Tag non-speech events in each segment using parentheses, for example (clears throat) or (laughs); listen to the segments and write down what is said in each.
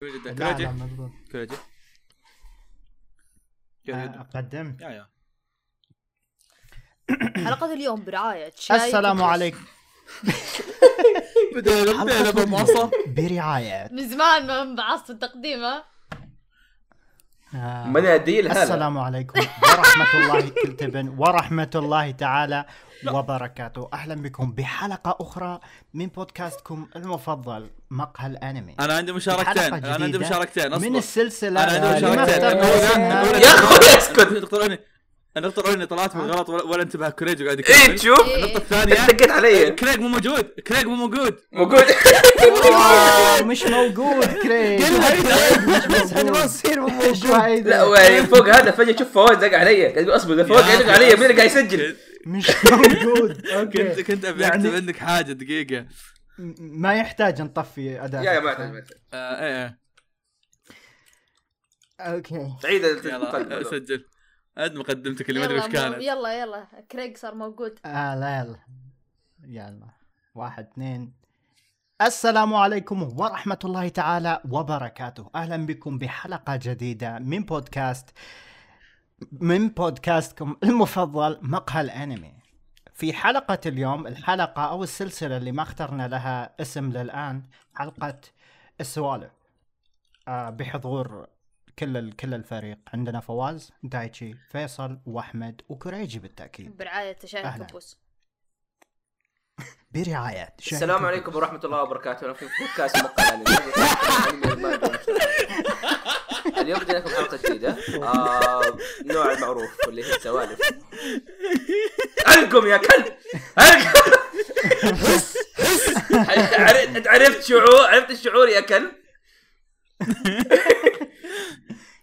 كريجي آه، قدمت. يا يا. (coughs) حلقة اليوم برعاية. شاي السلام. عليكم. بدينا بدينا بمعصة برعاية. من زمان ما انبعثت التقديم ها؟ آه، هذا. السلام عليكم. ورحمة الله كلتبن ورحمة الله تعالى وبركاته. أهلا بكم بحلقة أخرى من بودكاستكم المفضل. مقهى الأنمي. أنا عندي مشاركتين أنا عندي مشاركتين من اصبر السلسلة أنا عندي مشاركتين. يا أخوي اسكت. النقطة الأولى إني طلعت بالغلط ولا ولا انتبه كريج وقاعد إيه يكمل. تشوف إيه. النقطة الثانية دقيت علي. كريج مو موجود كريج مو موجود. موجود. مش موجود كريج. بس إحنا ما نصير إيش هيدا؟ لا وين؟ فوق هذا فجأة شوف فواز دق علي. قاعد يقول أصبر فواز قاعد يدق علي مين اللي قاعد يسجل؟ مش موجود. كنت okay. كنت أبي يعني- اكتب عندك حاجة دقيقة. ما يحتاج نطفي اداء يا يا ما يحتاج ما يحتاج. آه، إيه إيه. okay. عيد يلا المقدمة. سجل. عد مقدمتك اللي ما أدري إيش كانت. يلا يلا. كريج صار موجود. آه لا يلا. يلا. واحد اثنين. السلام عليكم ورحمة الله تعالى وبركاته. أهلا بكم بحلقة جديدة من بودكاست من بودكاستكم المفضل مقهى الأنمي. في حلقة اليوم الحلقة أو السلسلة اللي ما اخترنا لها اسم للآن حلقة السوالف. آه بحضور كل كل الفريق. عندنا فواز دايتشي فيصل وأحمد وكريجي بالتأكيد. برعاية شاي أهلا. برعاية. شاهد السلام. عليكم ورحمة الله وبركاته. أنا في بودكاست مقال. (laughs) اليوم بدينا لكم حلقة جديدة. آه نوع المعروف واللي هي السوالف. عنكم يا كلب! عرفت عرفت شعور عرفت الشعور يا كلب؟ (laughs)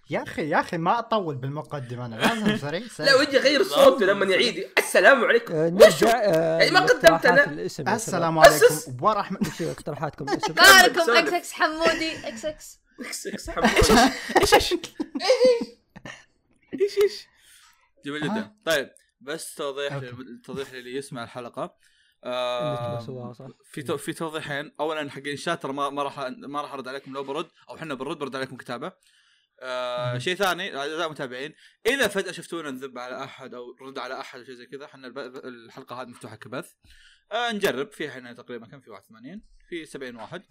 يا أخي يا أخي ما أطول بالمقدمة أنا لازم (laughs) سريع سريع. لا ودي أغير صوته لما يعيد. السلام عليكم. آه، وشو؟ نرجع آه، يعني ما قدمت يا السلام. عليكم ورحمة. وش اقتراحاتكم؟ سولف. إكس إكس حمودي إكس إكس. إكس إكس (laughs) حمود. إيش إيش إيش؟ إيش جميل؟ جدا. طيب بس توضيح. توضيح للي يسمع الحلقة. آه في تو في توضيحين. اولا حقين الشات ما راح ما راح أرد عليكم لو برد. أو إحنا بنرد برد عليكم كتابة. آه. شيء ثاني أعزائي المتابعين إذا فجأة شفتونا نذب على أحد أو رد على أحد أو شيء زي كذا إحنا الب- الحلقة هذه مفتوحة كبث. آه نجرب. في إحنا تقريبا كم؟ في 81 في 70 واحد.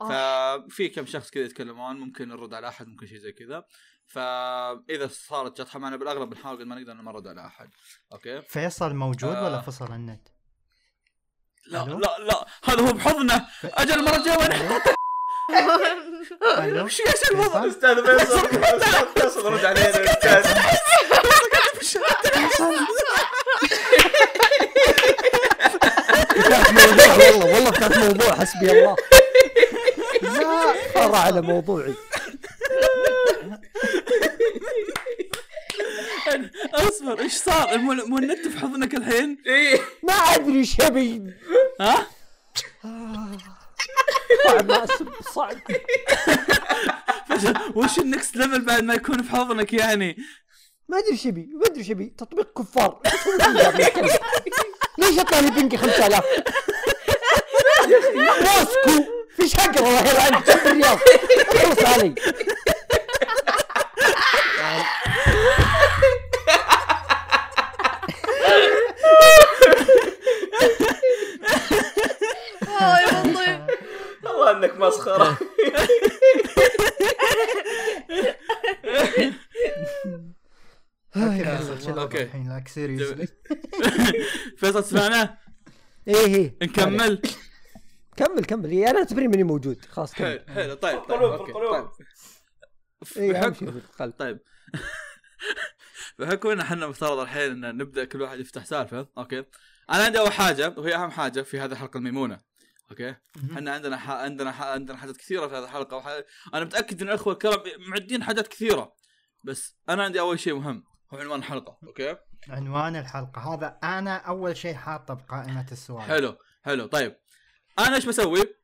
ففي كم شخص كذا يتكلمون ممكن نرد على أحد ممكن شيء زي كذا. فاذا صارت جطحه معنا بالأغلب بنحاول قد ما نقدر ما نرد على أحد. أوكي؟ فيصل موجود آه. ولا فصل النت؟ لا؟ لا لا. هذا هو بحضنه. أجل المرة الجاية وش إيش الوضع فيصل؟ أستاذ فيصل. أستاذ فيصل رد علينا أستاذ فتحت موضوع والله والله فتحت موضوع حسبي الله. لا مر على موضوعي. أصبر إيش صار؟ مو مو النت في حضنك الحين؟ إيه. ما أدري إيش أبي. ها؟ ما صعب. (laughs) وش ال next level بعد ما يكون في حضنك يعني؟ ما أدري إيش ابي ما أدري إيش ابي تطبيق كفار؟ (laughs) ليش اطلع لي بنقي 5000 ماسكو فيش حق والله العلم في الرياض. (laughs) اخلص علي اوه يا لطيف والله انك مسخرة. (laughs) okay. فيصل شيل okay. الحين like seriously (laughs) فيصل تسمعنا؟ إيه إيه. نكمل. كمل كمل. إيه، أنا أعتبرني ماني موجود. خلاص حلو كمل. حلو طيب طيب okay. طيب. أهم بحكم- طيب. (laughs) بحكم إن إحنا مفترض الحين إن نبدأ كل واحد يفتح سالفة okay. أنا عندي أول حاجة وهي أهم حاجة في هذه الحلقة الميمونة. okay؟ إحنا عندنا ح... عندنا ح... عندنا حاجات كثيرة في هذه الحلقة وح... أنا متأكد إن الأخوة الكرام معدين حاجات كثيرة بس أنا عندي أول شيء مهم هو عنوان الحلقة أوكي؟ عنوان الحلقة. هذا أنا أول شيء حاطه بقائمه السؤال. حلو حلو. طيب أنا إيش بسوي؟ (coughs)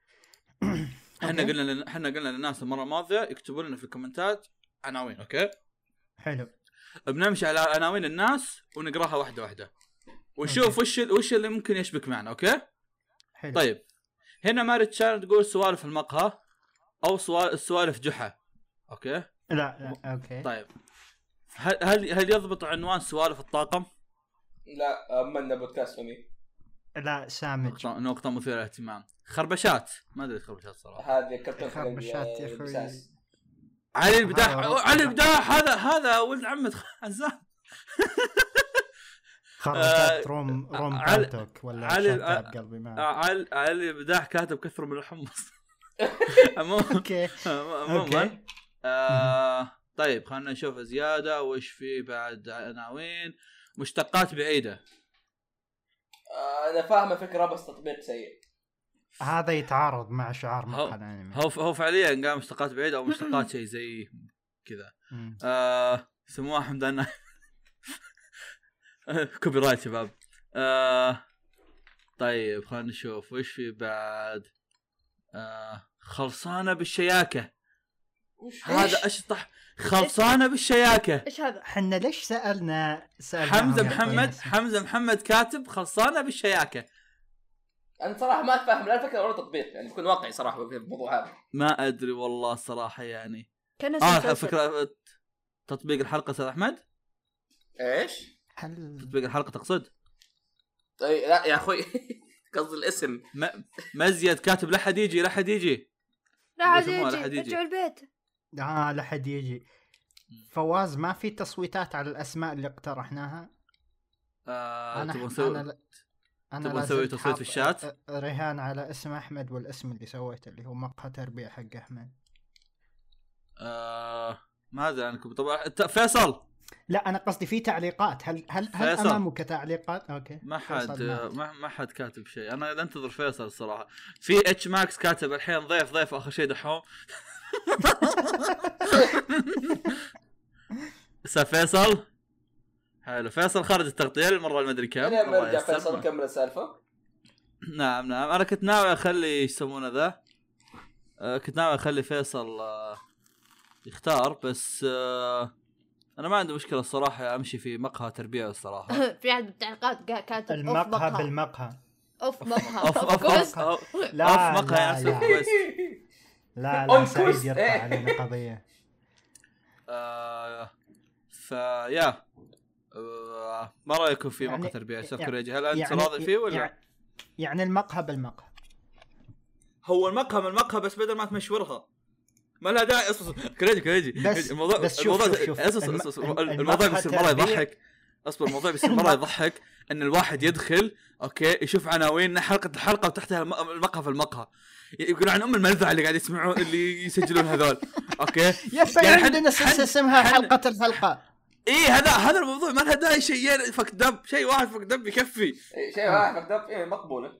إحنا. قلنا لن... إحنا قلنا للناس المرة الماضية يكتبوا لنا في ال comments ات عناوين أوكي؟ حلو. بنمشي على عناوين الناس ونقراها واحدة واحدة. ونشوف وش وش اللي ممكن يشبك معنا أوكي؟ حلو. طيب هنا ماري تشان تقول سوالف المقهى أو سوالف سوالف جحا. أوكي؟ لا لا أوكي. طيب. هل هل هل يضبط عنوان سوالف الطاقم؟ لا منا بودكاست فني لا سامج. نقطة نقطة مثيرة للاهتمام. خربشات. ما أدري خربشات صراحة. هذه كرتون خربشات يا. بساس. علي البداح. علي البداح هذا هذا ولد عمة عزام (laughs) خربشات آه، روم روم بالتوك ولا علي- شتات بقلبي ما علي علي البداح كاتب كثر من الحمص. (laughs) أوكي. أوكي. آه طيب خلينا نشوف زيادة. وش في بعد عناوين؟ مشتقات بعيدة. آه، أنا فاهم الفكرة بس تطبيق سيء. هذا يتعارض مع شعار هو- مقهى الأنمي. هو هو فعليا قام مشتقات بعيدة أو مشتقات (laughs) شيء زي كذا. آه سموها حمدان (laughs) copyright شباب. آه طيب خلينا نشوف وش في بعد. آه خلصانة بالشياكة. هذا اشطح خلصانة بالشياكة. إيش هذا؟ إحنا ليش سالنا سألنا حمزة محمد حمزة محمد كاتب خلصانة بالشياكة. أنا صراحة ما أتفهم لا الفكرة ولا التطبيق يعني بكون واقعي صراحة في الموضوع هذا. ما أدري والله الصراحه يعني. كان آه فكره تطبيق الحلقة أستاذ أحمد؟ إيش؟ هل تطبيق الحلقة تقصد؟ طيب لا يا أخوي (laughs) قصدي الاسم. م... مزيد كاتب لا حد يجي لا حد يجي. لا حد يجي. رجعوا البيت. آه لا حد يجي. فواز ما في تصويتات على الأسماء اللي اقترحناها؟ آه أنا تبغى أنا نسوي أنا تبغى لا نسوي تصويت في الشات؟ رهان على اسم أحمد والاسم اللي سويته اللي هو مقهى تربية حق أحمد. آه ما أدري عنكم طبعا فيصل! لا أنا قصدي في تعليقات. هل هل هل فيصل. أمامك تعليقات؟ أوكي. ما حد. ما, ما حد كاتب شيء. أنا أنتظر فيصل الصراحة. في اتش ماكس كاتب الحين ضيف ضيف آخر شيء دحوم. (laughs) أستاذ فيصل. حلو. فيصل خارج التغطية المره المدري كم. أنا الله برجع يستر. فيصل كمل السالفة. نعم نعم. أنا كنت ناوي أخلي إيش يسمونه ذا؟ آه كنت ناوي أخلي فيصل آه يختار بس آه أنا ما عندي مشكلة الصراحة أمشي في مقهى تربيه الصراحة. (laughs) في احد بالتعليقات أوف المقهى مقهى. بالمقهى. of مقهى. of of. of of لا of مقهى لا يا لا, كويس لا, لا سعيد. يرفع علينا قضية. آه فيا آه ما رأيكم في يعني- مقهى تربيه أستاذ يعني- كريجي هل أنت يعني- راضي فيه ولا؟ يعني, يعني المقهى بالمقهى. هو المقهى من المقهى بس بدل ما تمشورها. ما لها داعي اصبر كريجي كريجي بس- الموضوع بس شوف- الموضوع شوف- شوف. أصبر الم- أصبر أصبر. الم- الموضوع بيصير مره يضحك. أصبر الموضوع بيصير مره يضحك إن الواحد يدخل أوكي يشوف عناوين حلقة الحلقة وتحتها الم- المقهى في المقهى. يقول عن أم الملذعه اللي قاعد يسمعون اللي يسجلون هذول. أوكي؟ (laughs) يا يعني حد- عندنا سلسلة اسمها حلقة الحلقة. إيه هذا هذا الموضوع ما لها داعي شيئين فك دب شيء واحد فك دب يكفي. إيه، شيء واحد مكتوب إيه مقبولة.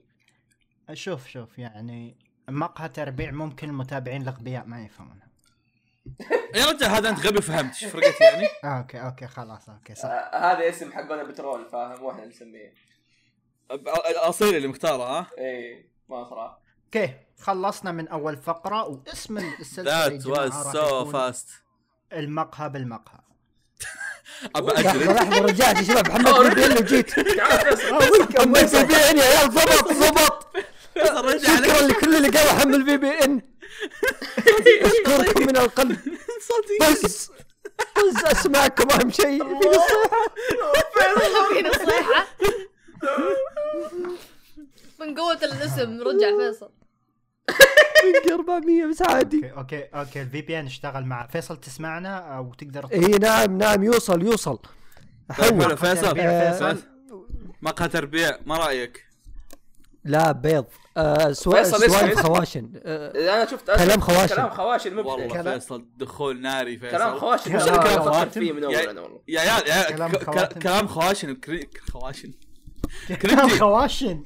شوف شوف يعني مقهى تربيع ممكن المتابعين الأغبياء ما يفهمونها. (laughs) يا رجال هذا أنت غبي فهمت إيش فرقت يعني؟ آه، (laughs) أوكي أوكي خلاص أوكي صح. آه، هذا اسم حقنا بترول فاهم؟ وإحنا نسميه أصيل اللي مختاره ها؟ إيه ما صراحة أوكي خلصنا من أول فقرة واسم السلسلة ذات واز سو فاست المقهى بالمقهى. ابى اجلد لحظه رجعت يا شباب محمد (laughs) بن وجيت تعال فيصل حمل في بي ان يا عيال ضبط ضبط شكرا لكل اللي قال حمل في بي ان اشكركم من القلب. بس. بس أسمعكم أهم شيء. في نصيحه (laughs) في نصيحة من قوة الاسم رجع فيصل. بنقي 400 بس عادي. أوكي أوكي أوكي الفي بي ان اشتغل مع فيصل تسمعنا؟ أو تقدر اي نعم نعم يوصل يوصل. حلو حول. فيصل. آه، فيصل مقهى تربيع ما رأيك؟ لا بيض. آه سوا- فيصل اسمه- سوالف اسمه. خواشن. آه أنا شفت كلام خواشن. كلام خواشن مبدع والله كلام- فيصل دخول ناري فيصل. كلام خواشن مش كلام خواتم. فكرت فيه من اول يا- أنا والله. يا عيال يا عيال كلام خواشن كري- خواشن. كلام. خواشن.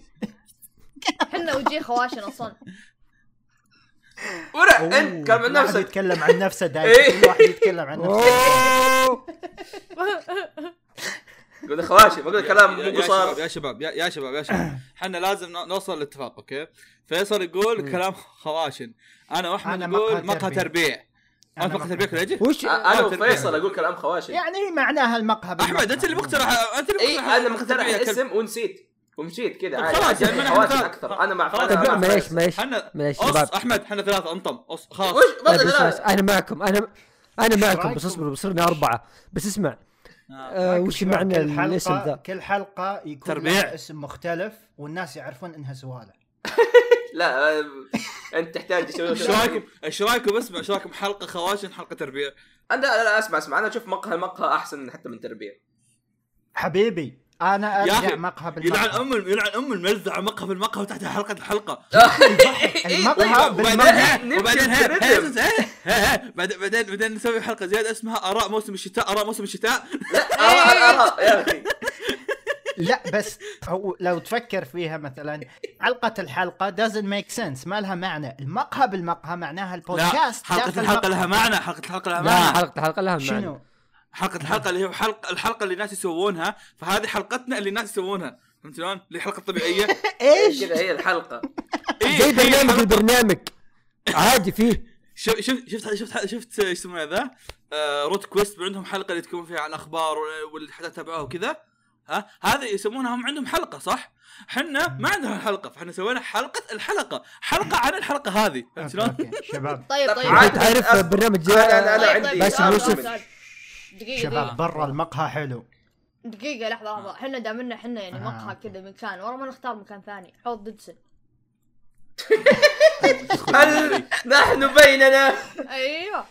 إحنا وجيه خواشن أصلا. ورع إنت كلام عن واحد نفسك. يتكلم عن نفسه إيه. دايما. كل واحد يتكلم عن نفسه. (laughs) قول خواشن بقول كلام مو يا شباب قصار. يا شباب يا شباب يا شباب. إحنا لازم نوصل لاتفاق أوكي؟ فيصل يقول كلام خواشن أنا وأحمد أنا نقول مقهى تربيع. انت مقهى تربيع كريجي؟ وش أنا. وفيصل أقول كلام خواشن يعني معناها المقهى أحمد أنت اللي مقترح أنت اللي مقترح أنا مقترح. الاسم ونسيت. ومشيت كذا خلاص، يعني أحد- أكثر. أنا مع خلاص، أنا مع لا معليش. معليش معليش شباب. أحمد إحنا ثلاثة أنطم. خلاص. أنا معكم. أنا أنا معكم؟ بس اصبروا بصرنا أربعة. بس اسمع. آه. آه وش معنى كل حلقة الاسم ذا؟ كل حلقة يكون تربيع. لها اسم مختلف والناس يعرفون إنها سوالف (laughs) لا آه، أنت تحتاج تسوي إيش رايكم إيش رأيكم اسمع إيش رأيكم حلقة خواشن حلقة تربية أنا لا لا أسمع أسمع أنا أشوف مقهى مقهى أحسن حتى من تربيه حبيبي أنا أرجع مقهى يلعن بالمقهى ام يلعن أم الملزعة مقهى في المقهى وتحتها حلقة الحلقة. (laughs) المقهى وبعدين بالمقهى. وبعدين ها بعدين بعدين بعدين نسوي حلقة زيادة اسمها آراء موسم الشتاء آراء موسم الشتاء. لا (laughs) آراء آراء يا أخي. لا بس هو لو تفكر فيها مثلا حلقة الحلقة doesn't make sense ما لها معنى. المقهى بالمقهى معناها لا البودكاست حلقة داخل الحلقة. لها معنى حلقة الحلقة لها لا معنى. حلقة الحلقة لها معنى. شنو؟ حلقة الحلقة اللي هي حلقة الحلقة اللي الناس يسوونها فهذه حلقتنا اللي الناس يسوونها فهمت شلون؟ اللي حلقة طبيعية (laughs) إيش؟ كذا هي الحلقة (laughs) إيه، زي هي برنامج البرنامج عادي فيه شفت شفت شفت شفت إيش يسمونه ذا؟ آه side quest عندهم حلقة اللي تكون فيها عن الأخبار والحدث تبعوها وكذا ها هذه يسمونها هم عندهم حلقة صح؟ إحنا ما عندنا حلقة فاحنا سوينا حلقة الحلقة حلقة عن الحلقة هذه فهمت شلون؟ أوكي شباب طيب طيب عادي. تعرف. برنامج أنا طيب، عندي- طيب، باسم يوسف. دقيقة شباب دقيقة. برا المقهى حلو. دقيقة لحظة لحظة. إحنا دامنا إحنا يعني آه، مقهى. كذا مكان. ورا ما نختار مكان ثاني. حوض ديدسن (laughs) هل نحن بيننا؟ أيوه.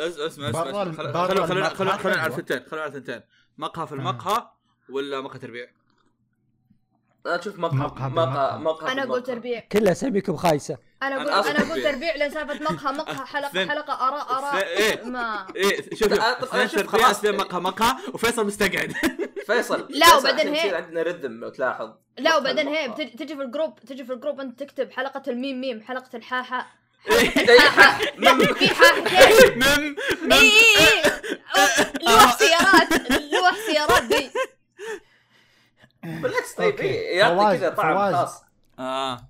اس- اسمع اسمع خلونا خلونا خلونا خلونا على. الثنتين. خلونا على الثنتين. مقهى في المقهى ولا مقهى تربيع؟ أنا أشوف مقهى مقهى مقهى أنا أقول. تربيع. كل اساميكم خايسة. أنا أقول أنا أقول تربيع. لأن سالفة مقهى مقهى حلقة (laughs) اثنين. حلقة اراء آراء إيه. ما. إيه شوف طب أنا اثنين أشوف تربيع خلاص. مقهى مقهى وفيصل مستقعد. (laughs) فيصل لا، وبعدين هي- عندنا rhythm لو تلاحظ. لا وبعدين هي تجي في ال group تجي في ال group أنت تكتب حلقة الميم ميم حلقة الحاحة ح- مم- في حاحتين (laughs) مم اي اي اي لوح سيارات لوح سيارات دي. بالعكس طيب. إيه، يعطي كذا طعم. خاص. آه.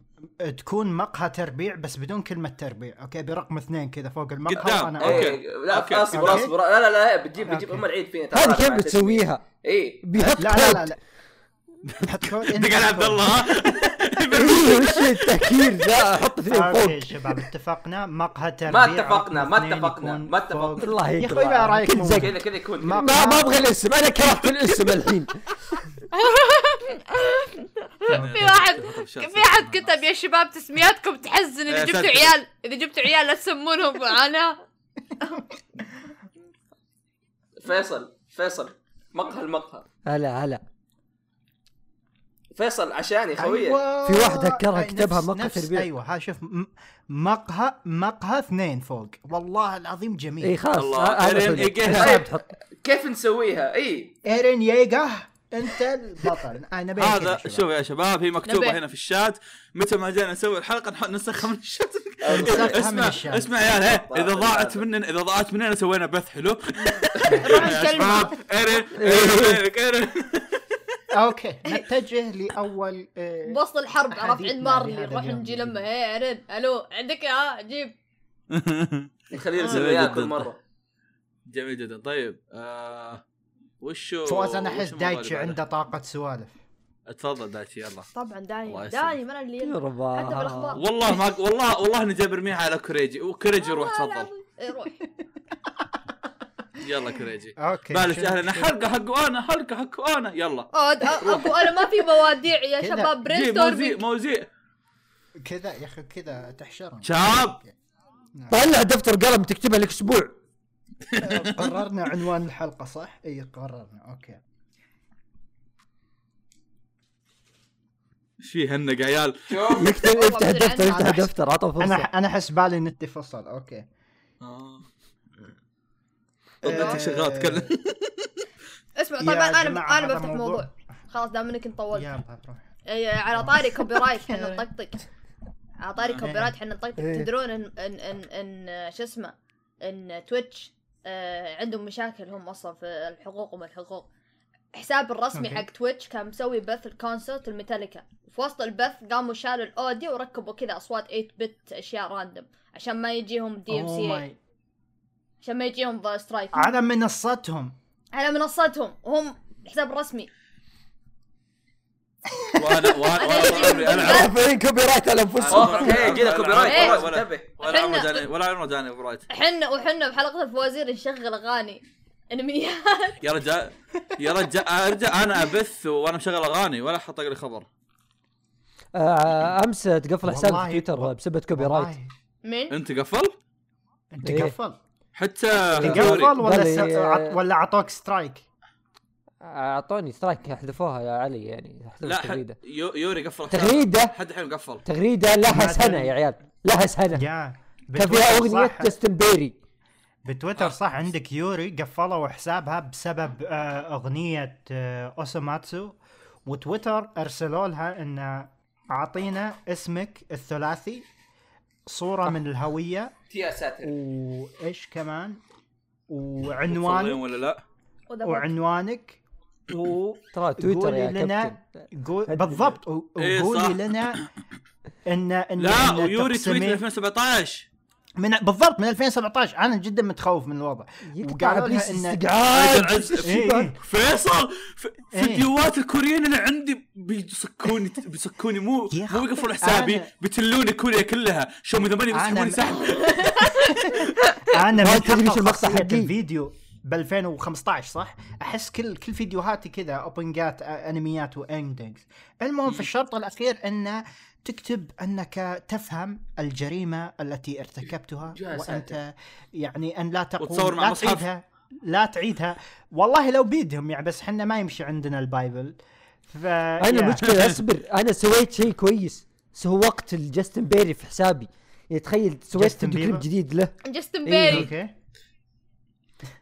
تكون مقهى تربيع بس بدون كلمة تربيع أوكي برقم اثنين كذا فوق المقهى قدام. وأنا أوكي. إيه، لا أوكي. اصبر أوكي. اصبر لا لا لا بتجيب بتجيب أوكي. أم العيد فينا ترى هذه كيف. بتسويها؟ إيه بيحط لا لا لا. لا حط كود (laughs) دق على عبد الله ها وش التهكير ذا أحط اثنين أوكي فوق شباب اتفقنا مقهى تربيع ما اتفقنا، ما اتفقنا، ما اتفقنا. الله يا أخوي ما رأيك. كذا كذا يكون ما- ما ما أبغى الاسم أنا كرهت الاسم الحين (laughs) في واحد في احد كتب يا شباب تسمياتكم تحزن إذا جبتوا. عيال إذا جبتوا عيال لا تسمونهم معانا فيصل فيصل مقهى المقهى هلا هلا فيصل عشاني خويه أيوة. في واحد هكرها أي كتبها مقهى تربيع. أيوه ها شوف مقهى مقهى اثنين فوق والله العظيم جميل إي خلاص الله، ه- هذا إيرين حلو. إيجيها. صعب تحط كيف نسويها إي إيرين ييجا انت البطل. أنا بين هذا. شوف يا شباب هي مكتوبة نبي. هنا في الشات. متى ما جينا نسوي الحلقة نحط نسخها من الشات. اسمع. اسمع يا عيال إذا ضاعت مننا إذا ضاعت مننا سوينا بث حلو. (laughs) يا شباب أوكي نتجه لأول آه، بوسط الحرب عرفت؟ عند مارلي نروح نجي. لما هي عرين ألو عندك ها جيب. خلينا آه. نسوي كل. مره جميل جدا. طيب آه وشو فواز أنا أحس دايتشي؟ عنده طاقة سوالف. اتفضل دايتشي يلا. طبعا الله دايم يسلمك. دايم أنا اللي يلا. يربا. حتى بالأخبار. والله ما والله والله إني جاي برميها على كوريجي. وكوريجي روح تفضل. إيه، روح. (laughs) يلا كوريجي. أوكي معلش أهلا حلقة حقه أنا حلقة حقه أنا. يلا. اكو أنا ما في مواضيع يا. شباب. برين جي موزي ستورمينج موزي كذا يا أخي كذا تحشرهم شباب. طلع دفتر قلم تكتبها لك أسبوع. قررنا عنوان الحلقة صح؟ إي قررنا أوكي إيش في هنق يا عيال شوف يكتب افتح عنها. افتح الدفتر عطى فرصه أنا أنا أحس بالي نتي فصل أوكي آه. آه، أنت شغال تكلم اسمع طيب أنا أنا بفتح موضوع. خلاص دام إنك انت طولت يلا روح إيه، على طاري copyright (laughs) إحنا نطقطق على طاري آه. copyright إحنا نطقطق إيه. تدرون ان ان ان, إن آه، شو اسمه إن تويتش آه عندهم مشاكل هم أصلا في الحقوق وما الحقوق. حساب الرسمي. حق تويتش كان مسوي بث ال concert الميتاليكا. في وسط البث قاموا شالوا ال audio وركبوا كذا أصوات 8 bit أشياء random عشان ما يجيهم DMC عشان ما يجيهم strike على منصتهم. على منصتهم. وهم الحساب الرسمي وأنا وأنا وأنا طول عمري العب رافعين copyright على انفسهم OK جينا copyright انتبه. ولا عمره جاني ولا عمره جاني copyright حنا وحنا بحلقة الفوازير نشغل أغاني. أنميات. (laughs) يا رجال يا رجال أرجع أنا أبث وأنا مشغل أغاني ولا حط لي خبر آه، أمس تقفل حسابي والله- في تويتر بسبب copyright. مين؟ أنت قفل؟ أنت. قفل. حتى تقفل. ولا ولا أعطوك strike أعطوني strike حذفوها يا علي يعني حذفوا لا يو- يوري قفل. تغريدة؟ حد الحين قفل. تغريدة لها سنه. يا عيال لها سنه يا كان فيها بتويتر أغنية صح- جاستن بيبر بتويتر صح عندك يوري قفلوا حسابها بسبب آه، أغنية آه، أوسوماتسو. وتويتر أرسلوا لها إن أعطينا اسمك الثلاثي صورة من الهوية. يا ساتر. وإيش كمان؟ وعنوانك. ولا لا؟ وعنوانك. ترى تويتر يا لنا- كابتن. قول بالضبط. إيه. وقولي لنا (coughs) ان ان لا إن ويوري تويت تقسمين- 2017 من بالضبط من 2017 أنا جدا متخوف من الوضع. وقالوا ابليس لها ان استقعاد. إيه،. فيصل إيه. فيديوهات الكوريين اللي عندي بيسكوني بيسكوني. مو مو أخي، بيقفلون حسابي بيتلوني كوريا كلها. شو من ذماني بيسحبوني أنا- سحب. (laughs) أنا ما من تدري حق المقطع حقي؟ الفيديو. ب 2015 صح؟ أحس كل كل فيديوهاتي كذا اوبنجات انميات واندنجز المهم في الشرط الأخير إنه تكتب إنك تفهم الجريمة التي ارتكبتها يا وأنت يعني أن لا مع لا مصحف. تعيدها لا تعيدها. والله لو بيدهم يعني بس حنا ما يمشي عندنا ال Bible. ف أنا. مشكلة أصبر. أنا سويت شيء كويس. سوقت الجاستن بيبر في حسابي. يعني تخيل سويت video clip؟ جديد له. جاستن إيه، بيبر. OK.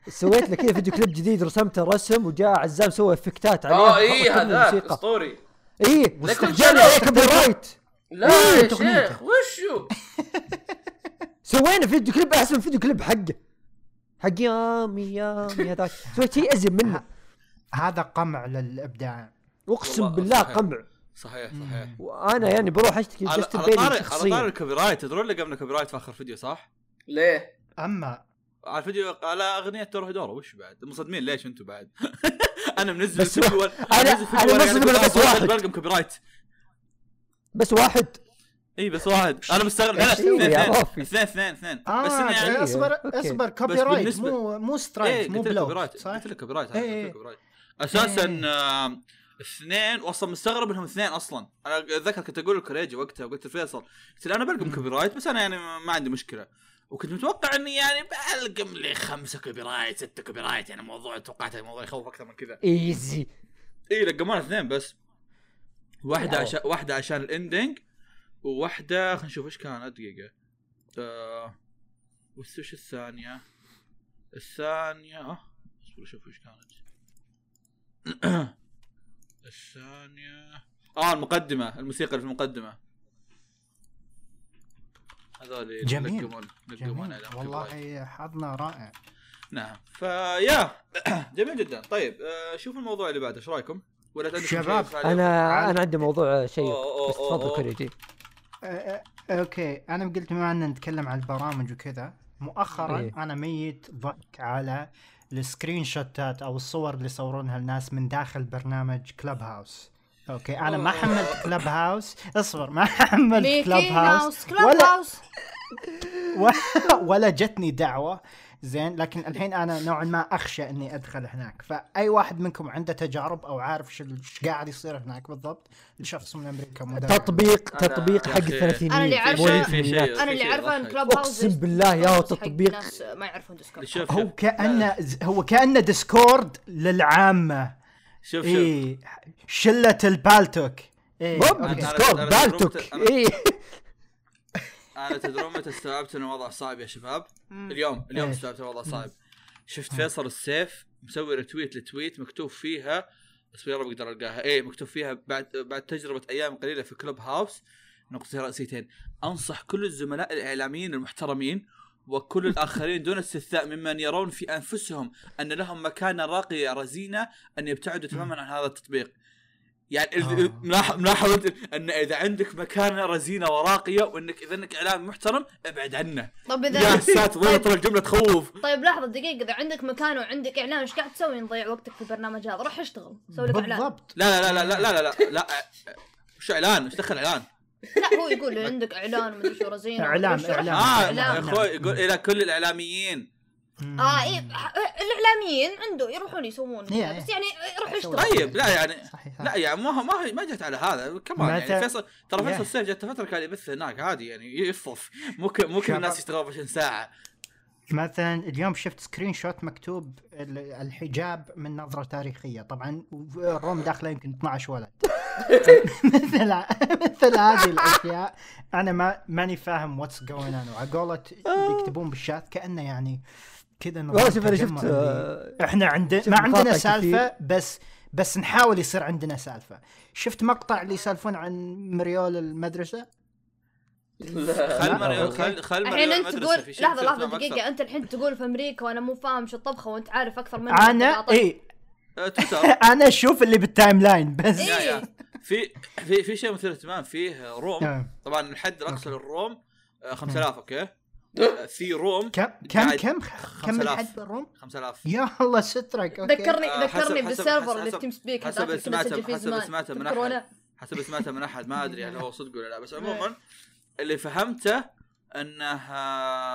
سويت له كذا video clip جديد رسمته رسم وجاء عزام سوى effectات عليه آه اي هذاك موسيقى. أسطوري. اي واستخدام- عليه copyright لا إيه، يا. شيخ وشو؟ (laughs) سوينا video clip أحسن video clip حقه. حق يامي يامي هذاك سويت شيء أزين منه. هذا قمع للإبداع. أقسم بالله صحيح. قمع. صحيح صحيح. وأنا يعني بروح أشتكي على جاستن طاري على طاري ال copyright. تدرون اللي قبل copyright في آخر فيديو صح؟ ليه؟ أما على الفيديو على أغنية دورو هيدورو وش بعد؟ مصدمين ليش أنتم بعد؟ (laughs) أنا منزل بس فيديو ولا- أنا- منزل بس آه، واحد. بلقم copyright بس واحد إي بس واحد أنا مستغرب لا اثنين اثنين؟ اثنين اثنين اثنين آه بس يعني أصبر. أصبر copyright مو مو strike مو right صح؟ قلت لك copyright إيه، أساسا إيه. اثنين واصلا مستغرب إنهم اثنين أصلا أنا أتذكر كنت أقول لكوريجي وقتها وقلت لفيصل قلت له أنا بلقم copyright بس أنا يعني ما عندي مشكلة وكنت متوقع إني يعني بلقم لي خمسه copyright ستة copyright يعني موضوع توقعت الموضوع يخوف أكثر من كذا. easy إي لقمونا اثنين بس. واحدة عشان واحدة عشان الاندنج وواحدة خلينا نشوف إيش كانت دقيقة. آه وش وش الثانية. الثانية آه اصبر أشوف إيش كانت. (clears throat) الثانية. آه المقدمة الموسيقى اللي في المقدمة. هذول جميل. لقمون لقمون جميل. والله حظنا رائع. نعم. فيا. (coughs) جميل جدا. طيب آه شوف الموضوع اللي بعده. إيش رأيكم؟ ولا شباب،؟ أنا أنا عندي موضوع شيء أوه، أوه، بس تفضل أه، أه، OK. أنا قلت بما أن نتكلم عن البرامج وكذا مؤخرا إيه. أنا ميت ضحك على ال screenshotات أو الصور اللي يصورونها الناس من داخل برنامج كلب هاوس OK أنا ما حملت كلب هاوس اصبر ما حملت كلب ميكي هاوس كلاب ولا هاوس (laughs) ولا جتني دعوة زين لكن الحين أنا نوعا ما أخشى إني أدخل هناك فأي واحد منكم عنده تجارب أو عارف شو إيش قاعد يصير هناك بالضبط لشخص من أمريكا مدرب. تطبيق تطبيق حق أخي. الثلاثينيين أنا اللي الثمانينات. أنا اللي عارفه إن. Clubhouse أقسم بالله يا تطبيق. ناس ما يعرفون ديسكورد شوف هو كانه هو كأنه Discord للعامة شوف شوف. إيه شلة البالتوك. إيه. أنا- Discord بالتوك. إيه. أنا تدرون متى استوعبت إن الوضع صعب يا شباب؟ اليوم اليوم إيه. استوعبت الوضع صعب. شفت فيصل السيف مسوي رتويت لتويت مكتوب فيها بس يا رب أقدر ألقاها. إيه مكتوب فيها بعد بعد تجربة أيام قليلة في كلوب هاوس نقطتين رئيسيتين أنصح كل الزملاء الإعلاميين المحترمين وكل الآخرين دون استثناء ممن يرون في أنفسهم أن لهم مكانة راقية رزينة أن يبتعدوا تماما عن هذا التطبيق يعني آه. ملاحظ أن إذا عندك مكانة رزينة وراقية وإنك اذا انك اعلام محترم ابعد عنه طيب اذا يا ساتر والله طلع الجمله تخوف طيب لحظة دقيقة إذا عندك مكان وعندك إعلان إيش قاعد تسوي نضيع وقتك في البرنامج هذا روح اشتغل سوي لك إعلان بالضبط لا لا لا لا لا لا لا, لا. وش إعلان؟ إيش دخل إعلان؟ لا هو يقول عندك إعلان ومدري شو ومدري شو. إعلان. آه أخوي يقول إلى كل الإعلاميين. آه ح- الإعلاميين عنده يروحون يسوون إيه، بس إيه. يعني روح اشتغل طيب لا يعني صحيح لا يعني ما هو ما ما جت على هذا كمان يعني فيصل ترى يا. فيصل السيف جت فترة كان يبث هناك عادي يعني يفطف مو مو كل. الناس يشتغلون 20 ساعة مثلا اليوم شفت screenshot مكتوب ال- الحجاب من نظرة تاريخية طبعا ال room داخله يمكن 12 ولد (laughs) مثل مثل هذه الأشياء. أنا ما ماني فاهم what's going on وعلى قولة يكتبون بالشات كأنه يعني كذا والله شوف أنا شفت آه، إحنا عندنا ما عندنا سالفة كثير. بس بس نحاول يصير عندنا سالفة. شفت مقطع اللي يسالفون عن مريول المدرسة؟ خل okay. خل خل الحين أنت تقول لحظة لحظة. دقيقة. أنت الحين تقول في أمريكا وأنا مو فاهم شو الطبخة وأنت عارف أكثر مني أنا اي تويتر. (laughs) أنا أشوف اللي بال timeline بس. إيه. يا يا. في في في شيء مثير اهتمام فيه room. آه. طبعا الحد الأقصى لل room آه، 5000 okay. آه، في room كم كم كم كم 5000. الحد بال room؟ 5000 يا الله سترك okay. ذكرني آه، ذكرني بال server حسب- اللي TeamSpeak حسب سمعته- حسب سمعته من؟ أحد. حسب اللي سمعته من أحد. ما أدري هل هو صدق ولا لا. بس عموما اللي فهمته إنه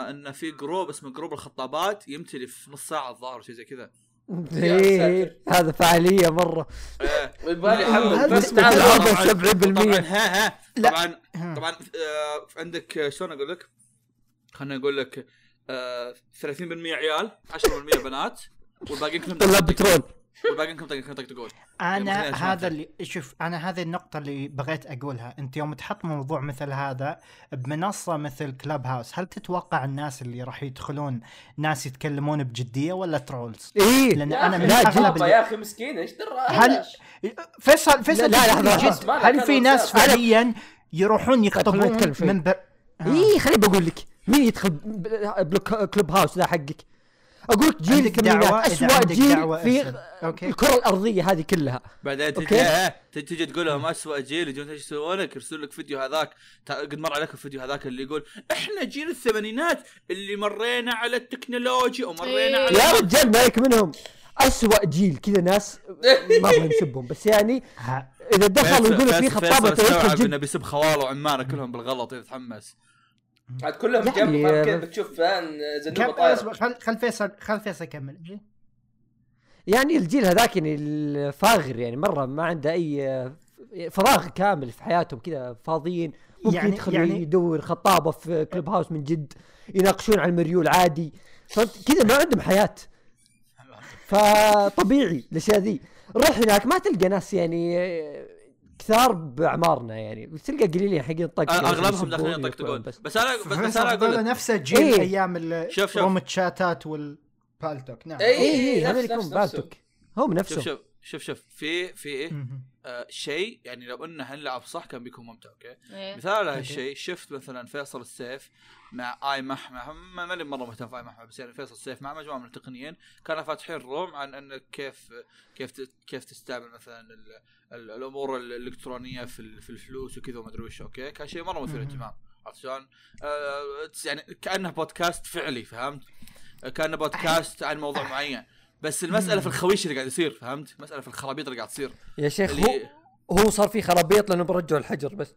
ان في group اسمه group الخطابات يمتلي في نص ساعة الظاهر شيء زي كذا. إيه، هذا فعالية مرة إيه. يبالي هذا حمد بس. طبعاً- 70%. طبعا ها ها. طبعا ها. طبعا آه، عندك آه، شلون أقول لك؟ خليني أقول لك آه، 30% عيال 10% بنات والباقيين كلهم طلاب بترول والباقيين كلهم طق- طقطقون أنا هذا اللي شوف أنا هذه النقطة اللي بغيت أقولها، أنت يوم تحط موضوع مثل هذا بمنصة مثل كلاب هاوس، هل تتوقع الناس اللي راح يدخلون ناس يتكلمون بجدية ولا ترولز؟ إيه. لأن يا أنا من أغلب اللي- يا أخي مسكين إيش هل فيصل فيصل لا، لحظة. هل في ناس فعليا يروحون خلينا يخطبون. من بر... إيه خليني بقول لك. مين يدخل بلوك Clubhouse ذا حقك. أقول لك جيل الثمانينات اسوء جيل دعوة في. okay. الكرة الأرضية هذه كلها بعدين تجي. آه، تجي تجي تقول لهم اسوء جيل يجون إيش يسوون لك يرسلون لك فيديو هذاك قد مر عليك الفيديو هذاك اللي يقول إحنا جيل الثمانينات اللي مرينا على التكنولوجيا ومرينا إيه. على يا رجال مالك منهم اسوء جيل كذا ناس (laughs) ما أبغى نسبهم بس يعني. إذا دخلوا يقولوا في خطابة استوعب يدخل إنه جد بيسب خواله وعمانة كلهم بالغلط يتحمس عاد كلهم يعني- جنب بعد كذا بتشوف فان زنوبة كم طايرة؟ خل خل فيصل خل فيصل يكمل. يعني الجيل هذاك يعني الفاغر يعني مرة ما عنده أي فراغ كامل في حياتهم كذا فاضيين ممكن يعني- يدخل يعني- يدور خطابة في كلوب هاوس من جد يناقشون عن المريول عادي. فهمت؟ كذا ما عندهم حياة. (laughs) فطبيعي الأشياء ذي. روح هناك ما تلقى ناس يعني كثار بأعمارنا يعني بس تلقى قليلين حقين طق أغلبهم داخلين يطقطقون بس بس أنا بس, بس أنا أقول هذول نفسه جيل إيه. أيام ال- شوف- شوف. room الشاتات والبالتوك نعم إيه. اي اي إيه، هذا نفس- اللي نفس- يكون نفسه. بالتك هم شوف نفسهم شوف شوف شوف في في مهم. آه شيء يعني لو إنه هنلعب صح كان بيكون ممتع okay إيه. مثال على. هالشيء شفت مثلا فيصل السيف مع آي محمد. ما- ماني مرة مهتم في آي محمد بس يعني فيصل السيف مع مجموعة من التقنيين. كانوا فاتحين room عن انك كيف كيف كيف تستعمل مثلا ال ال الأمور الإلكترونية في في الفلوس وكذا وما أدري وش. okay؟ كان شيء مرة مثير مهم. اهتمام عرفت شلون؟ آه يعني كأنه بودكاست فعلي فهمت؟ كأنه بودكاست عن موضوع معين. بس المسألة في الخويش اللي قاعد يصير فهمت؟ مسألة في الخرابيط اللي قاعد تصير. يا شيخ هو هو صار في خرابيط لأنه برجعوا الحجر بس.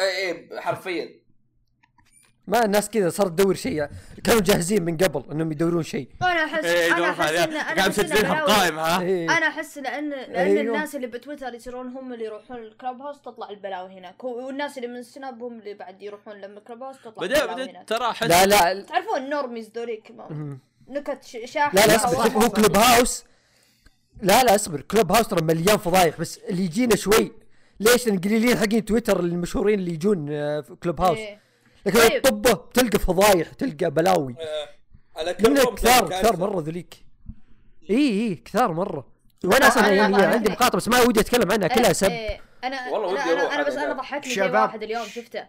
اي اي حرفيا. ما الناس كذا صارت تدور شيء كانوا جاهزين من قبل إنهم يدورون شيء أنا احس إيه أنا يدور أحس. ان أنا أحس ها إيه. أنا أحس لأن لأن أيوه. الناس اللي بتويتر يصيرون هم اللي يروحون الكلاب هاوس تطلع البلاوي هناك والناس اللي من سناب هم اللي بعد يروحون لما الكلاب هاوس تطلع بعدين البلاوي هناك ترى احس لا لا تعرفون النورميز ذوليك. نكت ش- شاحنه لا لا اصبر هو صار كلوب. هاوس لا لا اصبر كلوب هاوس ترى مليان فضايح بس اللي يجينا شوي ليش؟ لأن قليلين حقين تويتر المشهورين اللي يجون آه، في Clubhouse إيه. لكن طيب. الطبه تلقى فضايح تلقى بلاوي على من كثار كثار مرة ذوليك إي إي كثار مرة وأنا أصلا أنا- يعني أنا- عندي مقاطع بس ما ودي أتكلم عنها كلها سب إيه. أنا والله ودي أنا أنا, أروح أنا بس أنا. ضحكني شيء. واحد اليوم شفته.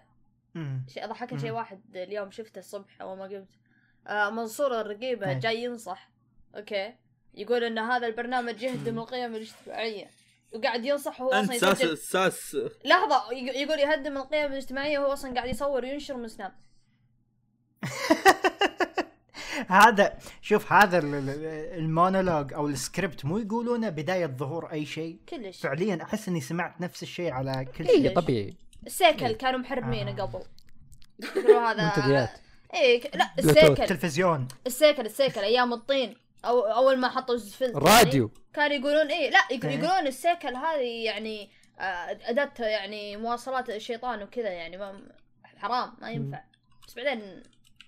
شيء ضحكني شيء. واحد اليوم شفته الصبح اول ما قمت آه منصور الرقيبة إيه. جاي ينصح okay يقول إن هذا البرنامج يهدم القيم الاجتماعية وقاعد ينصح وهو أصلا ساس يسجل. ساس. لحظة يق- يقول يهدم القيم الاجتماعية وهو أصلا قاعد يصور وينشر من Snap. (laughs) هذا شوف هذا ال- ال- المونولوج أو السكريبت مو يقولونه بداية ظهور أي شيء. كلش. فعليا أحس إني سمعت نفس الشيء على كل اي شيء؟ طبيعي. السيكل كانوا محرمينه آه. قبل. (laughs) هذا منتديات. اي لا. السيكل. تلفزيون السيكل السيكل أيام الطين. أو أول ما حطوا الفلتر راديو كانوا يقولون إيه لا إيه. يقولون السيكل هذه يعني آه، أداة يعني مواصلات الشيطان وكذا يعني ما حرام ما ينفع بس بعدين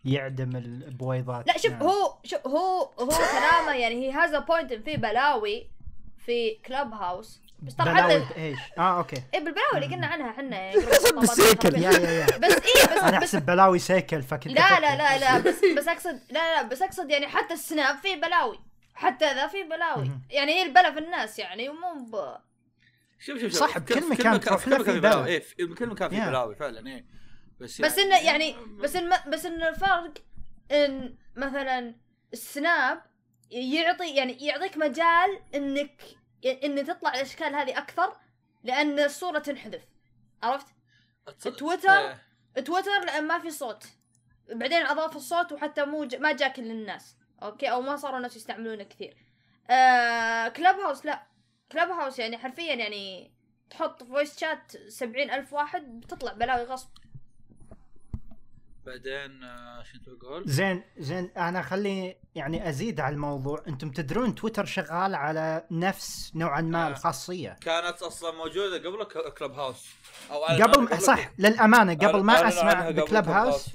يعدم البويضات لا شوف نعم. هو شوف هو هو كلامه يعني he has a point في بلاوي في Clubhouse بس طبعا بلاوي بايش؟ آه okay إيه بالبلاوي اللي قلنا عنها إحنا (laughs) يعني بالسيكل. يا يا يا بس إيه بس أنا احسب بلاوي سيكل فكنت لا. لا لا لا بس بس اقصد لا لا بس أقصد يعني حتى ال Snap فيه بلاوي حتى ذا فيه بلاوي. يعني هي البلا في الناس يعني ومو ب... شوف شوف صح، بكل مكان تروح في له كل في بلاوي. بلاوي إيه في كل مكان في. بلاوي فعلا إيه بس بس انه يعني بس الم... بس إن الفرق إن مثلا ال Snap يعطي يعني يعطيك مجال إنك ان تطلع الأشكال هذه أكثر لأن الصورة تنحذف عرفت؟ تويتر؟ إيه. تويتر لأن ما في صوت بعدين أضاف الصوت وحتى مو ج... ما جاك للناس okay أو ما صاروا الناس يستعملونه كثير آه... Clubhouse لا Clubhouse يعني حرفيا يعني تحط voice chat سبعين ألف واحد بتطلع بلاوي غصب بعدين آه، شو انت بقول؟ زين زين أنا خلي يعني أزيد على الموضوع أنتم تدرون تويتر شغال على نفس نوعا ما آه. الخاصية كانت أصلا موجودة قبل كلب هاوس أو قبل صح للأمانة قبل ما أسمع بكلب كلب هاوس.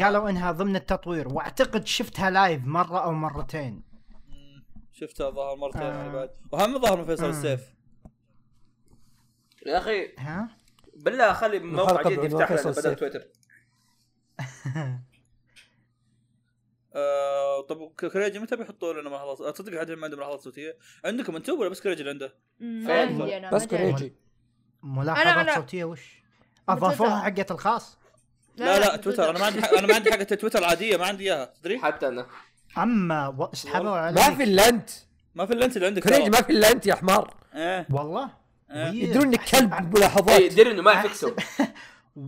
قالوا إنها ضمن التطوير وأعتقد شفتها لايف مرة أو مرتين. شفتها ظهر مرتين آه. بعد وهم ظهر من فيصل آه. السيف يا أخي ها بالله خلي موقع جديد يفتح لنا بدل. تويتر آه طب كريجي متى بيحطوا لنا ملاحظات؟ تصدق حد ما عنده ملاحظات صوتية؟ عندكم أنتم ولا بس كريجي اللي عنده؟ عندي أنا بس. كوريجي ملاحظات أنا- صوتية وش؟ اضافوها حقت الخاص؟ لا لا تويتر. أنا ما عندي أنا ما عندي حقة (laughs) تويتر العاديه ما عندي إياها. تدري؟ حتى أنا. أما اسحبوا عليك. ما في إلا أنت. ما في إلا أنت اللي عندك كوريجي ترى. ما في إلا أنت يا حمار. إيه. والله؟ إيه. يدرون إنك كلب اي بالملاحظات يدري إنه ما يفكسوا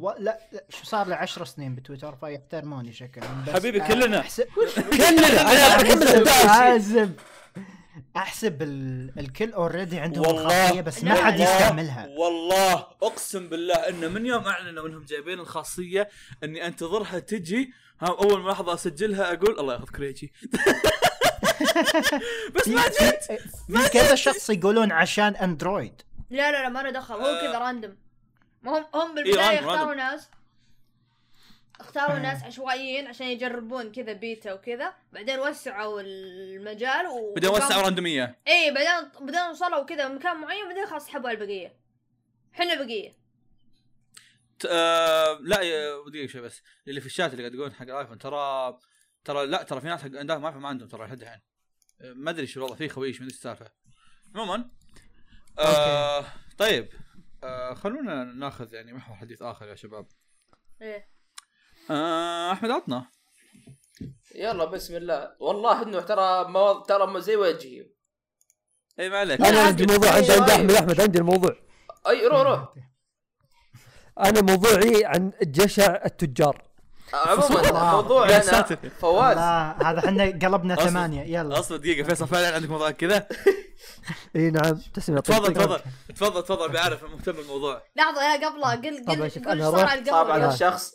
و... لا, لا شو صار لي 10 سنين بتويتر فيحترموني شكلهم بس حبيبي كلنا. احسب كلنا. (laughs) أنا محمد 11 احسب أحسب ال... الكل already عندهم الخاصية بس ما حد. يستعملها. والله. أقسم بالله إنه من يوم اعلنوا إنهم جايبين الخاصية إني أنتظرها تجي. ها أول ما لحظه أسجلها أقول الله يأخذ كريجي. (laughs) بس ما جت كذا شخص يقولون عشان اندرويد لا لا لا ما له دخل. هو آه. كذا random ما هم هم إيه، بالبداية random، اختاروا. ناس. اختاروا ناس عشوائيين عشان يجربون كذا بيتا وكذا. بعدين وسعوا المجال و بدأ وسعوا random يه اي بعدين بعدين وصلوا كذا مكان معين بعدين خلاص سحبوا على البقية. إحنا بقية. ت- آه لا دقيقة شوي بس. اللي في الشات اللي قاعد يقولون حق الايفون ترى ترى لا ترى في ناس حق عندهم ايفون ما عندهم ترى لحد الحين. ما أدري شو والله في خويش ما أدري إيش السالفة. عموما آه طيب. آه خلونا ناخذ يعني محور حديث آخر يا شباب. إيه. آه أحمد عطنا. يلا بسم الله. والله إنه ترى مو... ترى زي وجهي. اي ما عليك. أنا عندي موضوع عندي عند أحمد. أحمد عندي الموضوع. أي روح روح. أنا موضوعي عن جشع التجار. عموما الله. موضوع يا أنا ساتر. فواز. لا هذا إحنا قلبنا ثمانية يلا. أصلا دقيقة فيصل فعلا عندك موضوع كذا؟ (laughs) إي نعم. تسمع تفضل تفضل. تفضل تفضل بعرف مهتم بالموضوع. لحظة يا قبله قل قل شوف، قل على صعب القهوة على الشخص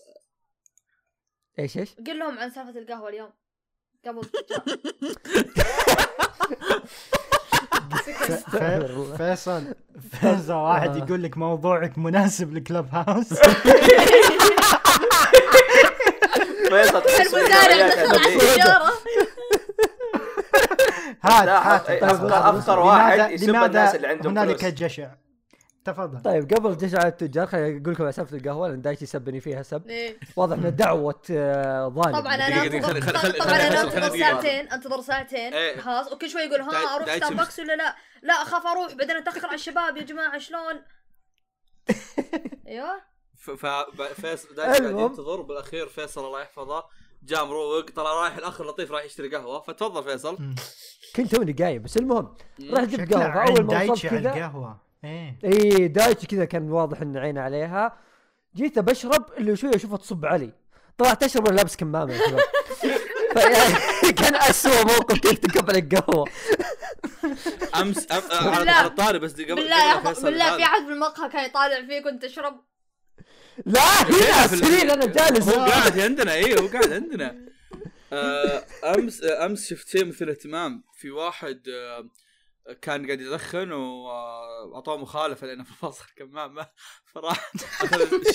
إيش إيش؟ قل لهم عن سالفة القهوة اليوم. قبل. (laughs) (laughs) فيصل فيصل واحد. يقول لك موضوعك مناسب لكلب هاوس. فيصل (laughs) تحس المزارع دخل على. السياره هات لا، هات. أفخر- أفخر واحد يسب الناس اللي عندهم هنالك. جشع تفضل طيب قبل جشع التجار خليني أقول لكم على سالفه القهوة لأن دايتش يسبني فيها سب إيه. واضح ان دعوة آه، ظالم طبعا أنا طبعا أنا أنتظر ساعتين أنتظر ساعتين إيه. خلاص وكل شوي يقول ها أروح ستاربكس ولا لا لا أخاف أروح بعدين أتأخر على الشباب يا جماعة شلون (laughs) أيوه فيصل. ينتظر. بالأخير فيصل الله يحفظه. جاء مروق طلع رايح الأخ اللطيف رايح يشتري قهوة. فتفضل فيصل. كنت توني قايم بس المهم رحت جبت قهوة. فاول ما وصلت دايتشي على كذا القهوة. إيه. إي دايتشي كذا كان واضح إن عينه عليها. جيت بشرب اللي شوية اشوفها تصب علي. طلعت أشرب وأنا لابس كمامة يا شباب. (laughs) فيعني كان اسوء موقف كيف تقبل القهوة. امس أم... على الطاري بس قبل بالله بالله. في أحد بالمقهى كان يطالع فيك وأنت تشرب؟ لا هنا ال- السرير أنا جالس. هو قاعد عندنا إيه هو قاعد عندنا. (laughs) آه، أمس آه، أمس شفت شيء مثل اهتمام. في واحد آه، كان قاعد يدخن واعطوه مخالفة لأنه في فصل الكمامه فراح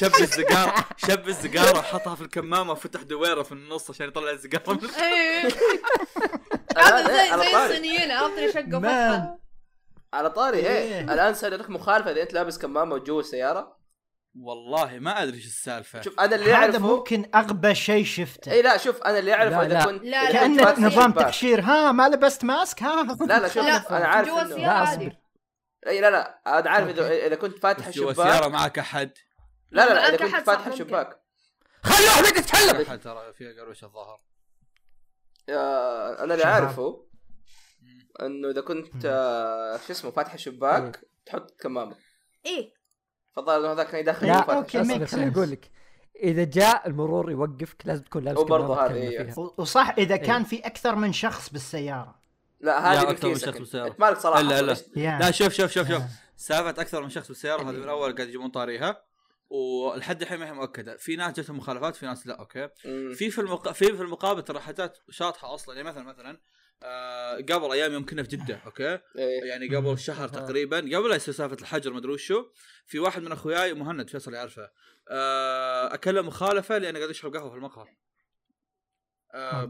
شب السيجاره شب السيجاره وحطها في الكمامه وفتح دويرة في النص عشان يطلع السيجاره من الآن (laughs) هذا إيه، زي على زي طاري. الصينيين عرفت اللي شقوا مان. فتحه على طاري إيه. إيه. الآن صار لك مخالفة إذا أنت لابس كمامة وجوا السيارة. والله ما أدري إيش السالفة. شوف أنا اللي هذا اعرفه ممكن أغبى شيء شفته. إي لا شوف أنا اللي أعرفه إذا لا. كنت لا، إذا لا. كنت كانك نظام. تقشير ها ما لبست ماسك ها. لا لا شوف لا، أنا عارف جوا عادي. أصبر. إي لا لا أنا عارف اذا إذا كنت فاتح بس جوا السياره الشباك معك أحد؟ لا لا إذا كنت فاتح. الشباك خلوا احمد يتكلم ترى فيها قروش الظهر أنا اللي. عارفه إنه إذا كنت آه، شو اسمه فاتح الشباك تحط كمامة. إيه. فالظاهر انه هذاك كان يدخل لا، خليني sense. أقول لك إذا جاء المرور يوقفك لازم تكون لابس هو برضه كمامة هذا، كاملة إيه. فيها. و- وصح إذا إيه. كان في أكثر من شخص بالسيارة لا هذه من أكثر من شخص انت. بالسيارة. انت مالك صراحة لا، لا. لا شوف شوف شوف شوف. سالفة أكثر من شخص بالسيارة هذه من اول قاعد يجيبون طاريها ولحد الحين ما هي مؤكدة في ناس جتهم مخالفات في ناس لا okay. في في المق... في في المقابل ترى حاجات شاطحة أصلا يعني مثلا مثلا آه قبل أيام يوم كنا في جدة okay إيه. يعني قبل شهر تقريبا قبل لا يصير سالفة الحجر مدري وشو في واحد من أخوياي مهند فيصل يعرفه آه اكله مخالفة لأنه قاعد يشرب قهوة في المقهى آه،.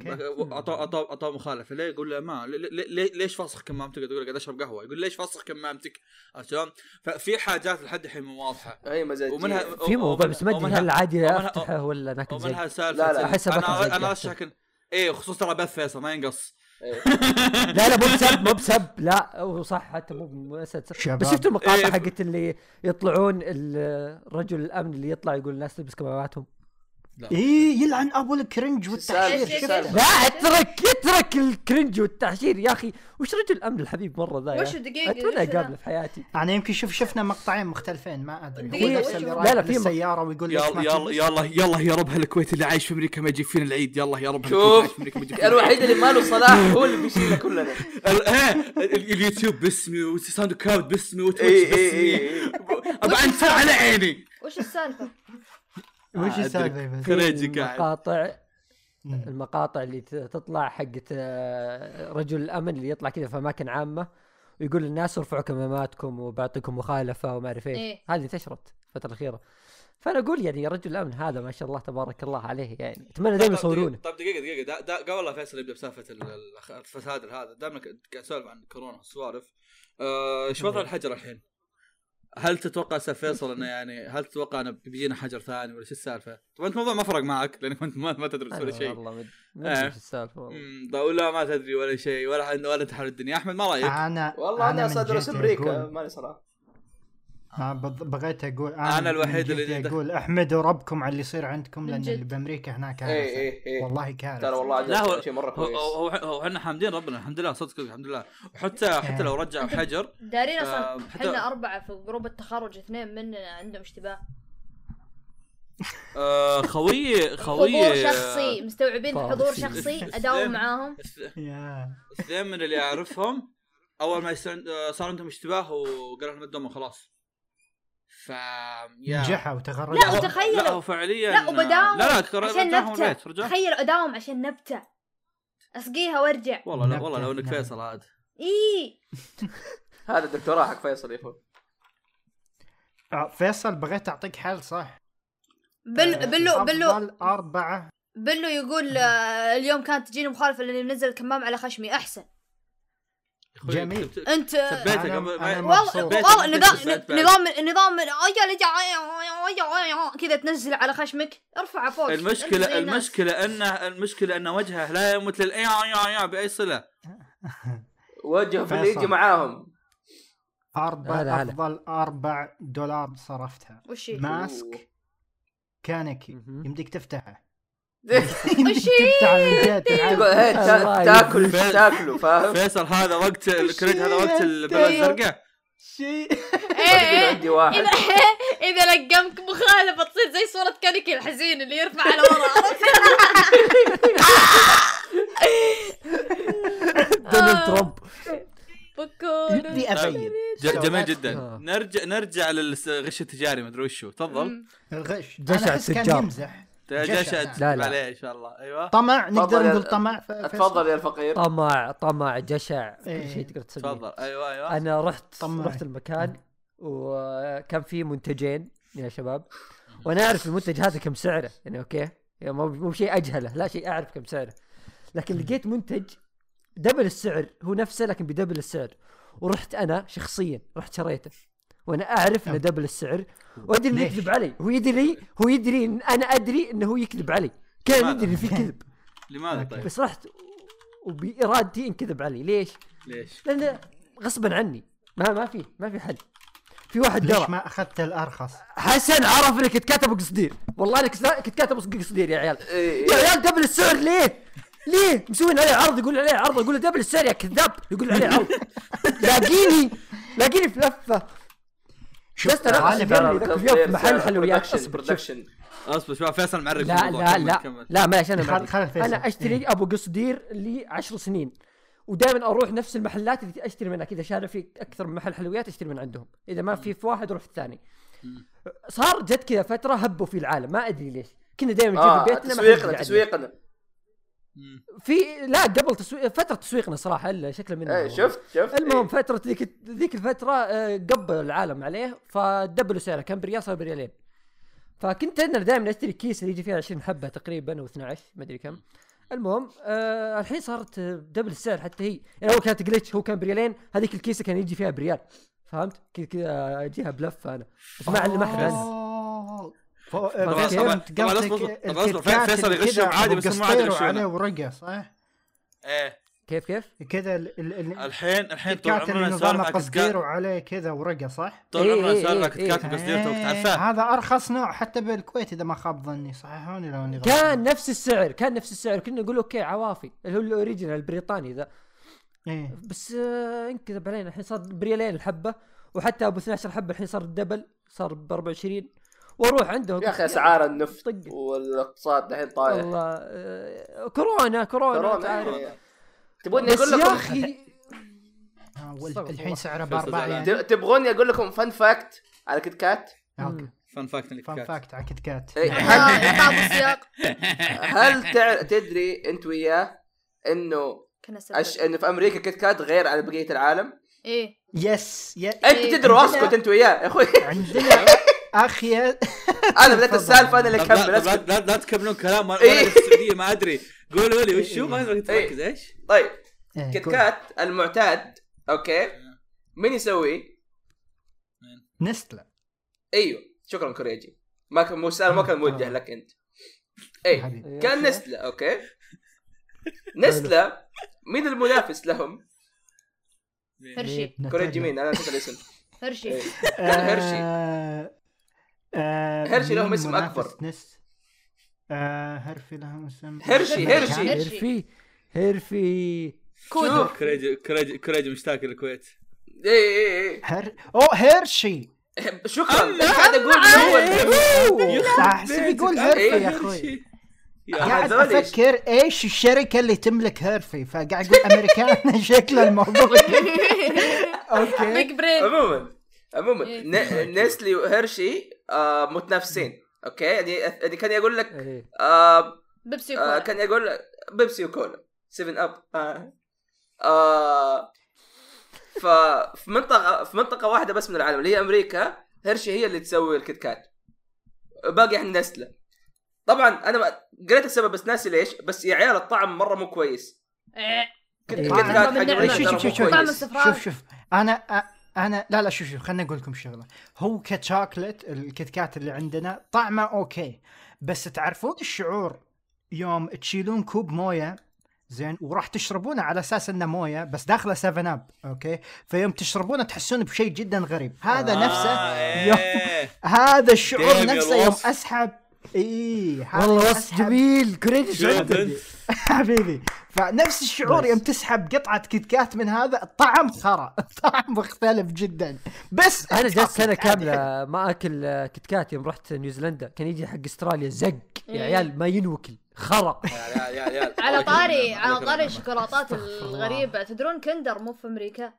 اعطاه اعطاه اعطاه مخالفة ليه؟ يقول له ما ليه- ليش فاسخ كمامتك؟ يقول له قاعد أشرب قهوة يقول ليش فاسخ كمامتك؟ عرفت شلون؟ ففي حاجات لحد الحين مو واضحة أي مزاجيه ومنها في موضوع بس ما أدري هل عادي أفتحه ولا ناكل زي ومنها سالفة لا، لا. بكره أنا أنا. اشك إيه خصوصا ترى بث فيصل ما ينقص. لا لا مو بسب مو بسب لا هو صح حتى مو. شباب. بس شفت المقاطع إيه. حقت اللي يطلعون الرجل الأمن اللي يطلع يقول الناس تلبس كماماتهم إيه يلعن أبو ال cringe؟ والتحشير. لا اترك اترك ال cringe والتحشير يا أخي. وش رجل الامن الحبيب مرة ذا وش أخي. دقيقة، اتمنى؟ اقابله في حياتي؟ أنا يمكن شوف شفنا مقطعين مختلفين ما أدري. هو نفس اللي لا، لا، في للسيارة ويقول يلا يلا. يلا يلا يا رب هالكويت اللي عايش في أمريكا ما يجيب فينا العيد. يلا يا رب شوف الوحيد اللي ما له صلاح هو اللي بيشيلنا كلنا. (laughs) ال- ال- اليوتيوب باسمي و SoundCloud باسمي اي و Twitch اي باسمي. اي ابى أنسى على عيني. وش السالفة؟ وش. السالفة بس؟ المقاطع. المقاطع اللي تطلع حقت آه، رجل الأمن اللي يطلع كذا في أماكن عامة ويقول للناس ارفعوا كماماتكم وبعطيكم مخالفة وما أعرف إيش إيه. هذه انتشرت الفترة الأخيرة فأنا أقول يعني رجل الأمن هذا ما شاء الله تبارك الله عليه يعني أتمنى دائما يصورونه طيب دقيقة دقيقة دا دا قبل لا فيصل يبدأ بسالفة ال- ال- الفساد هذا دامنا ك- قاعد نسولف عن كورونا والسوالف آه، إيش وضع الحجر الحين؟ هل تتوقع أستاذ فيصل إنه يعني هل تتوقع إنه بيجينا حجر ثاني ولا شو السالفة؟ طبعا أنت الموضوع ما فرق معك لأنك انت ما, ما تدرس ولا أنا شيء والله ما إيش السالفة والله. لا ما تدري ولا شيء ولا ولا انت حول الدنيا أحمد ما رأيك؟ أنا والله أنا من ادرس أمريكا ماني صراحة بض- بغيت أقول أنا من الوحيد جهتي اللي أقول احمدوا ربكم على اللي يصير عندكم لأن. اللي بأمريكا هناك اي كارثه اي اي والله كارثة. ترى والله لا هو عجبني شيء مرة هو كويس. هو هو إحنا حامدين ربنا الحمد لله صدق الحمد لله. وحتى حتى لو رجعوا حجر دارين آه، أصلا حتى- إحنا أربعة في جروب التخرج اثنين مننا عندهم اشتباه. آه، خوي خوي حضور شخصي مستوعبين. حضور شخصي أداوم معاهم. اثنين من اللي أعرفهم أول ما آه، صار عندهم اشتباه وقالوا لهم الدم خلاص ف يا. نجحوا وتخرجوا لا، وتخيلوا- لا فعليا لا وبداوم. لا لا عشان نبتة. تخيل أداوم عشان نبتة. أسقيها وأرجع. والله لا والله لو انك. فيصل عاد. اي (laughs) هذا الدكتوراه حق فيصل يفهم آه، فيصل بغيت أعطيك حل صح؟ بل بلو بلو افضل أربعة. بلو يقول آه، اليوم كانت تجيني مخالفة لأني منزل الكمام على خشمي. أحسن. جميل. انت ما- والله نظام. نظام نظام كذا تنزل على خشمك ارفعه فوق المشكلة. المشكلة انه المشكلة أن وجهه لا يمت لل يا يا يا بأي صلة (laughs) وجهه في اللي. يجي معاهم هلا هلا. أفضل أربع دولار صرفتها وش؟ ماسك كانكي. يمديك تفتحه (laughs) الله تاكل. تاكله فاهم؟ فيصل هذا وقت الكريد هذا وقت البلد. الزرقاء شيء عندي واحد. اذا (laughs) إذا لقمك مخالفة تصير زي صورة كانيكي الحزين اللي يرفع على ورا؟ (laughs) دونالد ترامب. بكون يبدي ابين ج- جميل جدا. آه. نرجع نرجع للغش التجاري مدري وشو تفضل. الغش. جشع أحس كان. يمزح. جشع لا، لا. عليه إن شاء الله. أيوه. طمع نقدر نقول طمع؟ تفضل يا الفقير. طمع طمع جشع كل إيه. شيء تقدر تسميه تفضل. أيوه أيوه. أنا رحت طماع. رحت المكان وكان في منتجين يا شباب. وأنا أعرف المنتج هذا كم سعره. يعني okay. يعني مو مو شيء أجهله لا شيء أعرف كم سعره. لكن لقيت منتج double السعر. هو نفسه لكن ب double السعر. ورحت أنا شخصيا رحت شريته. وأنا أعرف أنه double السعر وأدري إنه؟ يكذب علي هو يدري هو يدري إن أنا أدري إنه هو يكذب علي كان؟ يدري في كذب (laughs) لماذا طيب؟ بس رحت وبإرادتي انكذب علي ليش؟ ليش؟ لأن غصبا عني ما ما في ما في حل في واحد ليش ما أخذت الأرخص؟ حسن عرف إنك كاتب قصدير والله إنك كنت كاتب قصدير يا عيال إيه، يا إيه. عيال double السعر ليه؟ ليه؟ مسوين عليه عرض يقول عليه عرض يقول له double السعر يا كذاب يقول عليه عرض (laughs) لاقيني لاقيني في لفة شوف بس اليوم في محل حلويات production اصبر شوف. production أصبر شوف فيصل معرق لا. لا لا. لا. خل فيصل. أنا أشتري أبو قصدير لي 10 سنين ودائما أروح نفس المحلات اللي أشتري منها كذا شارع في أكثر من محل حلويات أشتري من عندهم إذا ما في في واحد أروح في الثاني صار جت كذا فترة هبوا في العالم ما أدري ليش كنا دائما نجيب في بيتنا ما تسويقنا. تسويقنا. في لا قبل تسويق فترة تسويقنا صراحة إلا شكله منه. إيه شفت شفت المهم إيه. فترة ذيك ذيك الفترة آه، قبل العالم عليه فدبلوا سعره كان بريال صار بريالين. فكنت أنا دائما أشتري كيس اللي يجي فيها 20 حبة تقريبا أو 12 ما أدري كم. المهم آه الحين صارت double السعر حتى هي. يعني اول كانت glitch هو كان بريالين هذيك الكيسة كان يجي فيها بريال. فهمت؟ كذا كذا أجيها بلفه أنا. بس ما اعلم احد عنها أوه. ف- طبعاً- فهمت طبعاً قصدك أصبر- طبعاً فيصل يغشهم عادي بس قصدير يغشونه. وعليه ورقة صح؟ إيه كيف كيف؟ كذا ال- ال- ال- الحين الحين طول عمرنا صار لنا قصدير وعليه كذا ورقة صح؟ طول إيه، عمرنا إيه، صار إيه، KitKat إيه. قصدير تعرفه هذا أرخص نوع حتى بالكويت إذا ما خاب ظني صححوني لو إني. كان نفس السعر كان نفس السعر كنا نقول okay عوافي اللي هو ال original البريطاني ذا إيه بس آه انكذب علينا الحين صار بريالين الحبة وحتى أبو 12 حبه الحين صار ال double صار ب 24 وأروح عندهم يا أخي أسعار النفط طق. والاقتصاد الحين طايح والله آه كورونا كورونا كورونا. إيه. تبوني أقول يا لكم أخي آه، الحين. سعره. يعني ت- تبغوني أقول لكم fun fact على KitKat okay fun fact fun KitKat fact على KitKat إيه. (laughs) آه، طاب السياق هل تع... تدري أنت وياه إنه أش... إنه في أمريكا KitKat غير على بقية العالم إيه yes يا أنت إيه. تدري واسكت أنت وياه يا أخوي عندنا (laughs) أخي. أنا بدات السالفة أنا اللي أكمل لا لا- لا تكملون كلام ما إيه. السعوديه ما أدري. قولوا لي وشو ما أدري تركز إيش؟ طيب. إيه، Kit. Kat المعتاد okay. مين يسويه؟ نستله. أيوه. شكرا كوريجي. ما كان مو ما كان موجه لك أنت. اي. كان نسله okay. نسله مين المنافس لهم؟ هرشي كوريجي مين؟ أنا نسيت الاسم هرشي. إيه. هرشي. آه هرشي لهم اسم أكبر. نس؟ آه هرفي لهم اسم. هرشي هرشي. هرشي. هيرفي هيرفي كودو شوف. كريجي كريجي كريجي مشتاق للكويت. اي اي اي هر أوه هيرشي شكرا. قاعد أقول من اول احسب يقول هرفي إيه. يا أخوي قاعد؟ أفكر إيش الشركة اللي تملك هيرفي فقاعد أقول أمريكان. (laughs) شكل الموضوع. (laughs) okay. big brain عموما عموما إيه. نسلي وهرشي آه متنافسين okay يعني يعني كان يقول لك إيه. آه بيبسي آه وكولا كان يقول لك بيبسي وكولا 7 Up آه. آه ففي منطقة في منطقة واحدة بس من العالم اللي هي أمريكا Hershey هي اللي تسوي ال Kit Kat باقي إحنا Nestlé طبعا أنا قريت السبب بس ناسي ليش بس يا عيال الطعم مرة مو كويس إيه. كيت إيه. كات حق نعمة. أمريكا شوف شوف شوف. شوف شوف أنا أ- أنا لا لا شوف شوف خليني أقول لكم شغلة. هو ك chocolate ال Kit Kat اللي عندنا طعمه okay. بس تعرفون الشعور يوم تشيلون كوب موية؟ زين وراح تشربونه على أساس إنه موية بس داخله 7 Up okay؟ فيوم تشربونه تحسون بشيء جدا غريب. هذا آه، نفسه إيه. يوم هذا الشعور نفسه يوم. أسحب اي والله وصف جميل كوريجي؟ (laughs) حبيبي. فنفس الشعور يوم تسحب قطعة Kit Kat من هذا الطعم خرا. (laughs) الطعم مختلف جدا. بس أنا جلست سنة. كاملة ما أكل آه، Kit Kat يوم رحت نيوزيلندا كان يجي حق أستراليا زق. يا إيه. عيال ما ينوكل خرا. yeah yeah yeah على طاري على طاري. الشوكولاتات. الغريبة. تدرون Kinder مو في أمريكا؟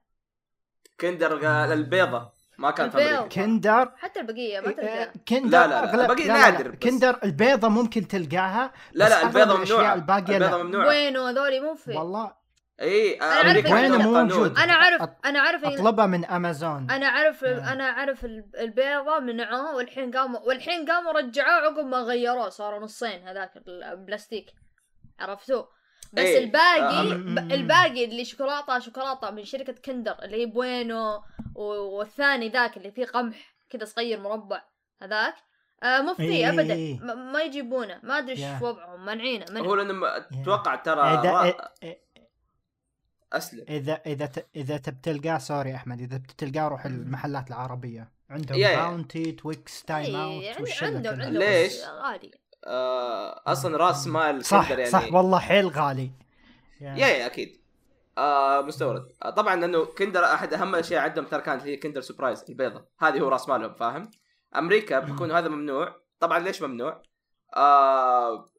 Kinder قال البيضة. ما كان في. أمريكا كندر حتى البقية ما إيه، تلقى Kinder لا، لا، لا، لا، نادر. بس. Kinder البيضة ممكن تلقاها لا لا البيضة ممنوعة الباقية البيضة. ممنوعة وينو هذولي مو في والله اي عندهم وينه قانون. موجود. أنا عارف أط- أنا عارف إن- اطلبها من أمازون أنا عارف نعم. أنا عارف ال- البيضة منعوه والحين قاموا والحين قاموا رجعوه عقب ما غيروه صاروا نصين هذاك البلاستيك عرفتوه بس إيه. الباقي آه. الباقي اللي شوكولاتة شوكولاتة من شركة كندر اللي هي بوينو و- والثاني ذاك اللي فيه قمح كذا صغير مربع هذاك آه مو فيه إيه. ابدا م- ما يجيبونه ما أدري إيش. وضعهم مانعينه منع هو لأنه ما- أتوقع ترى اذا أسلم اذا إذا ت- إذا تبتلقاه sorry أحمد إذا بتلقاه روح المحلات العربية عندهم. Bounty Twix Time إيه، Out عندهم. عندهم ليش؟ غالي آه أصلا راس مال صح يعني صح والله حيل غالي. يا yeah أكيد. آه مستورد. آه طبعا لأنه Kinder أحد أهم الاشياء عندهم ترى كانت هي Kinder Surprise البيضة. هذه هو راس مالهم فاهم؟ أمريكا بيكون هذا ممنوع. طبعا ليش ممنوع؟ آه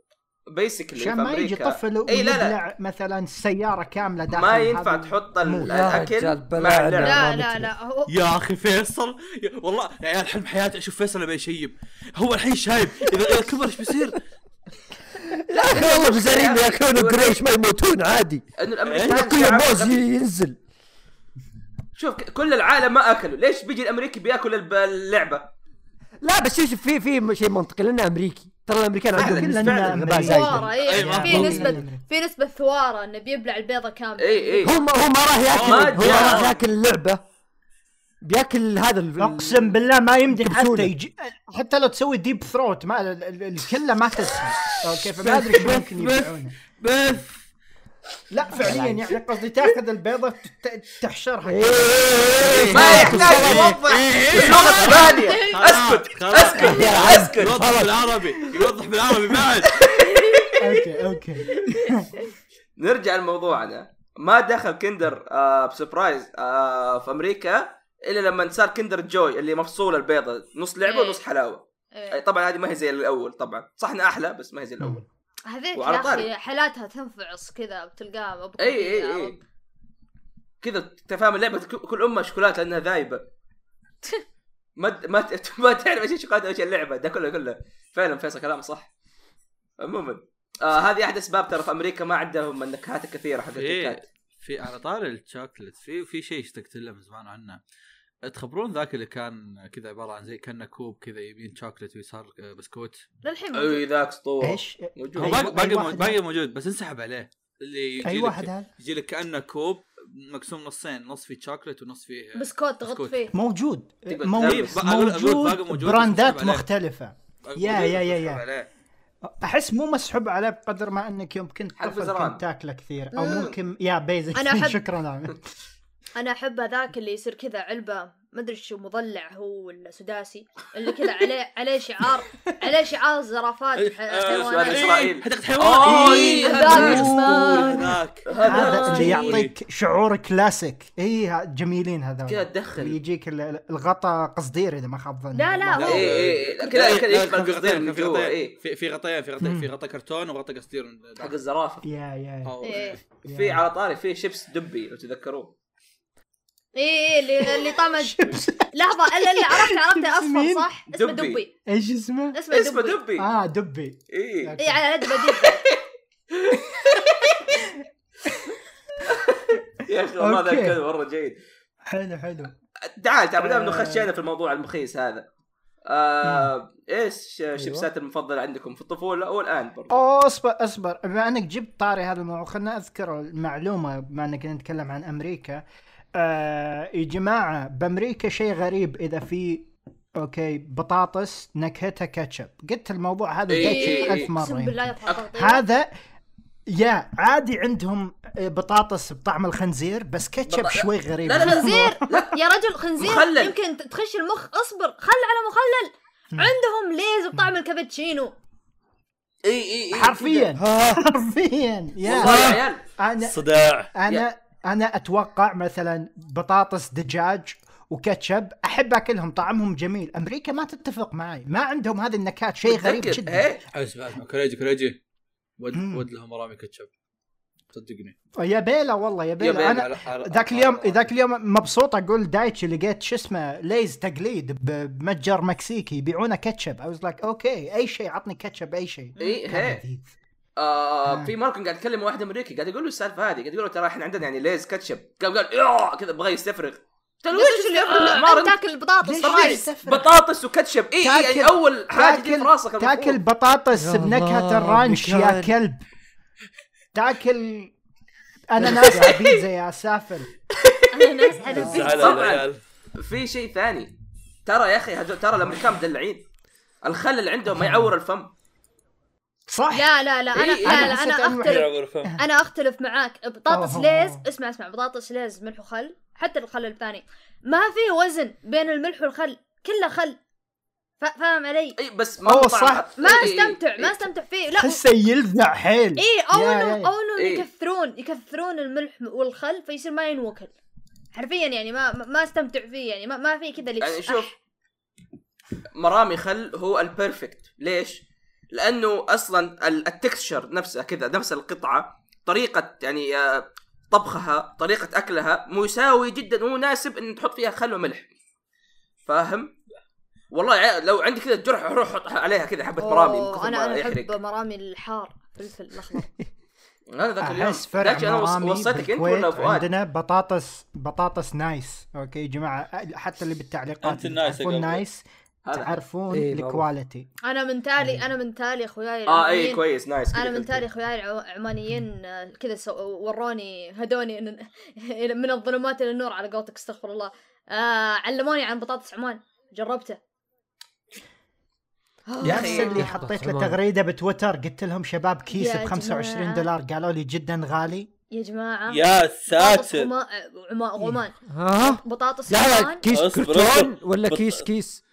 بيسكلي في عشان ما يجي طفل إي لا لا. مثلا سيارة كاملة داخل ما ينفع تحط الأكل مع لا لا مثله. لا هو يا أخي فيصل يا والله يا عيال حلم حياتي أشوف فيصل لما يشيب هو الحين شايب. اذا إذا كبر إيش بيصير؟ لا أخي والله بزارين ياكلون قريش ما يموتون عادي. إنه الأمريكان كل موز. ينزل. شوف كل العالم ما اكلوا ليش بيجي الأمريكي بيأكل اللعبة؟ لا بس شوف في في شيء منطقي لأنه أمريكي. ترى الأمريكان عندهم. زايد ثوارة أي، أي ما في نسبة في نسبة ثوارة إنه بيبلع البيضة كاملة. إي إي. هو ما هو ما راح ياكل ما هو جاء. راح ياكل اللعبة. بياكل هذا ال- أقسم بالله ما يمدي حتى. يجي حتى لو تسوي ديب ثروت ما ال- ال- الكلة ما تسمع أوكي فما أدري إيش ممكن يبيعونه. بس لا (laughs) فعليا يعني. قصدي تأخذ البيضة تحشرها. إيه،. إيه، إيه، ما يحتاج يوضح بلغه ثانية أسكت. أسكت أسكت. يوضح بالعربي يوضح بالعربي بعد. (laughs) أوكي أوكي. نرجع لموضوعنا. ما دخل Kinder آه ب Surprise آه في أمريكا إلا لما صار Kinder Joy اللي مفصول البيضة. نص لعبة إيه. ونص حلاوة. إيه. طبعا هذه ما هي زي الأول طبعا. صح إنها أحلى بس ما هي زي الأول. هذيك وعلى يا. أخي حالاتها تنفعص كذا بتلقاها إي إي إي. كذا انت فاهم اللعبة كل امها شوكولاتة لأنها ذايبة. ما ما ت- (laughs) ما تعرف إيش الشوكولاته وايش اللعبة. ده كله كله. فعلا فيصل كلام صح. عموما آه هذه أحد أسباب ترى في أمريكا ما عندهم النكهات الكثيرة حق في الكيكات في على طاري الشوكلت. في في شيء اشتقت له من زمان عنه. تخبرون ذاك اللي كان كذا عبارة عن زي كأنه كوب كذا يمين شوكلت ويسار بسكوت؟ للحين موجود. اي ذاك اسطورة. إيش؟ موجود. باقي باقي باقي موجود بس انسحب عليه. اللي يجي اي لك واحد هذا؟ يجي لك كأنه كوب مقسوم نصين نص فيه شوكلت ونص فيه بسكوت تغط. فيه. موجود. موجود. موجود، براندات. مختلفة. موجود يا- يا- يا- يا. أحس مو مسحوب عليه بقدر ما إنك يوم كنت تاكله كثير. أو مم. ممكن يا بيزك شكرا. أنا أحب هذاك اللي يصير كذا علبة ما أدري شو مضلع هو ولا سداسي اللي كذا عليه عليه شعار عليه شعار زرافات ح- آه، حيوانات. أوه، حيوان إيه، إيه، هذا آه. اللي يعطيك شعور كلاسيك. اي جميلين هذول. كذا تدخل. يجيك ال- الغطا قصدير إذا ما خاب ظني. لا، لا،. هو-. كذا. كذا يشبه في من في جوا اي في غطا كرتون وغطا قصدير حق الزرافة. يا يا. إيه. في على طاري في شيبس دبي لو تذكروه. اي اي (laughs) اللي اللي طمج لحظة الا الا عرفت عرفت أصفر؟ صح؟ اسمه دبي. دبي. إيش اسمه؟ اسمه اسمه دبي. دبي. آه دبي. اي اي على يد بديل (laughs) يا أخي والله ذا. الكلب مرة جيد. حلو حلو. تعال تعال انه آه. خشينا في الموضوع المخيس هذا. آه إيش شيبسات المفضلة عندكم في الطفولة والان برضه اوه أصبر أصبر. بما إنك جبت طاري هذا الموضوع خلنا أذكر المعلومة بما إنك نتكلم عن أمريكا. آه يا جماعة بأمريكا شيء غريب إذا في okay بطاطس نكهتها كاتشب. قلت الموضوع هذا إيه، إيه، ألف مرة. هذا يا عادي عندهم بطاطس بطعم الخنزير بس كاتشب شوي غريب. لا، لا،. خنزير؟ يا رجل خنزير مخلل. يمكن تخش المخ اصبر خل على مخلل. عندهم Lay's بطعم الكابتشينو. اي اي اي حرفيا. ها حرفيا. والله يا يا عيال. أنا صداع. أنا أنا أتوقع مثلا بطاطس دجاج وكاتشب احب اكلهم طعمهم جميل أمريكا ما تتفق معي ما عندهم هذه النكهات شيء غريب؟ جدا إيه؟ اسمع اسمع كوريجي كوريجي ود. ود لهم رامي كاتشب صدقني يا بيلا والله يا بيلا. بيلا أنا ذاك اليوم ذاك اليوم مبسوط أقول دايتش لقيت شو اسمه ليز تقليد بمتجر مكسيكي يبيعونه كاتشب اي واز لايك أوكي أي شيء عطني كاتشب أي شيء اي. آه آه. في كنت قاعد اتكلم مع واحد أمريكي قاعد يقول له السالفة هذه قاعد يقول له ترى إحنا عندنا يعني Lay's كاتشب قام قال كذا بغى يستفرغ. قلت له انت انت تاكل بطاطس طبيعي؟ بطاطس وكاتشب. اي يعني أول حاجة تجي في راسك تاكل. بطاطس بنكهة ال ranch يا. كلب. تاكل (laughs) اناناس على بيتزا يا سافل اناناس على زعل (laughs) بيتزا. في شيء ثاني. ترى يا أخي هذول ترى الامريكان مدلعين الخل اللي عندهم ما يعور الفم. صح لا لا لا أنا إيه، لا أنا لا أنا أختلف. أنا أختلف معاك بطاطس أوه. ليز اسمع اسمع بطاطس ليز ملح وخل حتى الخل الثاني ما في توازن بين الملح والخل كله خل فا- فاهم علي اي بس ما هو. صح. ما إي، إي، أستمتع ما إي. أستمتع فيه لا تحسه يلذع حيل اي أو يا. أو انهم إيه. يكثرون يكثرون الملح والخل فيصير ما ينوكل حرفيا يعني ما ما- ما أستمتع فيه يعني ما, ما في كذا اللي يعني شوف مرامي خل هو ال perfect ليش؟ لأنه أصلا ال- ال texture نفسها كذا نفس القطعة طريقة يعني آه، طبخها طريقة أكلها مساوي جدا ومناسب إن تحط فيها خل وملح فاهم؟ والله لو عندي كذا جرح روح حط عليها كذا حبة مرامي أنا أنا أحب مرامي الحار فلفل الأخضر (laughs) هذا ذاك اليوم أحس فرع أنا مرامي وصيتك أنت ولا فؤاد؟ عندنا بطاطس بطاطس nice okay يا جماعة حتى اللي بالتعليقات قلبي. nice تعرفون إيه،. ال quality أنا من تالي أنا من تالي أخوياي آه اي كويس nice أنا من. تالي أخوياي العمانيين آه، كذا سو- وروني هدوني من الظلمات إلى النور على قولتك استغفر الله. آه علموني عن بطاطس عمان. جربته. يا أخي. اللي حطيت له عمان. تغريدة بتويتر قلت لهم شباب كيس ب 25 جماعة. دولار قالوا لي جدا غالي. يا جماعة. يا ساتر. عمان عمان عمان. ها؟ بطاطس لا لا عمان. كيس كرتون. ولا كيس كيس؟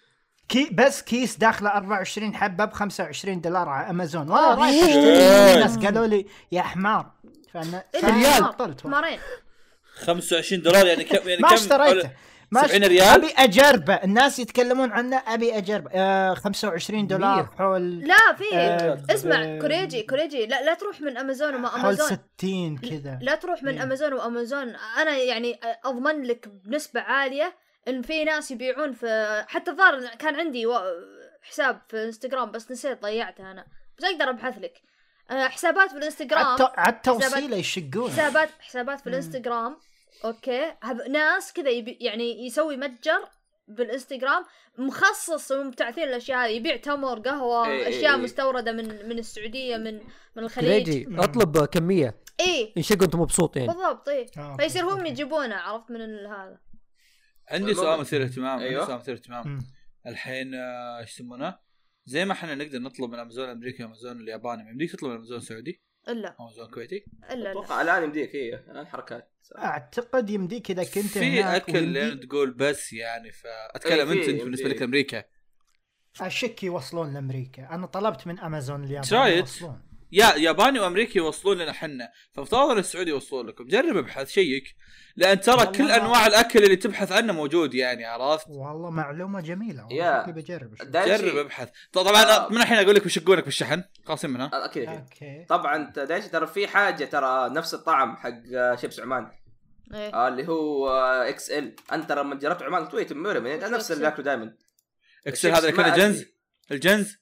كي بس كيس داخله 24 حبة ب 25 دولار على أمازون. وأنا آه، رايح إيه. أشتري. إيه. الناس قالوا لي يا حمار. فانا فأنا ريال. بطلت حمارين 25 دولار يعني كم يعني ما كم؟ اشتريته. ما 70 اشت- ريال؟ أبي اجربه الناس يتكلمون عنه أبي اجربه آه 25 دولار. حول لا في آه، اسمع ب- كوريجي كوريجي. لا لا تروح من أمازون وما حول أمازون. 60 كذا. لا تروح من إيه. أمازون وأمازون. أنا يعني أضمن لك بنسبة عالية إن في ناس يبيعون في حتى الظاهر كان عندي و... حساب في إنستغرام بس نسيت ضيعته أنا. بس أقدر أبحث لك. آه، حسابات في الانستغرام عاد عاد توصيله حسابات- يشقون حسابات حسابات في. الإنستغرام. okay. ناس كذا يبي... يعني يسوي متجر بالإنستغرام مخصص ومبتعثين الأشياء هذه. يبيع تمر قهوة إيه، إيه، أشياء إيه. مستوردة من من السعودية من من الخليج. كريجي أطلب كمية. اي انشق وانت مبسوط يعني بالضبط اي آه، فيصير هم. يجيبونه عرفت؟ من ال- هذا. عندي سؤال مثير اهتمام عندي أيوه. سؤال مثير اهتمام. الحين آه، إيش يسمونه؟ زي ما إحنا نقدر نطلب من أمازون الامريكي وامازون الياباني يمديك تطلب من أمازون السعودي إلا أمازون الكويتي إلا لا أتوقع الآن يمديك هي الآن حركات أعتقد يمديك إذا كنت في أكل لين تقول بس يعني فأتكلم إيه، أنت أنت بالنسبة. لك أمريكا اشك يوصلون لأمريكا أنا طلبت من أمازون اليابان؟ يوصلون يا ياباني وأمريكي يوصلون لنا حنا فافترض ان السعودي يوصلون لكم. جرب ابحث check. لأن ترى كل أنواع الأكل اللي تبحث عنه موجود يعني عرفت؟ والله معلومة جميلة والله يا. بجرب جرب ابحث. طبعا آه. من الحين أقول لك بيشقونك بالشحن؟ خلاصين منها. آه، أكيد أكيد. okay. طبعا دايتشي ترى في حاجة ترى نفس الطعم حق آه، شيبس عمان. إيه. آه اللي هو آه، XL. أنت لما جربت عمان قلت wait مرم يعني نفس اللي XL؟ ياكله دائما اكسل هذا اللي كان جنز الجنز؟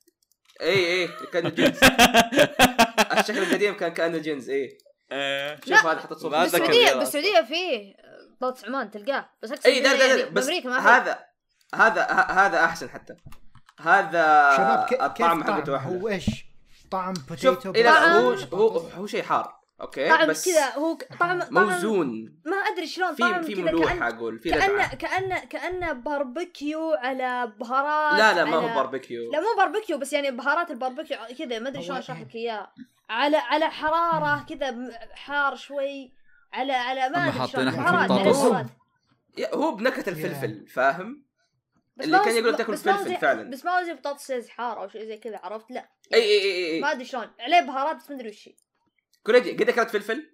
اي اي كان جنز (laughs) الشكل القديم كان كأنه جنز اي آه. شوف. هذا حطيت صوره بالسعوديه بالسعودية فيه بطاطس عمان تلقاه بس أقصد اي ده يعني ده بس هذا هذا هذا أحسن حتى. هذا شباب الطعم حقته طعم؟ أحلى هو إيش؟ طعم شوف بوتيتو إيه لا طعم- هو هو هو شيء حار. أوكي طعم بس كذا هو طعم طعم موزون. ما أدري شلون طعم في في كذا ملوحة كأن أقول في كأنه كأنه كأنه باربيكيو على بهارات لا لا ما هو باربيكيو. لا مو باربيكيو بس يعني بهارات الباربيكيو كذا ما أدري شلون اشرح لك إياه. على على حرارة كذا حار شوي على على ما أدري شلون. بهارات يعني هو بنكهة الفلفل فاهم؟ اللي كان يقول تاكل فلفل فعلا. بس ما هو زي بطاطس حار أو شيء زي كذا عرفت؟ لا. إي إي إي إي. ما أدري شلون. عليه بهارات بس ما أدري وش هي. كوريجي قد أكلت فلفل؟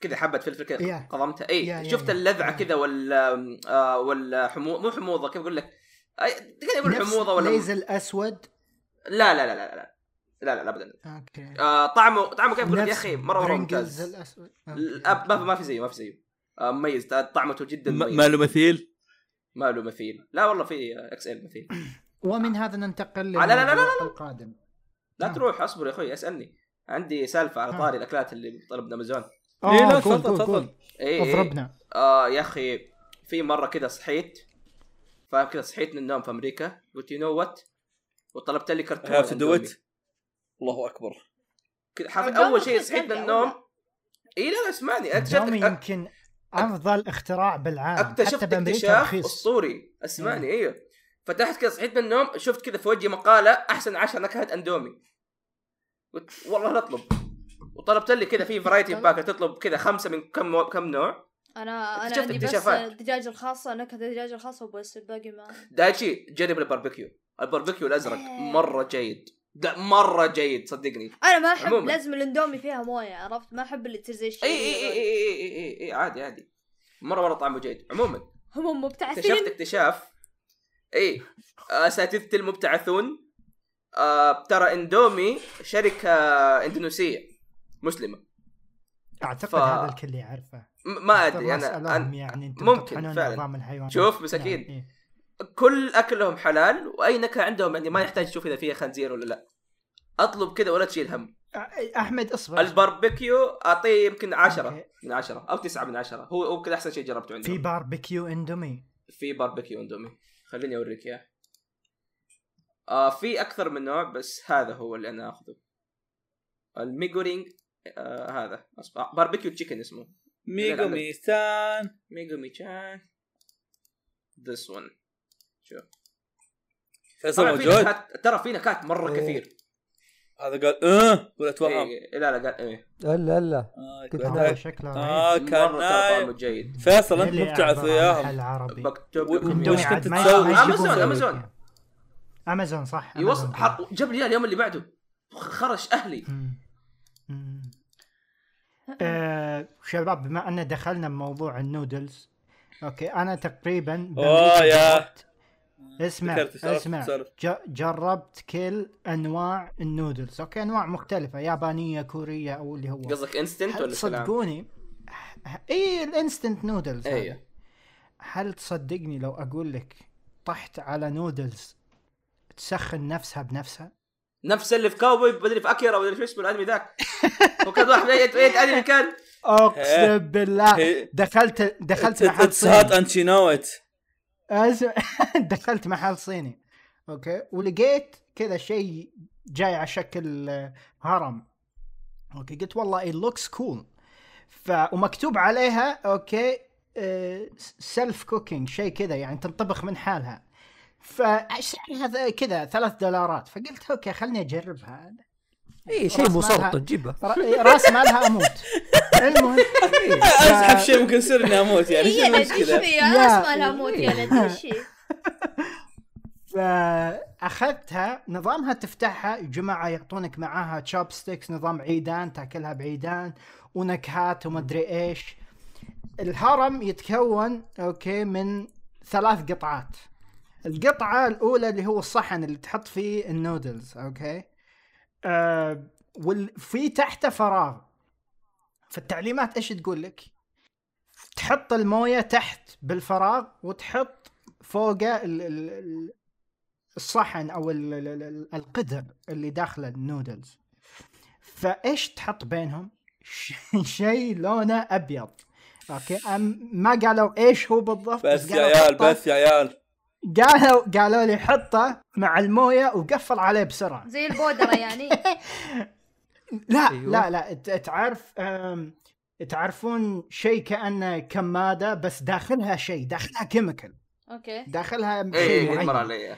كذا حبة فلفل كذا يا. قضمتها. اي يا- شفت يا. اللذعة يا. كذا ولا آه حمو مو حموضة كيف أقول لك؟ يقول نفس حموضة ولا ليز الأسود؟ لا لا لا لا لا. لا لا, لا ابدا. okay. آه طعمه طعمه كيف أقول لك يا أخي؟ مرة مرة ممتاز. الأسود. ما في زيه ما في زيه. آه مميز. طعمته جدا مميز. ما له مثيل؟ ما له مثيل. لا والله في XL مثيل. ومن هذا ننتقل آه، لا- لا- لا- لا- للموضوع القادم. لا آه. تروح أصبر يا أخوي أسألني. عندي سالفة على آه. طاري الأكلات اللي طلبنا أمازون. إيه، لا، آه قول تفضل، تفضل. قول. اي إي. اضربنا. آه يا أخي في مرة كذا صحيت فاهم كذا صحيت من النوم في أمريكا قلت you know what وطلبت لي كرتون have to do أندومي. ات الله أكبر. كذا حرف- أندومي أول شيء صحيت من النوم؟ اي لا لا اسمعني اكتشفت يمكن أفضل اختراع بالعالم اكتشفت اكتشاف رخيص. أسطوري. اسمعني أيوه فتحت كذا صحيت من النوم شفت كذا في وجهي مقالة أحسن عشر نكهات أندومي. قلت والله نطلب وطلبت لي كذا في variety pack تطلب كذا خمسة من كم كم نوع. أنا أنا اكتشفت عندي بس. الدجاج الخاصة نكهه الدجاج الخاصه وبس الباقي ما دايتشي جرب ال barbecue ال barbecue الأزرق إيه. مرة جيد. لا مرة جيد صدقني. أنا ما أحب عموماً. لازم الإندومي فيها موية عرفت؟ ما أحب اللي تصير زي الشيء إي إي إي إي إي, أي عادي عادي. مرة مرة طعمه جيد. عموما. هم اكتشفت مبتعثين اكتشاف. إي اساتذتي المبتعثون. آه ترى إندومي شركة إندونيسية مسلمة. أعتقد ف- هذا الكل يعرفه. ما أدري أنا, أنا يعني أنتم ممكن فعلاً. شوف مساكين. نعم، إيه. كل أكلهم حلال واي نكهه عندهم يعني ما يحتاج تشوف إذا فيها خنزير ولا لا. أطلب كذا ولا تشيل هم. أحمد اصبر. الباربيكيو أعطيه يمكن عشرة okay. من عشرة أو تسعة من عشرة. هو هو كذا أحسن شيء جربته عندهم. في باربيكيو إندومي. في باربيكيو إندومي. خليني أوريك إياه. آه في أكثر من نوع بس هذا هو اللي أنا أخذه. الميجورينج آه هذا. أصبح. آه باربيكيو تشيكن اسمه. ميجو ميستان ميجومي تشان ذس ون شوف فيصل موجود. ترى في نكهات مرة إيه. كثير. هذا قال أه؟ ولا اتوهم إيه لا لا قال إيه. إلا إلا. آه، كنت قلت هذا لك. شكله آه. كان طعمه نايم جيد. فيصل أنت مبتعث وياهم محل عربي مكتوب وش كنت تسوي؟ يجيبون أمازون. أمازون صح؟ يوصل. حط جاب لي اليوم اللي بعده. خرش أهلي. آه شباب بما أن دخلنا بموضوع ال noodles okay أنا تقريبا اوه يا. اسمع اسمع. جربت كل أنواع ال noodles okay أنواع مختلفة يابانية كورية أو اللي هو. قصدك instant ولا؟ تصدقوني؟ اي ال instant noodles. أيوه هل تصدقني لو أقول لك طحت على نودلز تسخن نفسها بنفسها؟ نفس اللي في Cowboy Bebop في أكيرا ولا شو اسمه الأنمي ذاك. وكان واحد اي اي أنمي كان؟ أقسم بالله. هي- دخلت دخلت محل اتس هات صيني انت (laughs) دخلت محل صيني. okay. ولقيت كذا شيء جاي على شكل آه، هرم. okay. قلت والله it looks cool. ف ومكتوب عليها okay self cooking شيء كذا يعني تنطبخ من حالها. فسعرها كذا ثلاث دولارات. فقلت okay خلني أجربها. اي شيء راس مو مالها- سلطه جيبه ر- راس مالها أموت. (laughs) المهم أزحف شيء ممكن يصير اني أموت يعني شو إيش المشكلة؟ في يا- أنا اسمع لها موت يا إيش هي؟ (laughs) فأخذتها نظامها تفتحها جماعة يعطونك معاها chopsticks نظام عيدان تأكلها بعيدان ونكهات ومدري إيش. الهرم يتكون okay من ثلاث قطعات. القطعة الأولى اللي هو الصحن اللي تحط فيه ال noodles okay؟ آه وفي تحته فراغ. فالتعليمات إيش تقول لك؟ تحط الموية تحت بالفراغ وتحط فوقه ال- ال- ال- الصحن أو ال- ال- ال- القدر اللي داخله النودلز. فإيش تحط بينهم؟ (laughs) شيء لونه أبيض. okay؟ ما قالوا إيش هو بالضبط بس يا قالوا عيال بس يا عيال. قالوا قالوا لي حطه مع المويه وقفل عليه بسرعة. زي البودرة يعني. (laughs) لا أيوة. لا لا ت- تعرف تعرفون شيء كانه كمادة بس داخلها شيء داخلها chemical. okay. داخلها اي شيء اي معين. مر علي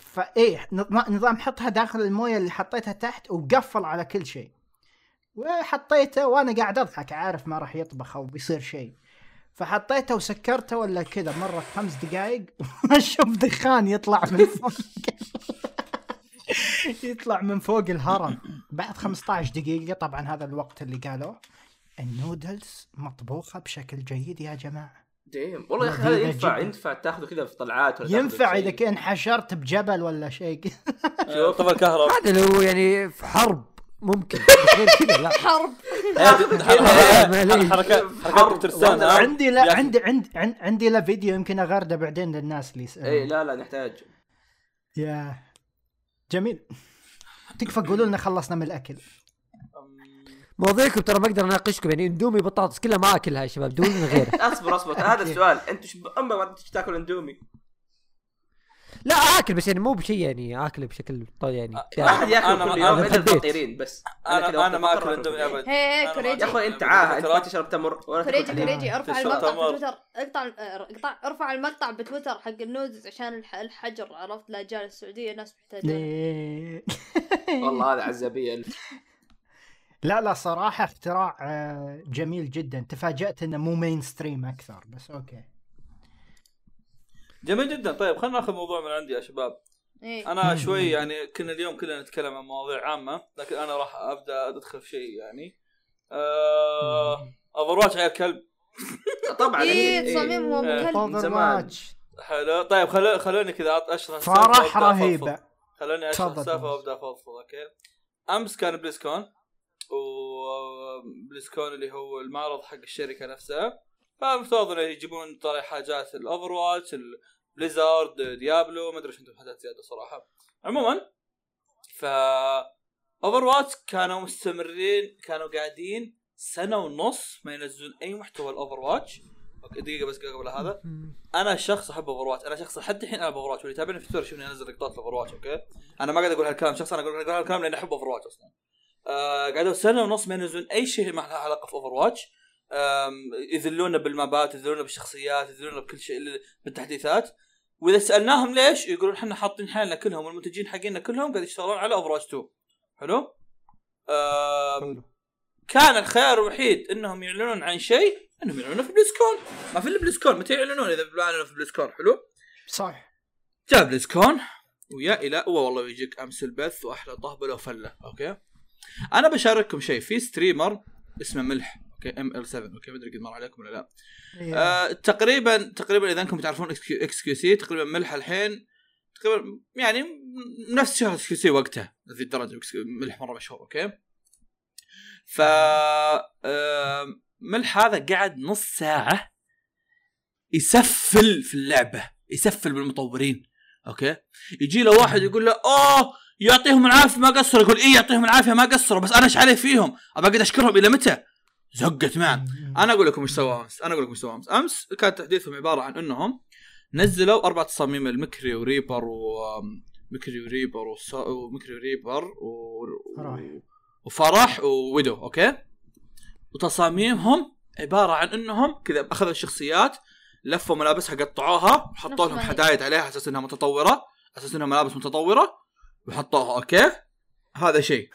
فايه نظام نظام حطها داخل الموية اللي حطيتها تحت وقفل على كل شيء. وحطيته وأنا قاعد أضحك عارف ما راح يطبخ أو بيصير شيء. فحطيته وسكرته ولا كذا مرة خمس دقائق (laughs) أشوف دخان يطلع من فوق. (laughs) يطلع من فوق الهرم. بعد 15 دقيقة طبعا هذا الوقت اللي قالوه النودلز مطبوخة بشكل جيد يا جماعة. ديم. والله يا أخي هذا ينفع جداً. ينفع تاخذه كذا في طلعات ولا ينفع إذا. كان انحشرت بجبل ولا شيء. شوف طفى الكهرب هذا لو يعني في حرب. ممكن بس غير كذا لا. حرب. حركات حركات ترسان؟ عندي لا. عندي عندي عندي, له فيديو يمكن اغرده بعدين للناس اللي يسألون. اي لا لا نحتاج. يا جميل. تكفى قولوا لنا خلصنا من الأكل. مواضيعكم ترى ما أقدر أناقشكم يعني إندومي بطاطس كلها ما أكلها يا شباب دون من غيره أصبر أصبر هذا (laughs) السؤال. انت. اما ما تاكل إندومي. لا آكل بس يعني مو بشيء يعني اكله بشكل طيب يعني. آه، دائم. احد ياكل كل يوم. الا بس أنا أنا ما أكل اندومي ابد هي ما كوريجي. يا أخوي أنت عاهه أنت ما تشرب تمر ولا كريجي. كريجي ارفع المقطع. بتويتر. اقطع اقطع ارفع المقطع بتويتر حق النودز عشان الح- الحجر عرفت؟ لا جال السعودية ناس محتاجين ليه؟ والله هذا عزابية. الف (laughs) لا لا صراحة اختراع آه، جميل جدا. تفاجأت إنه مو mainstream أكثر بس okay. جميل جدا. طيب خلينا ناخذ موضوع من عندي يا شباب. إيه. أنا شوي يعني كنا اليوم كلنا نتكلم عن مواضيع عامة لكن أنا راح أبدأ أدخل في شيء يعني. آه Overwatch عيال كلب. (laughs) طبعا. إيه إيه. تصاميمهم إيه. كلب. من اوفر زمان. واتش حلو. طيب خلو خلوني كذا أشرح السالفة فرح. رهيبة. خلوني أشرح السالفة. وأبدأ أفضفض okay. أمس كان BlizzCon و BlizzCon اللي هو المعرض حق الشركة نفسها. فمفترض إنه يجيبون طالع حاجات ال Overwatch ال Blizzard Diablo ما أدري إيش عندهم حاجات زيادة صراحة. عموما ف Overwatch كانوا مستمرين كانوا قاعدين سنة ونص ما ينزلون أي محتوى ال Overwatch okay دقيقة بس قبل هذا. أنا شخص أحب Overwatch أنا شخص لحد الحين ألعب Overwatch واللي يتابعني في تويتر يشوفني انزل لقطات Overwatch okay؟ أنا ما قاعد أقول هالكلام شخص أنا أقول هالكلام لأني أحب Overwatch أصلا. آه قعدوا سنة ونص ما ينزلون أي شيء ما له علاقة في Overwatch يذلونا بالمابات يذلونا بالشخصيات يذلونا بكل شيء بالتحديثات. وإذا سألناهم ليش يقولون إحنا حاطين حالنا كلهم والمنتجين حقينا كلهم قاعد يشتغلون على Overwatch 2 حلو؟ آم، كان الخيار الوحيد إنهم يعلنون عن شيء إنهم يعلنون في BlizzCon ما في إلا BlizzCon متى يعلنون؟ إذا اعلنوا في BlizzCon حلو؟ صح جاء BlizzCon ويا إلى هو والله يجيك أمس البث وأحلى طهبلة وفلة. okay؟ أنا بشارككم شيء. في streamer اسمه ملح. okay ML7 okay ما أدري قد مر عليكم ولا لا. إيه. آه تقريبا تقريبا إذا أنكم تعرفون xQc تقريبا ملح الحين. تقريبا يعني نفس شهر إكس كيو سي وقتها ذي الدرجة ملح مره مشهور okay؟ ف آه ملح هذا قعد نص ساعة يسفل في اللعبة يسفل بالمطورين okay؟ يجي له واحد يقول له أوه يعطيهم العافية ما قصروا. يقول إيه يعطيهم العافية ما قصروا بس أنا إيش علي فيهم؟ أبى أقعد أشكرهم إلى متى؟ زقت معه أنا أقول لكم إيش سووا أمس. أنا أقول لكم إيش سووا أمس. أمس كان تحديثهم عبارة عن إنهم نزلوا أربع تصاميم المكري وريبر و مكري وريبر وص- ومكري وريبر و... فرح. وفرح وويدو okay؟ وتصاميمهم عبارة عن إنهم كذا أخذوا الشخصيات لفوا ملابسها قطعوها وحطوا لهم. حدايد عليها على أساس إنها متطورة على أساس إنها ملابس متطورة وحطوها okay؟ هذا شيء.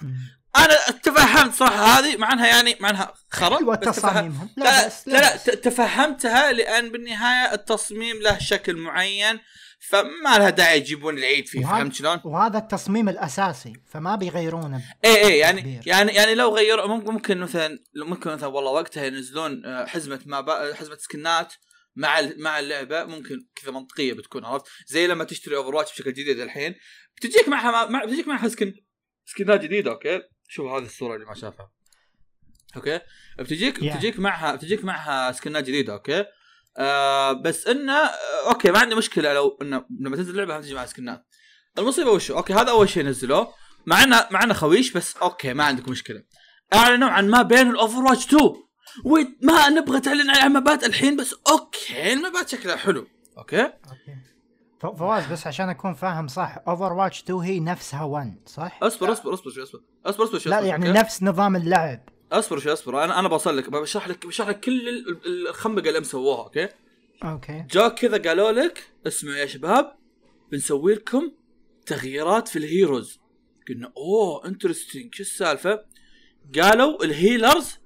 أنا تفهمت صراحة هذه مع إنها يعني مع إنها خرا تفهم- تصاميمهم لا لا, بس- لا, لا بس. تفهمتها لأن بالنهاية التصميم له شكل معين فما لها داعي يجيبون العيد فيه وهذا- فهمت شلون؟ وهذا التصميم الأساسي فما بيغيرونه اي اي يعني كبير. يعني يعني لو غيروا ممكن ممكن مثلا ممكن مثلا والله وقتها ينزلون آه، حزمة ما حزمة سكنات مع مع اللعبة ممكن كذا منطقية بتكون عرفت زي لما تشتري أوفر واتش بشكل جديد الحين بتجيك معها مع بتجيك معها skin سكنات جديدة okay شوف هذه الصورة اللي ما شافها. okay؟ بتجيك Yeah. بتجيك معها بتجيك معها سكنات جديدة okay؟ آه بس انه okay ما عندي مشكلة لو انه لما تنزل اللعبه تجي معها سكنات. المصيبة وشو؟ okay هذا أول شيء نزلوه. مع انه مع إنه خويش بس okay ما عندك مشكلة. أعلنوا عن ما بين الاوفر واتش 2 وما نبغى تعلن عن مبات الحين بس okay المبات شكلها حلو. okay؟ ف- فواز بس عشان أكون فاهم صح اوفر واتش 2 هي نفسها 1 صح؟ أصبر أصبر أصبر شوي أصبر. أصبر أصبر شوي لا يعني okay؟ نفس نظام اللعب. أصبر شوي أصبر. أنا أنا بوصل لك بشرح لك بشرح لك كل ال- ال- الخنبقة اللي هم سووها okay؟ okay. جاك كذا قالوا لك اسمعوا يا شباب بنسوي لكم تغييرات في ال heroes. قلنا أوه interesting شو السالفة؟ قالوا ال healers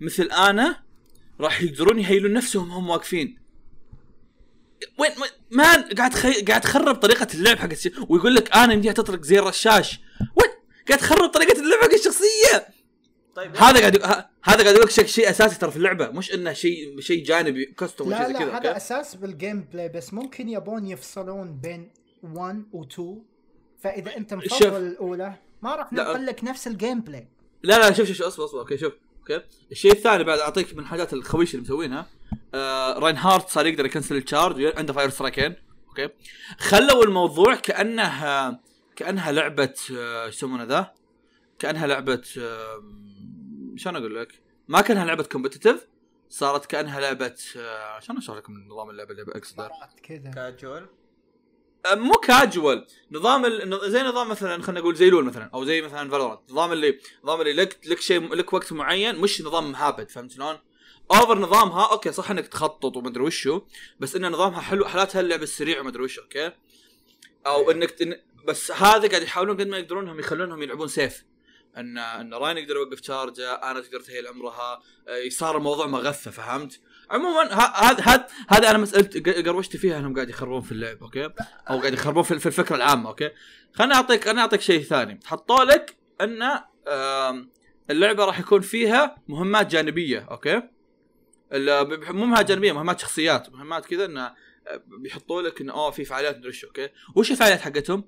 مثل أنا راح يقدرون يهيلون نفسهم هم واقفين. وين man قاعد خي... قاعد تخرب طريقة اللعب حق الشيء ويقول لك أنا يمديها تطلق زي الرشاش. وين؟ قاعد تخرب طريقة اللعب حق الشخصية. طيب هذا قاعد هذا قاعد يقول لك شيء أساسي ترى في اللعبة. مش إنه شيء شيء جانبي custom لا لا كذا هذا okay؟ أساس بال gameplay بس ممكن يبون يفصلون بين 1 و 2 فإذا أنت. مفضل الأولى ما راح. ننقل لك نفس ال gameplay لا لا شوف شوف شوف أصبر أصبر okay شوف. okay الشيء الثاني بعد أعطيك من الحاجات الخويشه اللي مسوينها آه راين هارت صار يقدر يكنسل ال charge عنده fire strike ين okay خلوا الموضوع كأنها كأنها لعبة آه، يسمونه ذا؟ كأنها لعبة آه، شلون أقول لك؟ ما كأنها لعبة competitive صارت كأنها لعبة آه، شلون أشرح لكم نظام اللعبة اللي اقصده؟ كذا كاجوال آه، مو كاجوال نظام ال... زي نظام مثلا خلينا نقول زي لول مثلا أو زي مثلا فالورانت نظام اللي نظام اللي لك لك شيء لك وقت معين مش نظام مهابد فهمت شلون؟ اوفر نظامها okay صح إنك تخطط ومدري وشو بس إن نظامها حلو حلاتها اللعب السريع ومدري وشو okay؟ أو إنك تن... بس هذا قاعد يحاولون قد ما يقدرون هم يخلونهم يلعبون safe ان إن راين يقدر يوقف charge ه أنا تقدر تهيل عمرها آه، صار الموضوع مغثى فهمت؟ عموما هذا هذا هذا أنا مسألة قروشتي فيها إنهم قاعد يخربون في اللعب okay؟ أو قاعد يخربون في الفكرة العامة okay؟ خليني أعطيك خليني أعطيك شيء ثاني حطوا لك أن اللعبة راح يكون فيها مهمات جانبية okay؟ مو مهمات جانبية مهمات شخصيات مهمات كذا انه آه، بيحطوا لك انه اوه في فعاليات مدري okay؟ وش الفعاليات حقتهم؟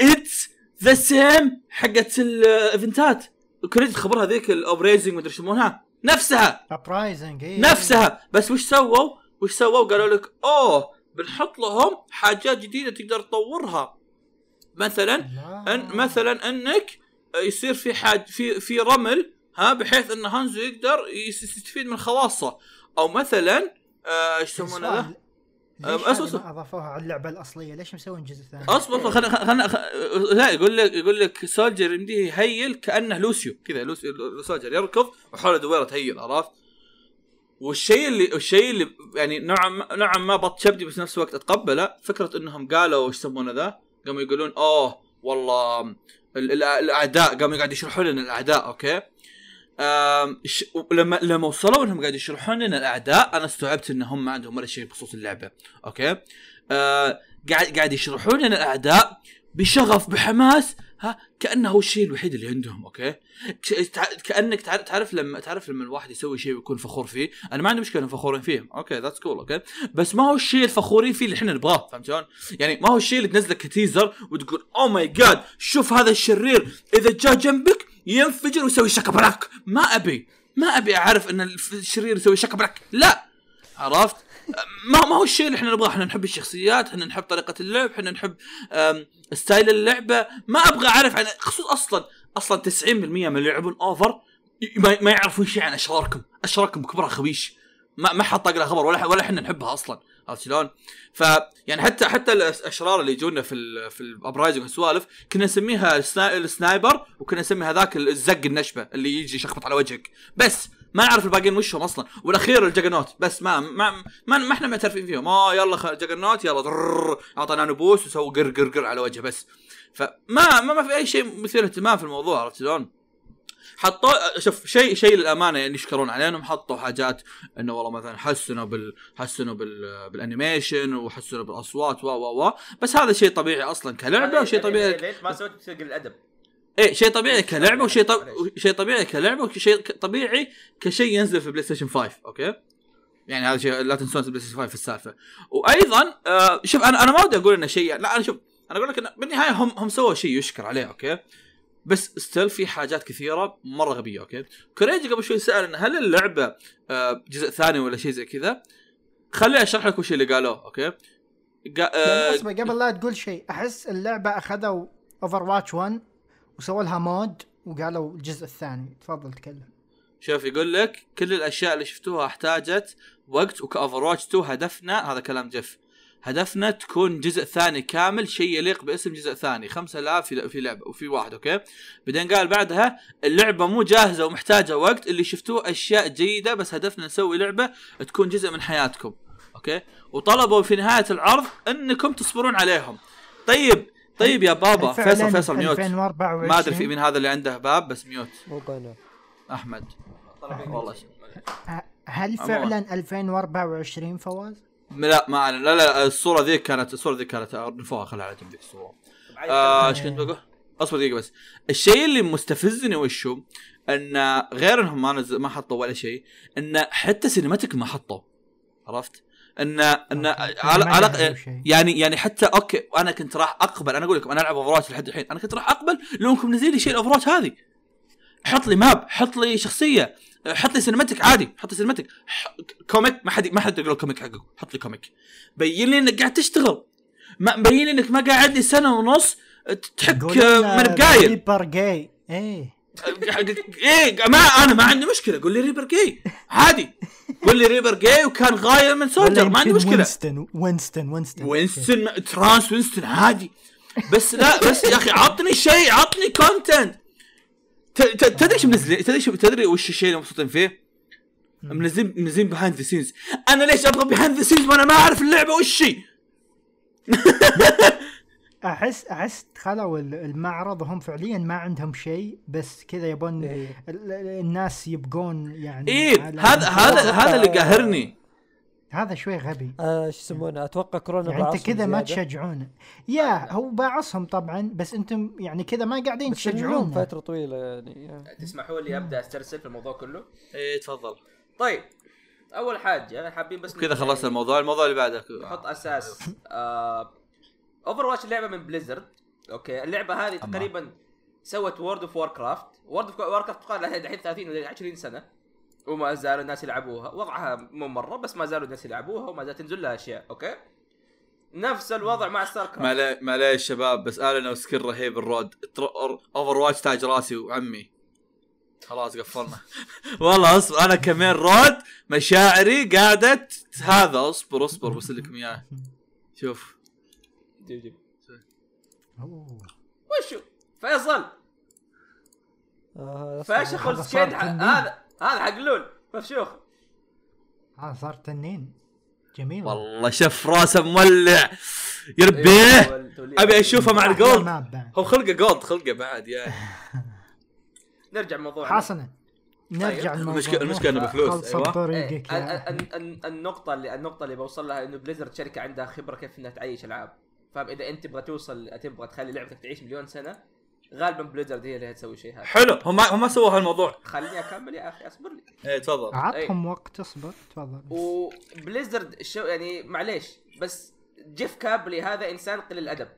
it's the same حقت الايفنتات كريدت خبرها ذيك ال uprising مدري يسمونها نفسها uprising اي نفسها بس وش سووا؟ وش سووا؟ قالوا لك أوه بنحط لهم حاجات جديدة تقدر تطورها مثلا أن مثلا أنك يصير في حاج في في رمل ها بحيث إن هانزو يقدر يس- يستفيد من خواصه أو مثلا آه، إيش يسمونه ذا؟ ما أضافوها على اللعبة الأصلية ليش مسوين جزء ثاني أصبر خلنا خلنا لا يقول لك يقول لك سولجر يمديه يهيل كأنه لوسيو كذا لوسيو سولجر يركض وحوله دويرة تهيل عرفت؟ والشيء اللي الشيء اللي يعني نوعا ما نوعا ما بط شبدي بس نفس الوقت أتقبله فكرة إنهم قالوا إيش يسمونه ذا؟ قاموا يقولون أوه والله ال- ال- الأعداء قاموا قاعد يشرحوا لنا الأعداء okay؟ ش- لما لما وصلوا انهم قاعد يشرحون لنا الأعداء أنا استوعبت إنهم ما عندهم ولا شيء بخصوص اللعبة. okay؟ آه قاعد قاعد يشرحون لنا الأعداء بشغف بحماس ها كأنه هو الشيء الوحيد اللي عندهم okay؟ كأنك تعرف تعرف لما تعرف لما الواحد يسوي شيء ويكون فخور فيه. أنا ما عندي مشكلة فخورين فيه. okay that's cool okay؟ بس ما هو الشيء الفخورين فيه اللي إحنا نبغاه فهمت شلون؟ يعني ما هو الشيء اللي تنزله ك teaser وتقول oh my God شوف هذا الشرير إذا جاء جنبك ينفجر ويسوي شكبراك. ما أبي ما أبي أعرف إن الشرير يسوي شكبراك. لا! عرفت؟ ما ما هو الشيء اللي إحنا نبغاه. إحنا نحب الشخصيات إحنا نحب طريقة اللعب إحنا نحب style اللعبة. ما أبغى أعرف عن خصوص أصلا أصلا 90% من اللي يلعبون أوفر. ما, يعرفون شيء عن أشراركم. أشراركم كبرها خبيش. ما ما حط لها خبر ولا ولا إحنا نحبها أصلا. عرفت شلون؟ ف يعني حتى حتى الأشرار اللي يجونا في في ال uprising والسوالف كنا نسميها السنا- ال sniper وكنا نسمي هذاك الزق النشبة اللي يجي يشخبط على وجهك. بس ما نعرف الباقيين وشهم أصلا. والأخير ال juggernaut بس ما ما ما, ما إحنا معترفين فيهم. آه يلا juggernaut يلا اعطى نبوس وسووا قر قر قر على وجهه بس. فما ما, ما في أي شيء مثير اهتمام في الموضوع عرفت شلون؟ حطوا شوف شيء شيء للأمانة يعني يشكرون عليه انهم حطوا حاجات إنه والله مثلا حسنوا بال حسنوا بال بال animation وحسنوا بالأصوات و و و بس هذا شيء طبيعي أصلا كلعبة وشيء طبيعي ليش ما سويت بسوق الأدب؟ إيه شيء طبيعي كلعبة وشيء طب... شيء طبيعي كلعبة وشيء طبيعي كشيء ينزل في بلاي ستيشن 5 okay؟ يعني هذا شيء لا تنسون بلاي ستيشن 5 في السالفة. وأيضا آه شوف أنا أنا ما ودي أقول إنه شيء لا أنا شوف أنا أقول لك إن بالنهاية هم هم سووا شيء يشكر عليه okay؟ بس still في حاجات كثيرة مرة غبية okay؟ كوريجي قبل شوي سأل انه هل اللعبة آه جزء ثاني ولا شيء زي كذا؟ خليني أشرح لك وش اللي قالوه okay؟ قا... آه قبل لا تقول شيء. أحس اللعبة أخذوا Overwatch 1 وسووا لها mod وقالوا الجزء الثاني. تفضل تكلم. شوف يقول لك كل الأشياء اللي شفتوها احتاجت وقت وك Overwatch 2 هدفنا. هذا كلام جيف هدفنا تكون جزء ثاني كامل شيء يليق باسم جزء ثاني. 5000 في في لعبة وفي واحد okay؟ بعدين قال بعدها اللعبة مو جاهزة ومحتاجة وقت اللي شفتوه أشياء جيدة بس هدفنا نسوي لعبة تكون جزء من حياتكم okay؟ وطلبوا في نهاية العرض إنكم تصبرون عليهم. طيب طيب يا بابا فيصل فيصل mute. 2024 ما أدري في مين هذا اللي عنده باب بس mute. مو أحمد. والله. هل. فعلا 2024 فواز؟ لا ما أعلن. لا لا الصورة ذيك كانت الصورة ذيك كانت نفوها خلها على جنب ذيك الصورة آه، إيش كنت بقول؟ أصبر دقيقة بس الشيء اللي مستفزني وشو أن غير إنهم ما نزل ما حطوا ولا شيء أن حتى cinematic ما حطوا عرفت؟ ان أن. على على شيء. يعني يعني حتى okay أنا كنت راح أقبل أنا أقول لكم أنا ألعب Over لحد الحين أنا كنت راح أقبل لو إنكم نزل لي شيء ال Over هذه حط لي map حط لي شخصية حط لي cinematic عادي. حط لي cinematic comic ما حد ما حد يقول ال comic حقك حط لي comic بين لي إنك قاعد تشتغل. ما مبين لي إنك ما قاعد لي سنة ونص تحك قول لنا من بقايل. ريبر جاي. إيه. (laughs) إيه ما أنا ما عندي مشكلة. قول لي ريبر جاي. عادي. قول لي ريبر جاي وكان غاير من سولجر ما عندي مشكلة. وينستون وينستون وينستون. وينستون ترانس وينستون عادي. بس لا بس يا أخي عطني شيء عطني كونتنت تدري إيش منزلين تدري تدري وش الشيء اللي مبسوطين فيه؟ منزلين منزلين بيهايند ذا سينز أنا ليش أبغى بيهايند ذا سينز وأنا ما أعرف اللعبة وش هي؟ (laughs) احس أحس خلوا ال- المعرض هم فعليا ما عندهم شيء بس كذا يبون إيه. ال- ال- الناس يبقون يعني إيه هذا هذا هذا اللي قاهرني هذا شوي غبي. آه، شو يسمونه؟ أتوقع كورونا يعني أنت كذا ما زيادة. تشجعونه يا هو باعصهم طبعا بس أنتم يعني كذا ما قاعدين تشجعون. فترة طويلة يعني. تسمحوا لي أبدأ أسترسل في الموضوع كله؟ إيه تفضل. طيب أول حاجة حابين بس كذا خلصنا الموضوع الموضوع اللي بعده. نحط أساس. Overwatch لعبة من Blizzard okay؟ اللعبة هذه. تقريبا سوت World of Warcraft World of Warcraft تقال لها الحين 30 ولا 20 سنة. وما زالوا الناس يلعبوها. وضعها مو مرة بس ما زالوا الناس يلعبوها وما زالت تنزل لها أشياء okay؟ نفس الوضع مع Star Craft معليش معليش شباب بس أنا و skin رهيب الرود Overwatch تاج راسي وعمي. خلاص قفلنا. (laughs) والله اصبر. أنا كمين رود مشاعري قاعدة ت- هذا. اصبر اصبر برسل لكم إياه. شوف. جيب جيب. وشو؟ فيصل. آه، فاشخ هذا هذا حق لول مفشوخ. آه صار تنين. جميل. والله شف راسه مولع. يربيه إيه، تولي- أبي أشوفه مع الجولد. هو خلقه جولد خلقه بعد يا. (laughs) نرجع موضوعنا. حسنا. نرجع طيب. الموضوع المشكلة- المشكلة إنه بفلوس، أيوة. بطريقك إيه، يا ال- ال- ال- النقطة اللي النقطة اللي بوصل لها إنه Blizzard شركة عندها خبرة كيف إنها تعيش ألعاب. فاهم؟ إذا أنت تبغى توصل تبغى تخلي لعبتك تعيش مليون سنة غالبا Blizzard هي اللي هتسوي شيء هذا. حلو هم ما هم ما سووا هالموضوع. خليني أكمل يا أخي أصبر لي. إيه تفضل. عطهم وقت اصبر تفضل. و Blizzard الشو يعني معليش بس جيف كابلن هذا إنسان قليل الأدب.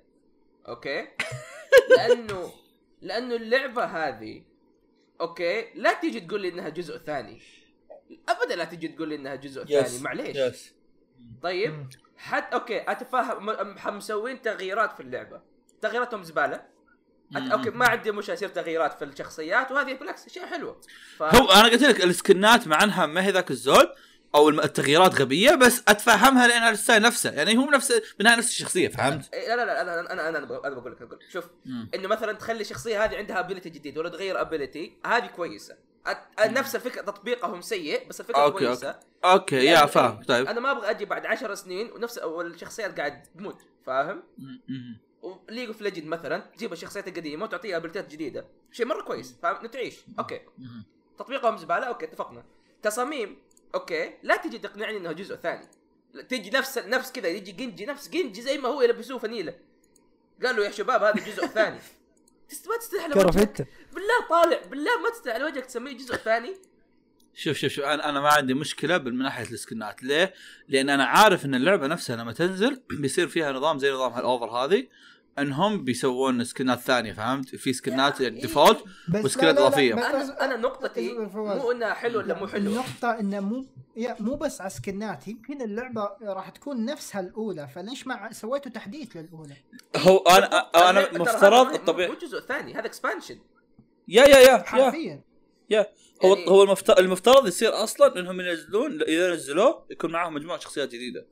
okay؟ (laughs) لأنه لأنه اللعبة هذه أوكي لا تيجي تقول لي إنها جزء ثاني. ابدا لا تيجي تقول لي إنها جزء ثاني معليش. yes طيب حتى okay اتفهم مسوين تغييرات في اللعبة. تغييراتهم زبالة. okay ما عندي مشكله يصير تغييرات في الشخصيات وهذه بالعكس اشياء حلوة ف... هو أنا قلت لك السكنات مع أنها ما هي ذاك الزود أو التغييرات غبية بس أتفهمها لانها ال style نفسه. يعني هو نفس بالنهايه نفس الشخصية فهمت؟ إيه، لا لا لا أنا أنا أنا أنا بقول- أنا بقول لك أقول لك. شوف. إنه مثلا تخلي الشخصيه هذه عندها ability جديد ولا تغير ability هذه كويسة. أت... نفس الفكرة تطبيقهم سيء بس الفكرة okay، كويسة. okay يا يعني فاهم. طيب. أنا ما أبغى أجي بعد عشر سنين ونفس والشخصيات قاعد تموت فاهم؟ و League of Legends مثلا تجيب الشخصيات القديمة وتعطيها ability ات جديدة. شيء مرة كويس فاهم؟ انه تعيش okay. تطبيقهم زباله okay اتفقنا. تصاميم okay. لا تجي تقنعني إنه جزء ثاني. تجي نفس نفس كذا يجي Genji نفس Genji زي ما هو يلبسوه فنيله قالوا يا شباب هذا جزء ثاني. (laughs) ما تستحي على وجهك. بالله طالع بالله ما تستحي على وجهك تسميه جزء ثاني. شوف شوف شوف أنا أنا ما عندي مشكلة من ناحية السكنات. ليه؟ لأن أنا عارف إن اللعبة نفسها لما تنزل (clears throat) بيصير فيها نظام زي نظام هال Over هذه. انهم بيسوون سكنات ثانية فهمت؟ في سكنات يا- default لا، إضافية. بس- أنا أنا نقطتي. مو إنها حلو ولا مو حلو النقطة إنه مو يا مو بس على سكنات يمكن اللعبة راح تكون نفسها الأولى فليش ما سويتوا تحديث للأولى؟ هو أنا أنا مفترض الطبيعي. مو جزء ثاني هذا اكسبانشن يا يا يا يا. حرفيا. هو يعني- هو المفترض المفترض يصير أصلا إنهم ينزلون إذا نزلوه يكون معاهم مجموعة شخصيات جديدة.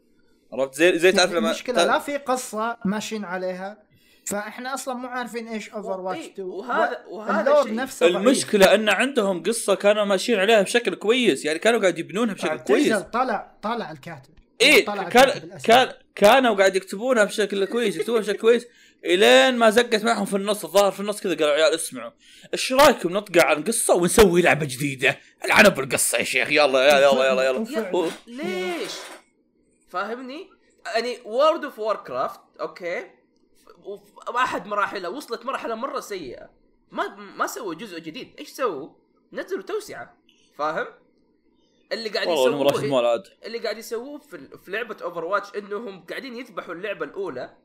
عرفت؟ زي زي تعرف لما المشكلة لا في قصة ماشيين عليها. فاحنا أصلا مو عارفين إيش Overwatch إيه، 2 وهذا وهذا الشيء نفسه ضعيف. المشكلة إن عندهم قصة كانوا ماشيين عليها بشكل كويس يعني كانوا قاعد يبنونها بشكل كويس طلع طلع الكاتب إيه طلع كان. كان كانوا قاعد يكتبونها بشكل كويس يكتبونها بشكل كويس إلين ما زقت معهم في النص الظاهر في النص كذا قالوا عيال اسمعوا إيش رأيكم نطقع عن قصة ونسوي لعبة جديدة العنب بالقصة يا شيخ يلا يلا يلا يلا, يلا. (laughs) ليش؟ فاهمني؟ يعني World of Warcraft okay وف- أحد مراحلها وصلت مرحلة مرة سيئة. ما ما سووا جزء جديد. إيش سووا؟ نزلوا توسعة. فاهم؟ اللي قاعد يسووه اللي قاعد يسووه في, في لعبة Overwatch إنهم قاعدين يذبحوا اللعبة الأولى.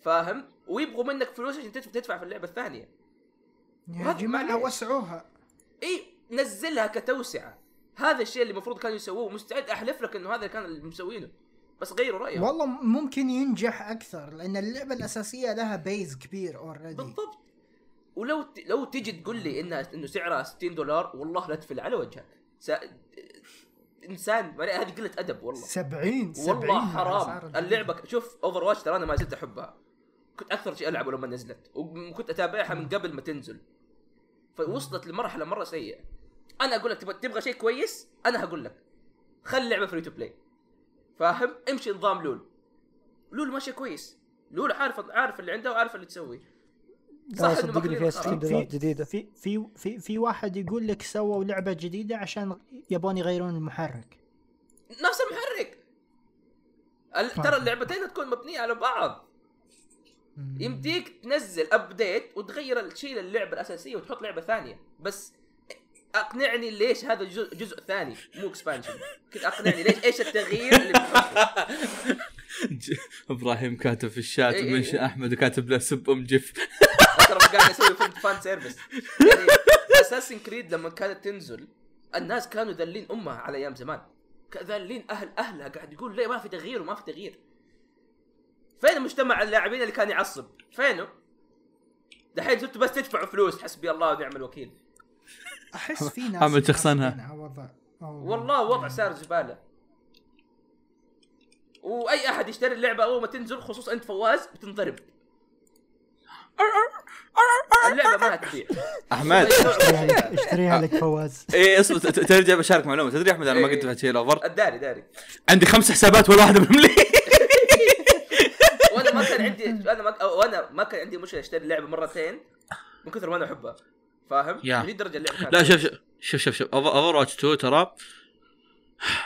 فاهم؟ ويبغوا منك فلوس عشان تدفع, في اللعبة الثانية. يا جماعة. وسعوها. إي نزلها كتوسعة. هذا الشيء اللي المفروض كانوا يسووه. مستعد أحلف لك إنه هذا كان اللي مسوينه. بس غيروا رايهم والله ممكن ينجح أكثر لأن اللعبة الأساسية لها base كبير already بالضبط. ولو ت... لو تجي تقول لي انها إنه سعرها 60 دولار والله لاتفل على وجهك. س... إنسان هذه قلة أدب والله. 70 70 والله حرام. اللعبة شوف Overwatch ترى أنا ما زلت أحبها. كنت أكثر شيء العبه لما نزلت. وكنت أتابعها من قبل ما تنزل. فوصلت لمرحلة مرة سيئة. أنا أقول لك تبغى تبغى شيء كويس؟ أنا هقول لك. خلي اللعبة free to play فاهم؟ امشي نظام لول. لول ماشي كويس. لول عارف عارف اللي عنده وعارف اللي تسوي. صح صدقني ماكلين فيها الخراب. 60 دولار في جديدة. في في في في واحد يقول لك سووا لعبة جديدة عشان يبون يغيرون المحرك. نفس المحرك. ال- ترى اللعبتين تكون مبنية على بعض. يمديك تنزل update وتغير تشيل اللعبة الأساسية وتحط لعبة ثانية. بس أقنعني ليش هذا جزء, جزء ثاني مو expansion كذا أقنعني ليش؟ إيش التغيير اللي (laughs) إبراهيم كاتب في الشات إيه إيه ومنشن إيه. أحمد وكاتب له سب أم جف. ترى قاعد أسوي fan fan service يعني Assassin's Creed لما كانت تنزل الناس كانوا ذلين أمها على أيام زمان. ذلين أهل أهلها قاعد يقول ليه ما في تغيير وما في تغيير؟ فين مجتمع اللاعبين اللي كان يعصب؟ فينه؟ دحين صرتوا بس تدفعوا فلوس حسبي الله ونعم الوكيل. أحس في (laughs) ناس حمد شخصنها. والله. وضع صار زباله وأي أحد يشتري اللعبة أول ما تنزل خصوصا أنت فواز بتنضرب. اللعبة ما تبيع. أحمد. (laughs) اشتريها لك اشتريها لك فواز. (laughs) إيه اصبر ترجع بشارك معلومة. تدري يا أحمد أنا ما إيه. قلت لك شيء اوفر داري داري. عندي خمس حسابات ولا واحدة منهم. لي وأنا ما كان عندي أنا ما وأنا ما كان عندي مشكلة أشتري اللعبة مرتين من كثر ما أنا أحبها. فاهم؟ يا. لهذه الدرجه اللعبة كانت لا شوف شوف شوف شوف شوف Overwatch 2 ترى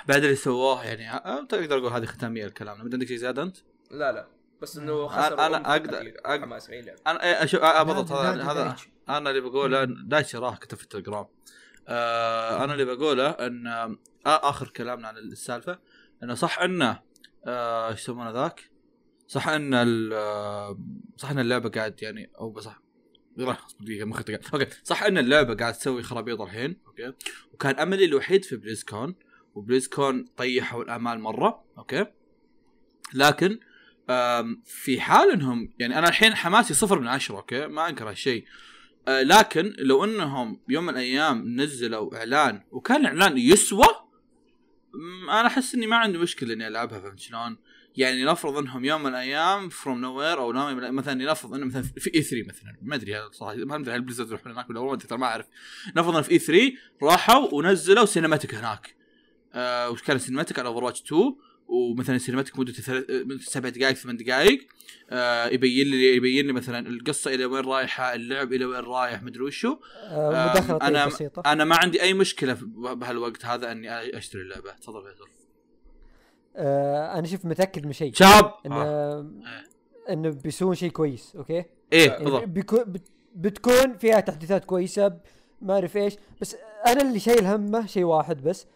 بعد اللي سووه يعني تقدر أقول هذه ختامية الكلام ما عندك شيء زيادة أنت؟ لا لا بس إنه خسر حماس في اللعبه أنا إيه، أشوف آه، بالضبط هذا هذا. أنا اللي بقوله دايتشي راه كتب في التليجرام آه أنا اللي بقوله إن آه آخر كلامنا عن السالفة إنه صح انه آه، إيش يسمونه ذاك؟ صح إن ال- آه، صح إن اللعبة قاعد يعني أو صح راح دقيقه مخي. okay صح إن اللعبة قاعد تسوي خرابيط الحين okay وكان أملي الوحيد في BlizzCon و BlizzCon طيحوا الأمال مرة okay لكن في حال إنهم يعني أنا الحين حماسي صفر من عشرة okay ما انكر هالشيء آه، لكن لو إنهم يوم من الأيام نزلوا إعلان وكان الإعلان يسوى أنا أحس إني ما عندي مشكلة إني ألعبها فهمت شلون؟ يعني نفرض انهم يوم من الأيام from nowhere أو نوم مثلا نفرض انه مثلا في E3 مثلا ما أدري صراحة ما أدري هل Blizzard يروحون هناك ولا ما ادري ما أعرف. نفرض انه في E3 راحوا ونزلوا cinematic هناك. آه وش كان cinematic على Overwatch 2 ومثلا cinematic مدته ثلاث- آه، سبع دقائق ثمان دقائق آه يبين لي يبين لي مثلا القصة إلى وين رايحة اللعب إلى وين رايح مدري وشو. آه، أنا- طيب بسيطة. أنا ما عندي أي مشكلة بهالوقت هذا أني أشتري اللعبة. تفضل فيصل آه، أنا شوف متأكد من شيء. شاب انه آه. إنه بيسوون شيء كويس okay؟ إيه يعني بالضبط بتكون فيها تحديثات كويسة ما أعرف إيش. بس أنا اللي شايل همه شيء واحد بس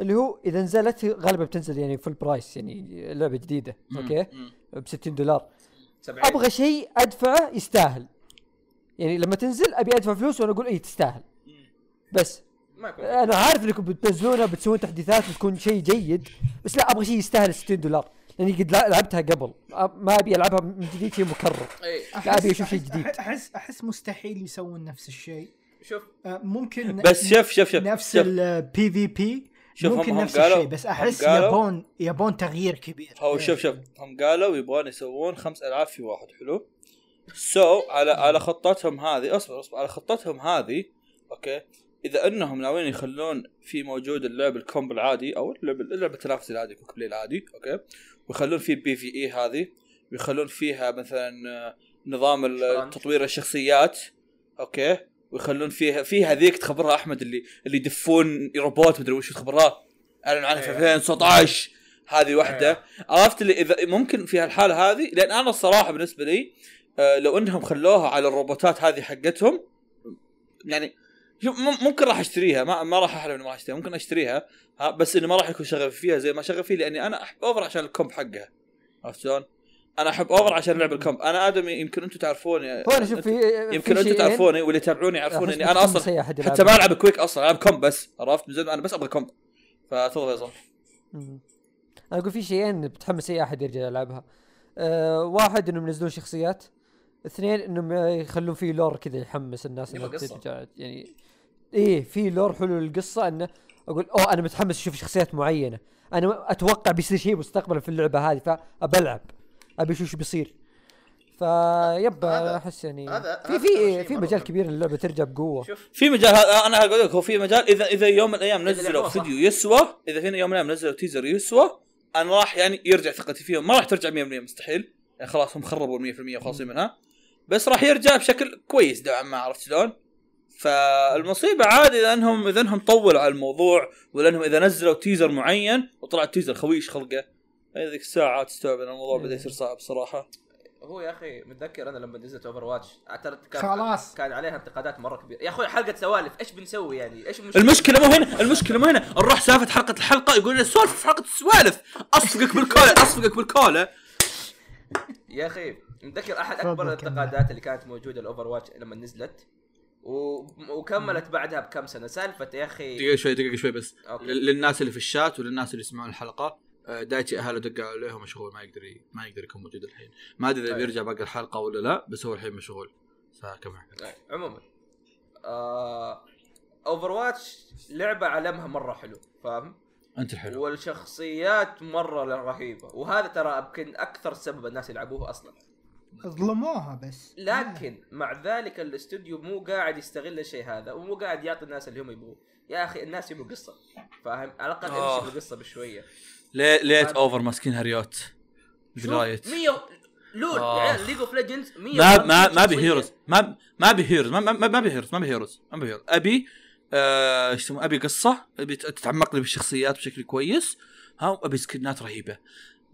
اللي هو إذا نزلت غالبا بتنزل يعني full price يعني لعبة جديدة okay. ب 60 دولار. 70 أبغى شيء ادفعه يستاهل. يعني لما تنزل أبي أدفع فلوس وأنا أقول اي تستاهل. بس. ما يكون أنا عارف إنكم بتنزلونها بتسوون تحديثات بتكون شيء جيد بس لا أبغى شيء يستاهل 60 دولار. لأني قد لع- لعبتها قبل. ما أبي ألعبها من جديد شيء مكرر. لا أبي أشوف شيء أحس- جديد. احس أحس مستحيل يسوون نفس الشيء. شوف. آه، ممكن بس شوف شوف شوف. نفس ال PvP شوف هم- ممكن هم نفس قالوا- الشيء بس أحس يبون يبون تغيير كبير. هو شوف شوف. هم قالوا يبغون يسوون خمس ألعاب في واحد حلو؟ سو so, على على خطتهم هذه اصبر اصبر. على خطتهم هذه okay؟ إذا إنهم ناويين يخلون فيه موجود اللعب الكومب العادي أو اللعب اللعبة التنافسي العادي quick play العادي okay ويخلون فيه PvE هذه ويخلون فيها مثلا نظام ال- شطرنج. تطوير الشخصيات okay ويخلون فيها فيها ذيك تخبرها أحمد اللي اللي يدفون روبوت مدري وش تخبرها أعلن عنها في أيوة. 2019 هذه واحدة أيوة. عرفت اللي اذا ممكن في هالحالة هذه لأن أنا الصراحة بالنسبة لي آه، لو إنهم خلوها على الروبوتات هذه حقتهم يعني ممكن راح اشتريها ما, ما راح أحلم إني ما أشتريها ممكن أشتريها ها بس اني ما راح يكون شغفي فيها زي ما شغفي لأني أنا أحب Over عشان ال comp حقها عرفت شلون؟ أنا أحب Over عشان لعب ال comp أنا آدم يمكن أنتم تعرفوني هو أنا شوف في يمكن أنتم تعرفوني واللي يتابعوني يعرفون إني أنا أصلا حتى ما. ألعب quick أصلا ألعب comp بس عرفت من زمان أنا بس أبغى comp فتفضل فيصل. أنا أقول في شيئين بتحمس اي احد يرجع يلعبها أه واحد إنهم ينزلون شخصيات اثنين إنهم يخلون فيه لور كذا يحمس الناس إنها. ترجع يعني إيه في لور حلو للقصة إنه أقول أوه أنا متحمس أشوف شخصيات معينة. أنا أتوقع بيصير شيء مستقبلا في اللعبة هذه فابلعب أبي أشوف إيش بيصير. فيب أحس يعني في في في مجال. كبير ان اللعبه ترجع بقوة. شوف. في مجال هذا أنا أقول لك هو في مجال اذا إذا يوم من الأيام نزلوا. فيديو يسوى إذا في يوم من الأيام نزلوا تيزر يسوى أنا راح يعني يرجع ثقتي فيهم. ما راح ترجع 100% مستحيل. يعني خلاص هم خربوا 100% وخلاصين منها. بس راح يرجع بشكل كويس نوعا ما عرفت شلون؟ فالمصيبة عادي إذا انهم إذا إنهم طولوا على الموضوع ولا إنهم إذا نزلوا تيزر معين وطلع التيزر خويش خلقه. هذيك الساعة تستوعب إن الموضوع بدأ يصير صعب صراحة. هو يا أخي متذكر أنا لما نزلت Overwatch ترى كان خلاص. كان عليها انتقادات مرة كبيرة. يا أخوي حلقة سوالف إيش بنسوي يعني؟ إيش المشكلة؟ المشكلة مو هنا المشكلة مو هنا. نروح سالفة حلقة الحلقة يقول لنا سولف في حلقة السوالف أصفقك بالكولا أصفقك بالكولا يا أخي متذكر أحد أكبر. الانتقادات اللي كانت موجودة ال Overwatch لما نزلت؟ و... وكملت بعدها بكم سنة. سالفة يا أخي دقيقة شوي دقيقة شوي بس. okay. للناس اللي في الشات وللناس اللي يسمعون الحلقة آه، دايتشي أهله دقوا عليه مشغول ما يقدر ي- ما يقدر يكون موجود الحين. ما أدري إذا أيوة. بيرجع باقي الحلقة ولا لا بس هو الحين مشغول. فكمل. طيب، عموما. آه... Overwatch لعبة عالمها مرة حلو فاهم؟ أنت الحلو. والشخصيات مرة رهيبة. وهذا ترى يمكن أكثر سبب الناس يلعبوها أصلا. ظلموها بس. لكن مع ذلك الاستوديو مو قاعد يستغل الشيء هذا ومو قاعد يعطي الناس اللي هم يبغوه يا أخي الناس يبغوا قصة. فاهم؟ على الأقل آه. امشي بالقصة بشوية. ليه ليت هذا- أوفر ماسكين هريوت؟ جرايت 100 لول آه. عيال ليج اوف ليجندز 100 ما ما ما ابي هيروز ما ما ابي هيروز ما ابي هيروز ما ابي هيروز ما ابي هيروز أبي آه، إيش أبي قصة. أبي تتعمق لي بالشخصيات بشكل كويس. ها وأبي سكنات رهيبة.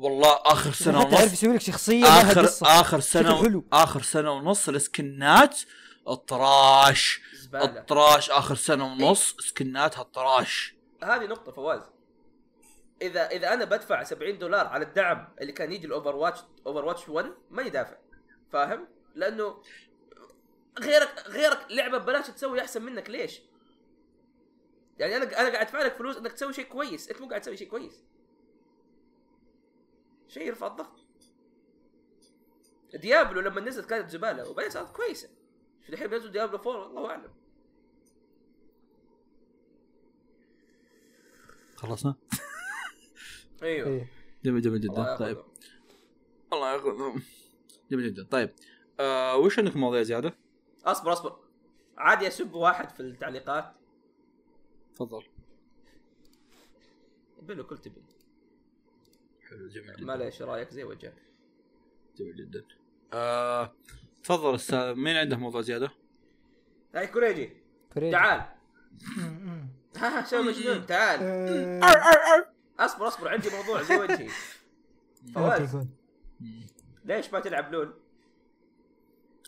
والله آخر سنة ونص يسوي لك شخصية اخر آخر سنة حلو. آخر سنة ونص السكنات ال trash. زبالة. ال trash آخر سنة ونص سكناتها ال trash هذه نقطة فواز. اذا إذا أنا بدفع 70 دولار على ال game اللي كان يجي ال Overwatch Overwatch 1 ماني دافع فاهم؟ لأنه غيرك غيرك لعبة ببلاش تسوي أحسن منك. ليش؟ يعني أنا أنا قاعد أدفع لك فلوس إنك تسوي شيء كويس. أنت مو قاعد تسوي شيء كويس. شيء يرفع الضغط. ديابلو لما نزلت كانت زبالة وبعدين صارت كويسة. في الحين بينزل ديابلو 4 الله أعلم. خلصنا؟ (laughs) أيوه. إيه. جميل جميل جدا. طيب. الله ياخذهم. جميل جدا. طيب. آه وش عندك مواضيع زيادة؟ أصبر أصبر. عادي أسب واحد في التعليقات. تفضل. بلو كل تبي. حلو جميل جدا. معليش رأيك؟ زي وجهك. جميل جدا. آه تفضل أستاذ. مين عنده موضوع زيادة؟ هاي كوريجي. فريد. تعال. (laughs) ها شو مجنون تعال. آه، أصبر أصبر عندي موضوع زي وجهي. (laughs) فواز. ليش ما تلعب لول؟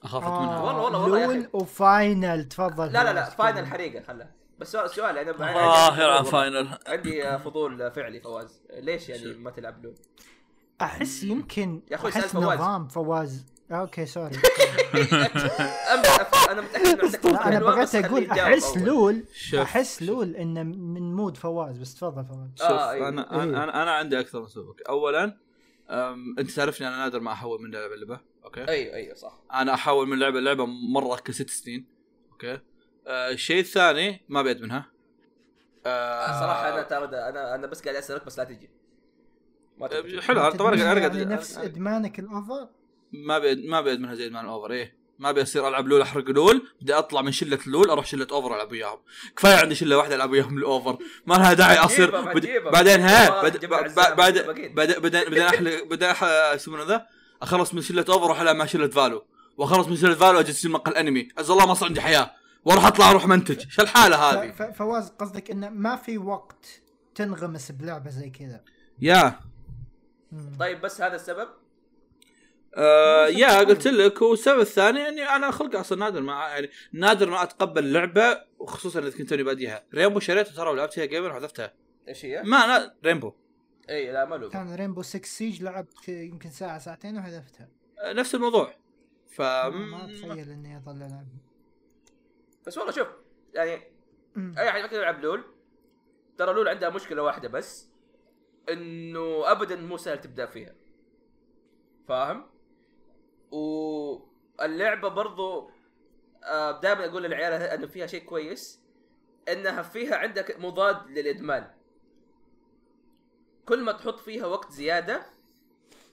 أخافت منها. والله- والله- والله يا أخي. لول وفاينل تفضل. لا لا لا فاينل. حريقة خله بس سؤال سؤال أنا آه يلعب عندي فاينل عندي فضول فعلي فواز ليش يعني ما تلعب لول؟ أحس يمكن يا سأل أحس فواز. نظام فواز okay sorry (laughs) أنا متأكد أنا بغيت أقول أحس. LoL شوف أحس شوف. LoL إنه من mood فواز بس تفضل فواز شوف آه، أيوة. أنا إيه. أنا أنا, أنا عندي أكثر من سبب اولا أنت تعرفني أنا نادر ما أحول من لعبة لعبه okay أيوه أيوه صح أنا أحول من لعبة لعبه مرة كل ست سنين okay الشيء الثاني ما بيدمنها آه صراحة أنا ترى ده- أنا أنا بس قاعد أسألك بس لا تجي. ما تبي. حلو أنا طبعا أنا قاعد نفس إدمانك الأوفر؟ ما بيد ما بيدمنها زي إدمان الأوفر إيه. ما بيصير ألعب لول أحرق لول بدي أطلع من شلة لول أروح شلة أوفر العب وياهم. كفاية عندي شلة واحدة ألعب وياهم الأوفر. ما لها داعي أصير. بعدين ها والله بد... جمع بعد الزلمة بعد متفقين. بعد- بعدين بعدين احلق بعدين أح- يسمونه ذا؟ أخلص من شلة أوفر وأروح العب مع شلة فالو. وأخلص من سلسله فالو أجي تصير مقهى الأنمي. عز الله ما صار عندي حياة. وأروح اطلع أروح منتج. شو الحالة هذه؟ فواز قصدك انه ما في وقت تنغمس بلعبة زي كذا؟ yeah. طيب بس هذا السبب؟ آه yeah قلت لك. والسبب الثاني يعني أنا خلقي أصلا نادر ما يعني نادر ما أتقبل لعبة وخصوصا إذا كنت توني باديها. Rainbow شريتها ترى ولعبت فيها جيمر وحذفتها. إيش هي؟ ما أنا Rainbow اي لا ما له كان Rainbow 6 Siege لعبت يمكن ساعة ساعتين وحذفتها. آه، نفس الموضوع. ف ما- ما أتخيل إني أظل ألعب. بس والله شوف يعني. أي أحد يفكر يلعب لول ترى لول عندها مشكلة واحدة بس إنه ابدا مو سهل تبدأ فيها. فاهم؟ واللعبة برضو آه دائما أقول للعيال إنه فيها شيء كويس إنها فيها عندك مضاد للإدمان. كل ما تحط فيها وقت زيادة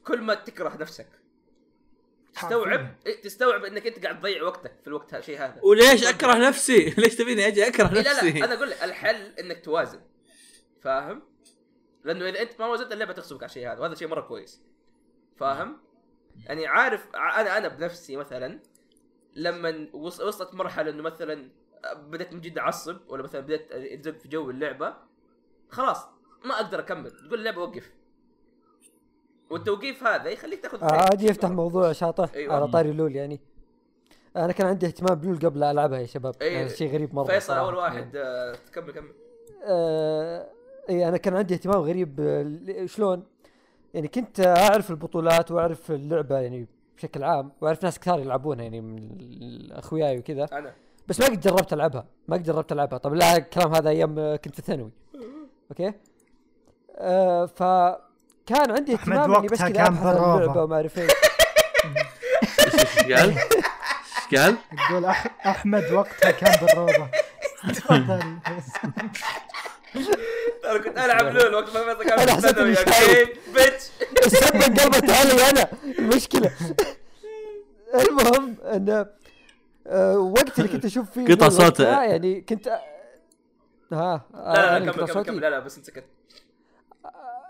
كل ما تكره نفسك. تستوعب إيه، تستوعب إنك أنت قاعد تضيع وقتك في الوقت الشيء هذا وليش أكره نفسي؟ (laughs) ليش تبيني أجي أكره إيه لا نفسي؟ لا أنا أقول لك الحل إنك توازن فاهم؟ لأنه إذا أنت ما وزنت اللعبة تغصبك على الشيء هذا وهذا شيء مرة كويس فاهم؟ يعني عارف أنا أنا بنفسي مثلا لما وص- وصلت مرحلة إنه مثلا بدأت من جد أعصب ولا مثلا بدأت اتزق في جو اللعبة خلاص ما أقدر أكمل تقول اللعبة وقف والتوقيف هذا يخليك تاخذ بريك. عادي يفتح موضوع شاطح أيوة. على طاري لول يعني. أنا كان عندي اهتمام بلول قبل ألعبها يا شباب. أي. هذا شيء غريب مرة فيصل. أول واحد آه، كمل كمل. آه، إي أنا كان عندي اهتمام غريب آه، شلون؟ يعني كنت أعرف البطولات وأعرف اللعبة يعني بشكل عام وأعرف ناس كثار يلعبونها يعني من اخوياي وكذا. أنا. بس ما قد جربت ألعبها ما قد جربت ألعبها. طب لا الكلام هذا أيام آه، كنت في الثانوي (laughs) okay؟ آه فكان عندي أحمد اهتمام إني بس وقتها كذا كان أبحث عن. اللعبه وما أعرف إيش إيش قال؟ إيش قال؟ تقول أح... أحمد وقتها كان بالروضه أنا كنت ألعب LoL وقت ما فيصل كان في حسيت الثانوي okay بيتش السب انقلبت علي أنا المشكلة المهم إن آه، وقت اللي كنت أشوف فيه قطع صوته. وقتها يعني كنت أ- ها لا لا كمل كمل. كمل لا لا بس انت سكت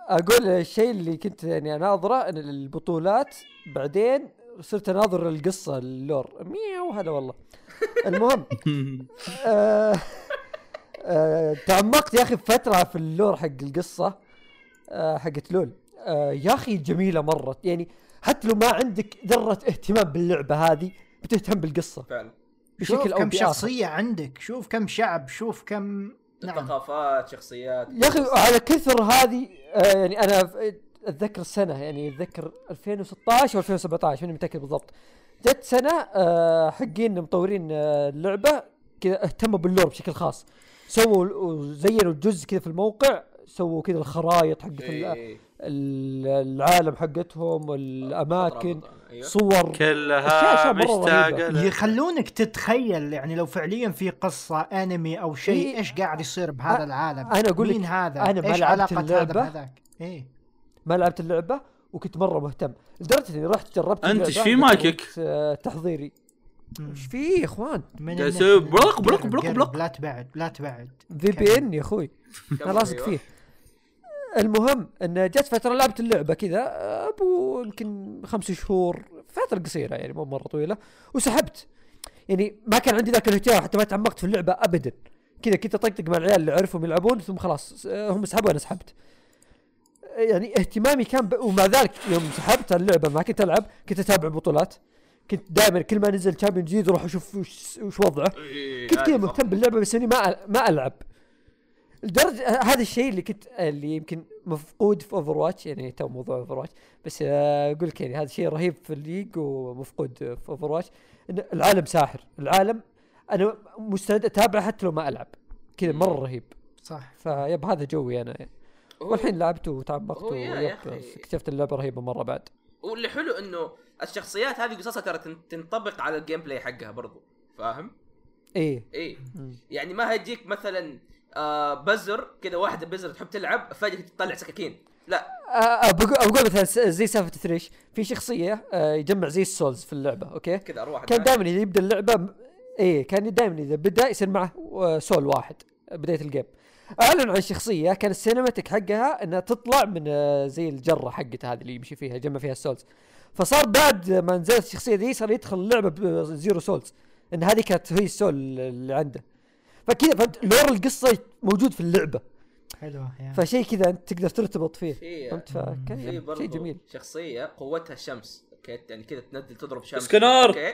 أقول الشيء اللي كنت يعني أناظره إن البطولات بعدين صرت أناظر القصة ال lore. مياو هذا والله. المهم (laughs) آه آه تعمقت يا أخي بفتره في ال lore حق القصة آه حقت LoL. آه يا أخي جميلة مرة. يعني حتى لو ما عندك ذرة اهتمام باللعبة هذه بتهتم بالقصة. فعلا. شوف بشكل أو كم شخصية عندك شوف كم شعب شوف كم نعم. ثقافات شخصيات. يا أخي على كثر هذه آه يعني أنا أتذكر السنة يعني أتذكر 2016 أو 2017 ماني متأكد بالضبط. جت سنة آه حقين مطورين آه اللعبة كذا اهتموا باللور بشكل خاص. سووا وزينوا جزء كذا في الموقع سووا كذا الخرائط حقت ال- إيه. العالم حقتهم والاماكن أيوه. صور كلها مشتاقة. يخلونك تتخيل يعني لو فعليا في قصة انمي أو شيء إيه. إيش قاعد يصير بهذا أ- العالم أنا أقول مين هذا أنا ما إيش لعبت علاقة هذا إيه ما لعبت اللعبة وكنت مرة مهتم لدرجة إني رحت جربت اللعبة إيش في مايكك؟ آه، تحضيري. إيش في يا إخوان. بلق- بلق- بلق- بلق. لا تبعد لا تبعد في بي إن يا أخوي أنا لاصق أيوه. فيه المهم أن جت فترة لعبت اللعبة كذا أبو يمكن خمس شهور فترة قصيرة يعني مو مرة طويلة وسحبت. يعني ما كان عندي ذاك الاهتمام حتى ما تعمقت في اللعبة ابدا. كذا كنت أطقطق مع العيال اللي أعرفهم يلعبون ثم خلاص هم سحبوا أنا سحبت. يعني اهتمامي كان ب... ومع ذلك يوم سحبت اللعبة ما كنت ألعب كنت أتابع بطولات. كنت دائما كل ما نزل تشامبيون جديد أروح أشوف وش, وش وضعه. إيه، كنت كذا هذه صح. مهتم باللعبة بس أني ما ما ألعب. لدرجه هذا الشيء اللي كنت اللي يمكن مفقود في Overwatch يعني تو موضوع Overwatch بس آه، أقول لك يعني هذا شيء رهيب في ال League ومفقود في Overwatch العالم ساحر. العالم أنا مستعد أتابعه حتى لو ما ألعب. كذا مرة رهيب. صح. vibe هذا جوي أنا. يعني. والحين لعبت وتعمقت. اكتشفت اللعبة رهيبة مرة بعد. واللي حلو إنه الشخصيات هذه قصصها ترى تن- تنطبق على ال gameplay حقها برضو. فاهم؟ إيه. إيه. مم. يعني ما هيجيك مثلا آه بزر كذا واحدة بزر تحب تلعب فجأة تطلع سكاكين. لا. آه، بقول بقول مثلا زي سالفة Thresh في شخصية آه، يجمع زي ال souls في اللعبة okay؟ كذا أروح كان دائما اذا يبدأ اللعبة إيه كان دائما إذا بدأ يصير معه آه، soul واحد بداية ال game. اعلن عن شخصية كان ال cinematic حقها إنها تطلع من آه، زي الجرة حقتها هذه اللي يمشي فيها يجمع فيها ال souls. فصار بعد ما نزلت الشخصية دي صار يدخل اللعبة ب zero souls. إن هذه كانت هي ال soul اللي عنده. فكذا فهمت؟ lore القصة موجود في اللعبة. حلوة يا. فشيء كذا أنت تقدر ترتبط فيه. في فهمت؟ فكان في يعني برضو شيء جميل. شخصية قوتها الشمس okay يعني كذا تنزل تضرب شمس. اسكنار. okay.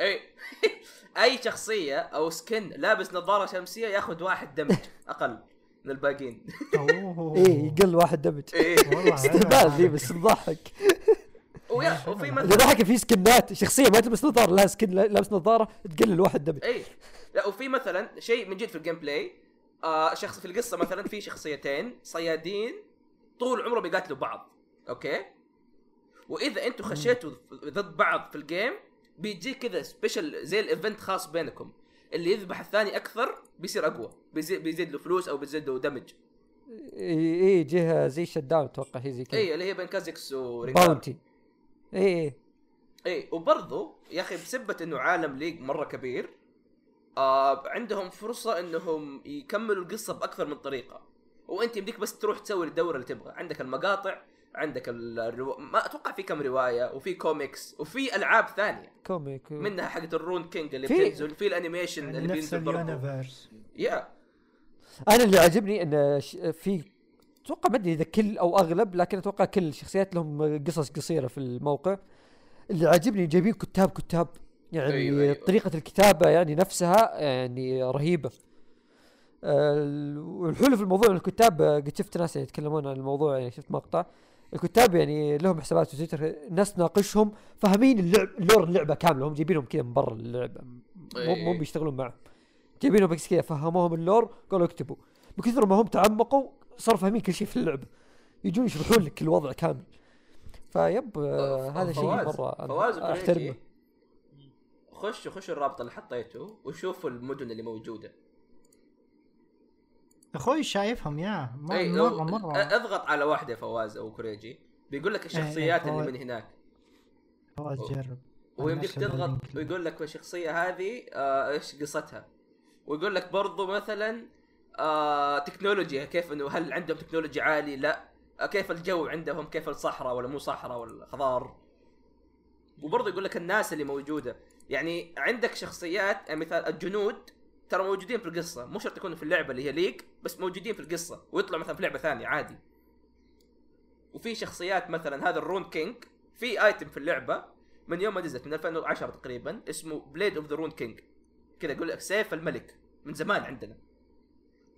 اي (laughs) أي شخصية أو skin لابس نظارة شمسية ياخذ واحد damage أقل من الباقيين. أوه. إيه يقل واحد damage إيه. والله استهبال ذي بس تضحك. وفي إذا مثلا ضحك في سكنات شخصية ما تلبس نظارة لها skin لابس نظارة تقلل واحد damage اي لا وفي مثلا شيء من جد في ال gameplay آه شخص في القصة مثلا في شخصيتين صيادين طول عمرهم بيقاتلوا بعض okay؟ وإذا أنتم خشيتوا ضد بعض في ال game بيجيك كذا special زي ال event خاص بينكم. اللي يذبح الثاني أكثر بيصير أقوى بيزيد, بيزيد له فلوس أو بيزيد له damage إي إي جهة زي shutdown أتوقع هي زي كذا. اي اللي هي بين Kha'Zix و Rengar bounty اي اي اي وبرضو يا أخي بسبة إنه عالم League مرة كبير آه عندهم فرصة إنهم يكملوا القصة بأكثر من طريقة. وأنت يمديك بس تروح تسوي الدورة اللي تبغى. عندك المقاطع عندك الرو... ما أتوقع في كم رواية وفي كوميكس وفي ألعاب ثانية. comic. منها حقت ال Ruined King اللي في- بتنزل في ال animation اللي نفس بينزل اليونيفرس يا أنا اللي عجبني إن ش- في أتوقع ما أدري إذا كل أو أغلب لكن أتوقع كل الشخصيات لهم قصص قصيرة في الموقع. اللي عجبني جايبين كتاب كتاب يعني أيوة، أيوة. طريقة الكتابة يعني نفسها يعني رهيبة. آه، والحلو في الموضوع الكتاب آه، قد شفت ناس يعني يتكلمون عن الموضوع يعني شفت مقطع. الكتاب يعني لهم حسابات في تويتر ناس تناقشهم فاهمين اللعب لور اللعبة كاملة هم جايبينهم كذا من برا اللعبة. مو مو إيه. بيشتغلون معه جايبينهم بس كذا فهموهم ال lore قالوا اكتبوا. بكثر ما هم تعمقوا صاروا فاهمين كل شيء في اللعبه يجون يشرحون لك الوضع كامل. فيب آه هذا شيء مرة فواز أحترمه. خشوا خشوا الرابط اللي حطيته وشوفوا المدن اللي موجودة. أخوي شايفهم يا م- اي لو- مرة. مره أ- أضغط على واحدة فواز أو كوريجي بيقول لك الشخصيات اللي. من هناك. فواز جرب. ويمديك. تضغط ويقول لك الشخصية هذه آه إيش قصتها؟ ويقول لك برضو مثلا آه تكنولوجيا كيف إنه هل عندهم تكنولوجيا عالي؟ لا. آه كيف الجو عندهم؟ كيف الصحراء ولا مو صحراء ولا خضار وبرضه يقول لك الناس اللي موجودة. يعني عندك شخصيات يعني مثال الجنود ترى موجودين في القصة. مو شرط يكونوا في اللعبة اللي هي League بس موجودين في القصة ويطلعوا مثلا في لعبة ثانية عادي. وفي شخصيات مثلا هذا ال Ruined King في item في اللعبة من يوم ما نزلت من 2010 تقريبا اسمه Blade of the Ruined King كذا يقول لك سيف الملك من زمان عندنا.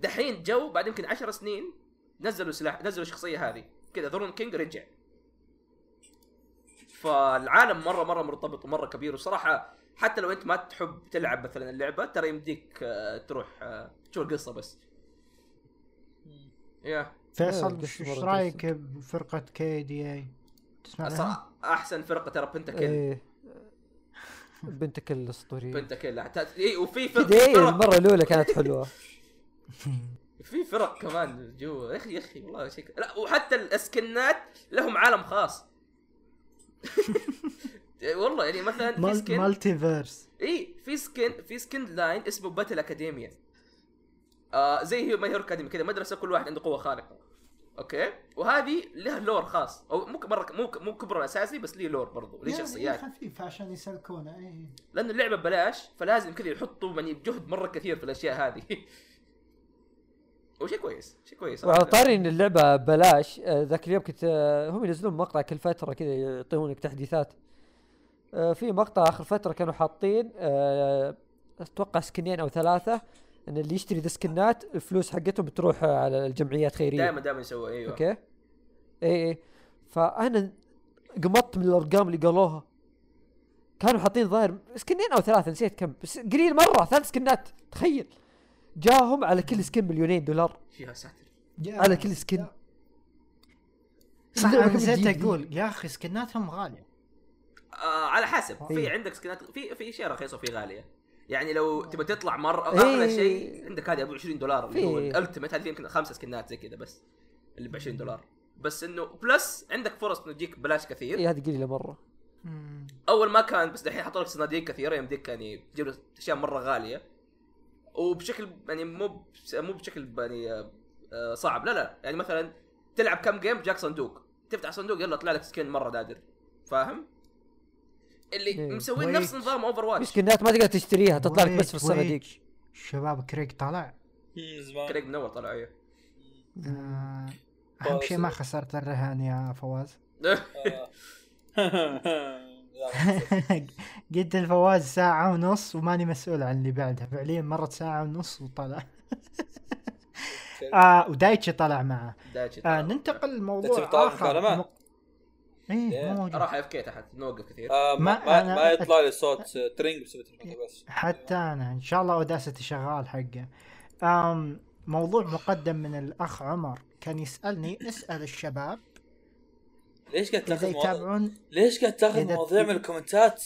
دحين جو بعد يمكن 10 سنين نزلوا سلاح نزلوا الشخصية هذه. كذا the Ruined King رجع. فالعالم مره مرة مرتبط ومرة كبير. وصراحة حتى لو انت ما تحب تلعب مثلا اللعبة ترى يمديك آه، تروح آه، تشوف القصة بس. يا. فيصل إيش رأيك بفرقة K/DA؟ تسمع عنها؟ صراحة أحسن فرقة ترى Pentakill إيه. Pentakill الأسطورية. Pentakill اي وفي كذا فرق, إيه فرق المرة الأولى كانت حلوة. (laughs) (laughs) في فرق كمان جوا. يا أخي يا أخي والله شيء لا وحتى الأسكنات لهم عالم خاص. (laughs) والله يعني مثلا في skin multiverse إي في skin في skin line اسمه Battle Academia آه زي هي My Hero Academy كذا مدرسة كل واحد عنده قوة خارقة. okay؟ وهذه لها lore خاص. أو مو مرة مو مو كبر أساسي بس ليه lore برضو ليه شخصيات. خفيف عشان يسلكونه إي. لأن اللعبة ببلاش فلازم كذا يحطوا يعني جهد مرة كثير في الأشياء هذه. (laughs) وشيء كويس شيء كويس. وعلى طاري إن اللعبة بلاش آه، ذاك اليوم كنت آه، هم ينزلون مقطع كل فترة كذا يعطونك تحديثات. آه، في مقطع آخر فترة كانوا حاطين أتوقع سكنين أو ثلاثة إن اللي يشتري ذا سكنات الفلوس حقتهم بتروح على الجمعيات خيرية. دائما دائما يسوي أيوه. okay؟ إي إي. فأنا قمطت من الأرقام اللي قالوها. كانوا حاطين ظاهر سكنين أو ثلاثة نسيت كم بس قليل مرة ثلاث سكنات تخيل. جاهم على كل skin مليونين دولار. يا ساتر. على كل skin. صح أنا نسيت؟ أقول يا أخي سكناتهم غالية. آه على حسب. في إيه. عندك سكنات في في اشياء رخيصه وفي غالية. يعني لو تبى تطلع مرة إيه. اغلى شيء عندك هذه أبو 20 دولار اللي هو ال ultimate هذه يمكن خمسة سكنات زي كذا بس اللي ب 20 دولار. بس إنه plus عندك فرص إنه تجيك ببلاش كثير. اي هذه قليلة مرة. أول ما كان بس دحين حطوا لك صناديق كثيرة. يمديك يعني تجيب أشياء مرة غالية. وبشكل يعني مو مو بشكل يعني آه، آه، صعب. لا لا يعني مثلا تلعب كم game جاك صندوق. تفتح صندوق يلا طلع لك skin مرة نادر. فاهم؟ اللي إيه. مسوين. نفس نظام Overwatch سكينات ما تقدر تشتريها تطلع لك بس في الصناديق. شباب كريك طلع؟ كريك من أول طلع إيه. آه، أهم شيء ما خسرت الرهان يا فواز. (laughs) (laughs) (laughs) قلت الفواز ساعة ونص وماني مسؤول عن اللي بعدها. فعليا مرت ساعة ونص وطلع. (laughs) آه ودايتشي طلع معه. دايتشي آه. ننتقل لموضوع دايتشي طلع آخر. مكالمة؟ م- إيه إيه. مو موجود. راح إف كي تحت نوقف كثير. آه، ما ما أنا- ما يطلع لي صوت آه، ترينج بسبب التليفون بس. حتى أنا. إن شاء الله اوداستي شغال حقه. آم موضوع مقدم من الأخ عمر. كان يسألني اسأل الشباب ليش قاعد تاخذ مواضيع؟ يتابعون ليش قاعد تاخذ مواضيع من الكومنتات؟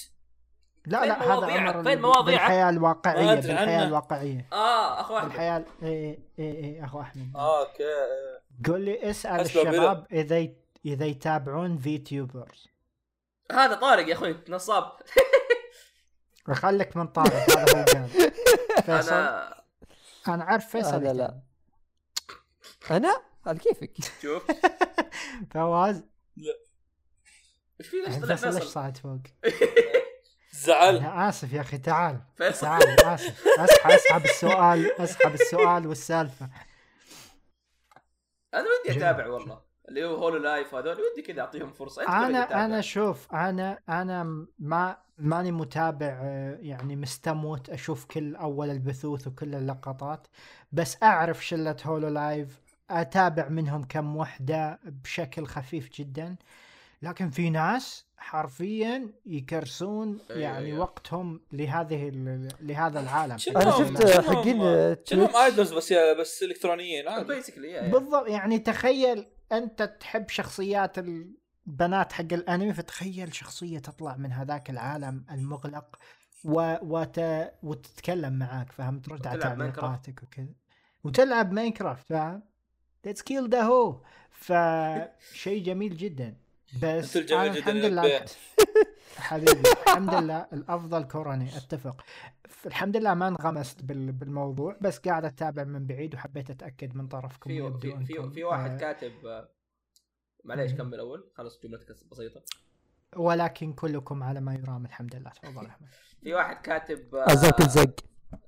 لا لا هذا؟ عمر فين اللي مواضيعك؟ بالحياة الواقعية عنه. الواقعية. آه أخو أحمد. بالحياة اي اي اي أخو أحمد. آه، أوكي. قول لي اسأل الشباب إذا ي- إذا يتابعون VTubers. هذا طارق يا أخوي نصاب. (laughs) خليك من طارق هذا هو قال (laughs) فيصل؟ أنا, أنا عارف فيصل لا لا أنا؟ على كيفك؟ شوف. (laughs) فواز؟ إيش في ليش طلع فيصل ليش صعد فوق؟ (laughs) زعل. أنا آسف يا أخي تعال. فيصل. تعال آسف. أسحب أسحب السؤال أسحب السؤال والسالفة. أنا ودي. أتابع والله. اللي هو Hololive هذول ودي كذا أعطيهم فرصة. أنت أنا. أنا شوف أنا أنا ما ماني متابع آه، يعني مستموت أشوف كل أول البثوث وكل اللقطات بس أعرف شلة Hololive أتابع منهم كم وحدة بشكل خفيف جدا لكن في ناس حرفيا يكرسون أيوة، يعني أيوة. وقتهم لهذه ال- لهذا العالم. أنا شفت حقين هم- شنو هم Twitch. idols بس بس إلكترونيين basically بالضبط يعني تخيل أنت تحب شخصيات البنات حق الأنمي فتخيل شخصية تطلع من هذاك العالم المغلق و... وت... وتتكلم معاك فاهم ترد على. تعليقاتك وكذا. وتلعب Minecraft فاهم؟ let's kill the hoe فشيء جميل جدا. (laughs) بس أنا جدا. الحمد لله. حبيبي الحمد لله (laughs) الأفضل كوراني. أتفق. الحمد لله ما انغمست بال... بالموضوع بس قاعد أتابع من بعيد وحبيت أتأكد من طرفكم في في في, في واحد آه، كاتب آه، معليش. كمل أول. خلص جملتك بسيطة. ولكن كلكم على ما يرام الحمد لله. تفضل (laughs) أحمد. في واحد كاتب آه، الزق. الزق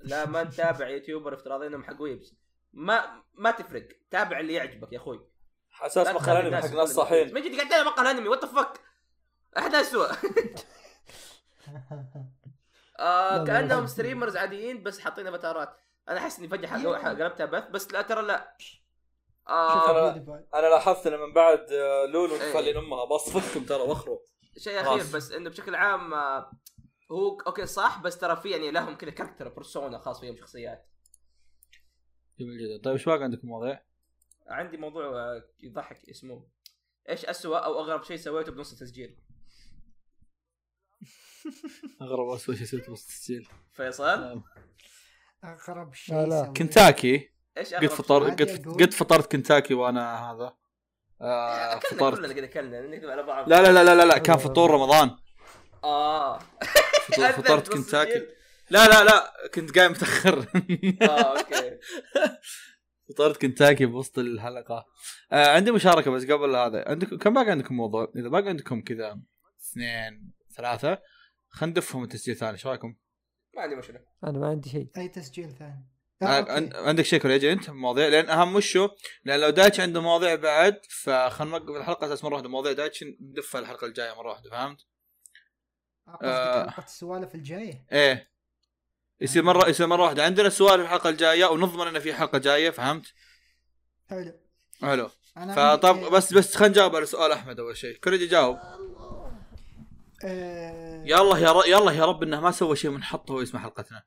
لا ما نتابع YouTuber افتراضي انهم حق weebs ما ما تفرق. تابع اللي يعجبك يا أخوي. حساس مقال تخلي انمي حق ناس صاحيين. ما جيت قاعد اتابع مقال انمي what fuck أحد اسوء (laughs) آه كأنهم. streamers عاديين بس حاطين افاتارات أنا أحس إني فجأة حق- قلبتها بث بس لا ترى لا. آه bye. أنا لاحظت ان من بعد آه، لولو إيه. تفلين امها بصفكم ترى وخروا شيء أخير. بس إنه بشكل عام آه هو okay صح بس ترى في يعني لهم كذا character persona خاص فيهم شخصيات. جميل جدا. طيب إيش باقي عندكم مواضيع؟ عندي موضوع آه، يضحك اسمه إيش اسوء أو أغرب شيء سويته بنص التسجيل؟ (laughs) أغرب اسوء شيء سويته بس تسجيل فيصل؟ أغرب شيء لا،. كنتاكي. إيش قد أغرب فطر قد فطرت كنتاكي وأنا هذا. آه (laughs) فطرت. كلنا قد اكلنا نكذب على بعض. لا لا لا لا لا, كان فطور رمضان. آه. (laughs) فطرت بنص كنتاكي. التسجيل. لا لا لا كنت قايم متأخر. (laughs) آه أوكي. (laughs) فطرت كنتاكي بوسط الحلقة. آه عندي مشاركة بس قبل هذا. عندكم كم باقي عندكم موضوع؟ إذا باقي عندكم كذا اثنين ثلاثة خلينا ندفهم التسجيل ثاني. إيش رأيكم؟ ما عندي مشكلة. أنا ما عندي شيء. أي تسجيل ثاني. آه، آه، عندك شيء كوريجي أنت؟ مواضيع؟ لأن أهم وشو لأن لو دايتش عنده مواضيع بعد فخلنا نوقف الحلقة أساس مرة واحدة. مواضيع دايتش ندفها الحلقة الجاية مرة واحدة فهمت؟ آه، قصدك آه. حلقه السوالف الجاية. إيه. يصير مره يصير مرة واحدة. عندنا سؤال في الحلقة الجاية ونضمن إنه في حلقة جاية فهمت؟ حلو. حلو. فطب بس بس خلينا نجاوب على سؤال أحمد أول شيء. كوريجي جاوب. آه، يلا يا ر... يلا يا رب إنه ما سوى شيء منحط هو اسمه حلقتنا.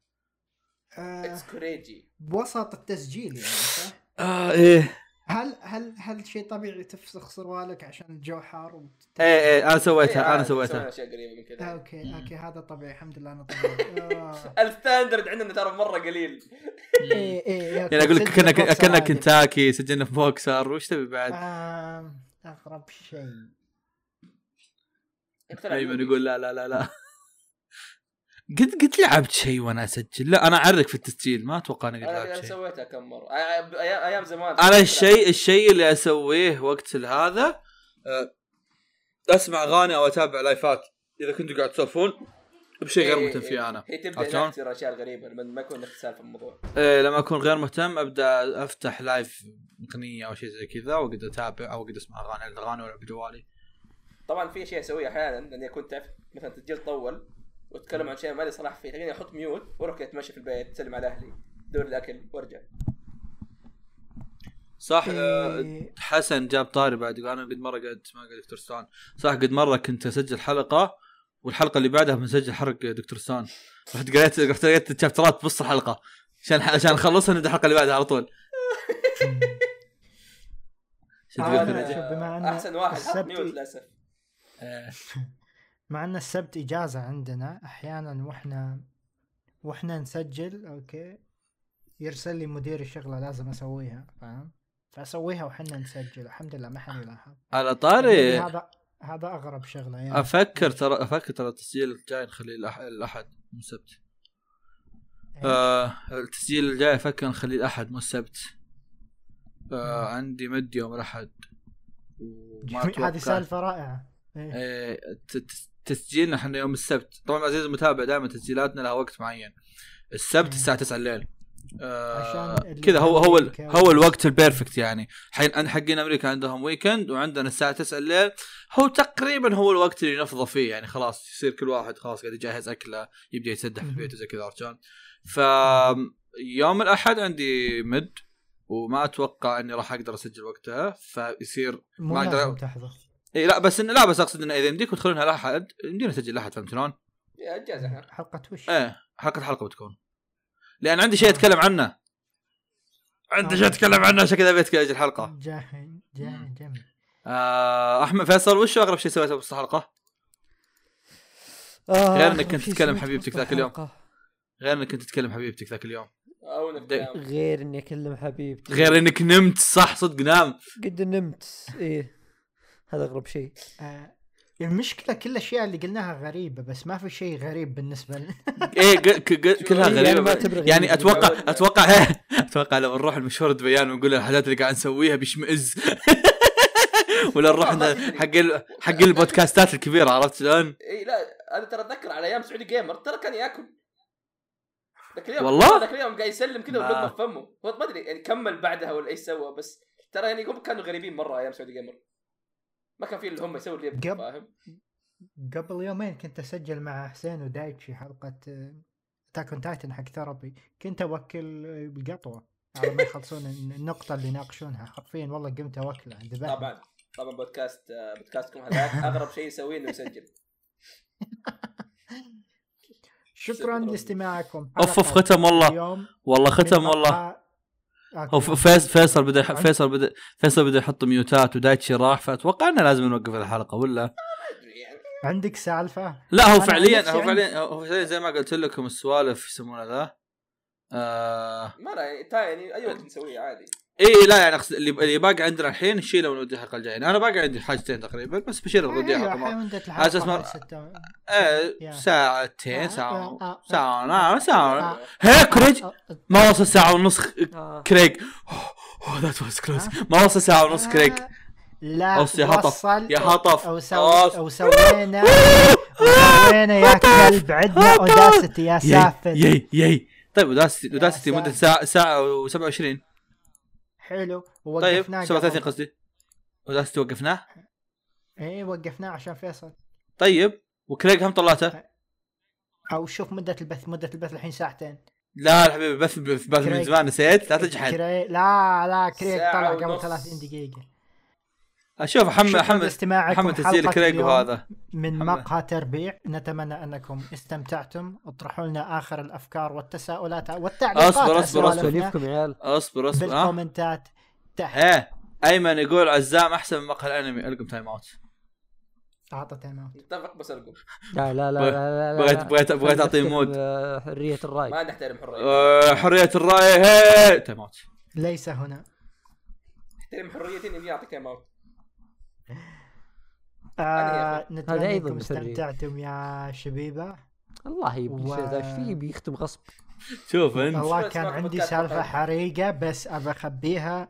it's كوريجي بوسط التسجيل يعني صح؟ آه إيه. هل هل هل شيء طبيعي تفسخ سروالك عشان الجو حار وت... إيه إيه أنا سويتها إيه، أنا عادي، سويتها سوينا أشياء قريبة من آه، كذا okay okay هذا طبيعي الحمد لله أنا طبيعي (laughs) آه. ال standard عندنا ترى مرة قليل إيه إيه يعني أقول لك كنا كنا. كنتاكي سجلنا في بوكسر وش تبي بعد؟ اغرب شيء يقتنع ايمن يوبي. يقول لا لا لا لا قد قد لعبت شيء وأنا أسجل؟ لا أنا اعرق في التسجيل ما أتوقع اني قد أنا لعبت شيء. سويتها كم مرة. أيام زمان. أنا الشيء الشيء اللي أسويه وقت هذا آه، أسمع أغاني أو أتابع live ات إذا كنتوا قاعد تسولفون بشيء غير إيه، مهتم إيه. فيه أنا. هي تبدأ؟ نكتر أشياء غريبة لما ما يكون لك سالفة في الموضوع. إيه لما أكون غير مهتم أبدأ أفتح live اغنيه أو شيء زي كذا وأقعد أتابع أو أقعد أسمع اغاني أغاني ولا بجوالي طبعا في أشياء أسويها أحيانا لأني كنت تعرف مثلا تسجيل طول واتكلم عن شيء ما لي صلاح فيه. تلاقيني أحط mute وأروح كذا أتمشى في البيت أسلم على أهلي دور الأكل وأرجع. صح آه، إيه. حسن جاب طاري بعد يقول أنا قد مرة قاعد اسمع Dr. Stone صح قد مرة كنت أسجل حلقة والحلقة اللي بعدها بنسجل حرق Dr. Stone رحت قريت رحت قريت ال chapter ات بنص الحلقة. عشان عشان نخلصها نبدأ الحلقة اللي بعدها على طول. (laughs) آه، بما أحسن واحد. حط السبت- mute للأسف. آه، (laughs) مع أن السبت إجازة عندنا أحيانا وإحنا وإحنا نسجل okay؟ يرسل لي مدير الشغلة لازم أسويها فاهم؟ فأسويها وحنا نسجل. الحمد لله ما حد يلاحظ. على طاري هذا هذا أغرب شغلة يعني. أفكر ترى أفكر ترى التسجيل الجاي نخليه الاحد مو السبت إيه. آه التسجيل الجاي أفكر نخليه الاحد مو السبت آه عندي مد يوم الأحد. هذه سالفة رائعة. إيه. تسجيلنا إحنا يوم السبت. طبعا عزيز المتابع دائما تسجيلاتنا لها وقت معين. السبت. الساعة 9 الليل. آه كذا هو هو هو الوقت ال perfect يعني. حين حقين أمريكا عندهم weekend وعندنا الساعة 9 الليل. هو تقريبا هو الوقت اللي نفضى فيه يعني. خلاص يصير كل واحد خلاص قاعد يجهز أكلة يبدأ يتسدح في. بيته زي كذا عرفت؟ ف يوم الأحد عندي mid وما أتوقع إني راح أقدر أسجل وقتها. فيصير ما لازم تحضر. اي لا بس إن لا بس أقصد انه إذا يمديكم تدخلونها الاحد يمدينا نسجل الاحد فهمت شلون؟ إحنا حلقة وش؟ إيه حلقة حلقة بتكون. لأن عندي شيء أتكلم عنه. عندي. شيء أتكلم عنه عشان كذا ابيت أجل الحلقة. جاهل جاهل جميل. آه أحمد فيصل وش أغرب شيء سويته بوسط الحلقة؟ آه، غير أغرب كنت تتكلم حبيبتك ذاك اليوم. غير إنك كنت تتكلم حبيبتك ذاك اليوم. غير إني أكلم حبيبتي. غير إنك نمت صح صدق نام. قد نمت إيه. هذا أغرب شيء. آه المشكلة كل الأشياء اللي قلناها غريبة بس ما في شيء غريب بالنسبة لنا. (laughs) إيه كلها يعني ما غريبه اعتبر يعني. غريب. أتوقع أتوقع (laughs) أتوقع لو نروح المشوار دبيان ونقول الحاجات اللي قاعد نسويها بيشمئز. (laughs) ولا نروح حق ال- حق البودكاستات الكبيرة عرفت شلون؟ اي لا أنا ترى أتذكر على أيام سعودي جيمر ترى كان ياكل. ذاك اليوم والله؟ ذاك اليوم قاعد يسلم كذا واللقمه في فمه. ما أدري يعني كمل بعدها ولا إيش سوى بس ترى يعني هم كانوا غريبين مرة أيام Saudi Gamer ما كان في اللي هم يسووا اللي يبغوا قبل- فاهم؟ قبل يومين كنت أسجل مع حسين ودايتشي حلقة Attack on Titan حق therapy كنت أوكل آه، بالقطوة. على ما يخلصون (laughs) النقطة اللي يناقشونها. حرفيا والله قمت أوكله ذبحني. طبعا. طبعا بودكاست آه، بودكاستكم هذاك (laughs) أغرب شيء يسويه إنه يسجل. شكرا. اوف لاستماعكم. اوف حلقة ختم والله. والله ختم والله. ف- فيصل بدأ فيصل بدا فيصل بدأ يحط ميوتات ودايتشي راح فأتوقع إنه لازم نوقف الحلقة ولا؟ يعني. عندك سالفة؟ لا هو فعليا هو فعليا هو فعليا زي ما قلت لكم السوالف يسمونه ذا. آه. ما لا يعني يعني أي وقت نسويه عادي. اي لا يعني أقصد اللي باقي عندنا الحين نشيله ونوديه الحلقة الجاية. أنا باقي عندي حاجتين تقريبا بس بشيل ونوديها أيوة، حلقه ما- الحلقة ما-. ساعتين ساعة ساعة نعم ساعة. هيك كريج آه، آه، ما وصل ساعة ونص آه. كريج أوه ذات واز كلوز ما وصل ساعة ونص كريج لا بص يا هطف، يا هطف. أو سو. أو سوينا. وسوينا يا كلب عندنا اوداسيتي يا سافل يي يي طيب وداستي يا وداستي مدة ساعة ساعة و27 حلو طيب ووقفناه 37 قبل. قصدي. وقفناه؟ إيه وقفناه عشان فيصل. طيب و Craig هم طلعته؟ أو شوف مدة البث مدة البث الحين ساعتين. لا يا حبيبي بث بث من Craig. زمان نسيت؟ لا تجحد. كري... لا لا ساعة طلع قبل ونص. 30 دقيقة. أشوف محمد شكراً محمد لاستماعكم محمد تسجيل Craig وهذا من. مقهى تربيع. نتمنى أنكم استمتعتم. اطرحوا لنا آخر الأفكار والتساؤلات والتعليقات. سواليفكم يا عيال. أصبر أصبر ها بالكومنتات تحت. إيه أيمن يقول عزام أحسن من مقهى الأنمي. أرقم timeout. أعطى timeout. نتفق بس ارقم لا لا لا لا لا لا بغيت- بغيت- بغيت نحترم، mod. آه، حرية الرأي. ما نحترم حرية. آه، حرية الرأي. هي timeout. ليس هنا. نحترم حريتي إني اعطيك timeout. آه هذا نتمنى أيضاً إنكم. استمتعتم يا شبيبة. الله يبي و- ذا إيش فيه بيختم غصب؟ شوف أنت والله كان عندي سالفة. حريقة بس أبى أخبيها.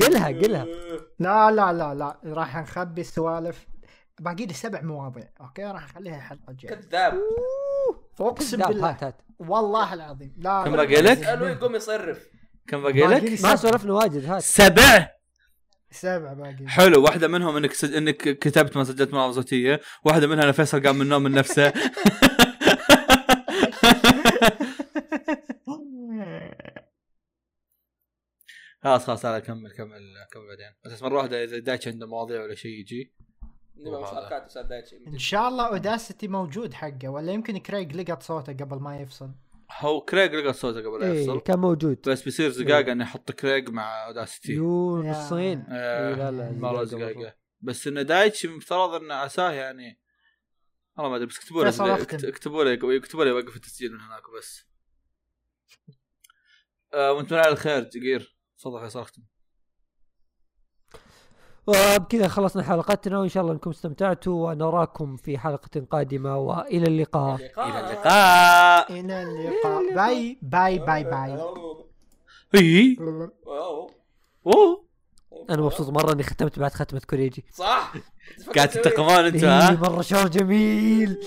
قلها قلها. لا لا لا لا راح نخبي السوالف. باقي لي سبع مواضيع okay؟ راح أخليها الحلقة الجايه كذاب. أقسم بالله. هات هات. والله العظيم. لا كم باقي لك؟ يقوم يصرف. كم باقي لك؟ ما. سولفنا واجد هات. سبع؟ سبع باقي. حلو واحدة منهم إنك سج... إنك كتبت ما سجلت ملاحظة صوتية، واحدة منها أنا فيصل قام من النوم من نفسه. (laughs) خلاص خلاص تعال كمل كمل كمل بعدين. بس مرة واحدة إذا دايتش عنده مواضيع ولا شيء يجي. إن شاء الله Audacity موجود حقه ولا يمكن Craig لقط صوته قبل ما يفصل. هو Craig لقى صوته قبل لا إيه يفصل كان موجود. بس بيصير زقاقة اني أحط Craig مع Audacity. يو نصين. آه، إيه، لا لا زقاقة زقاقة. بس إنه دايتش مفترض إنه عساه يعني. والله ما أدري بس اكتبوا لي. اكتبوا لي اكتبوا لي يوقف التسجيل من هناك وبس آه وانت من على الخير جير تفضل فيصل اختم وبكذا خلصنا حلقتنا وإن شاء الله إنكم استمتعتوا ونراكم في حلقة قادمة وإلى اللقاء. إلى اللقاء. إلى اللقاء. bye bye bye bye. إي. اوه أنا مبسوط مرة إني ختمت بعد ختمة كوريجي. صح. قاعد تنتقمون أنتوا إيه ها؟ مرة شعور جميل. (laughs)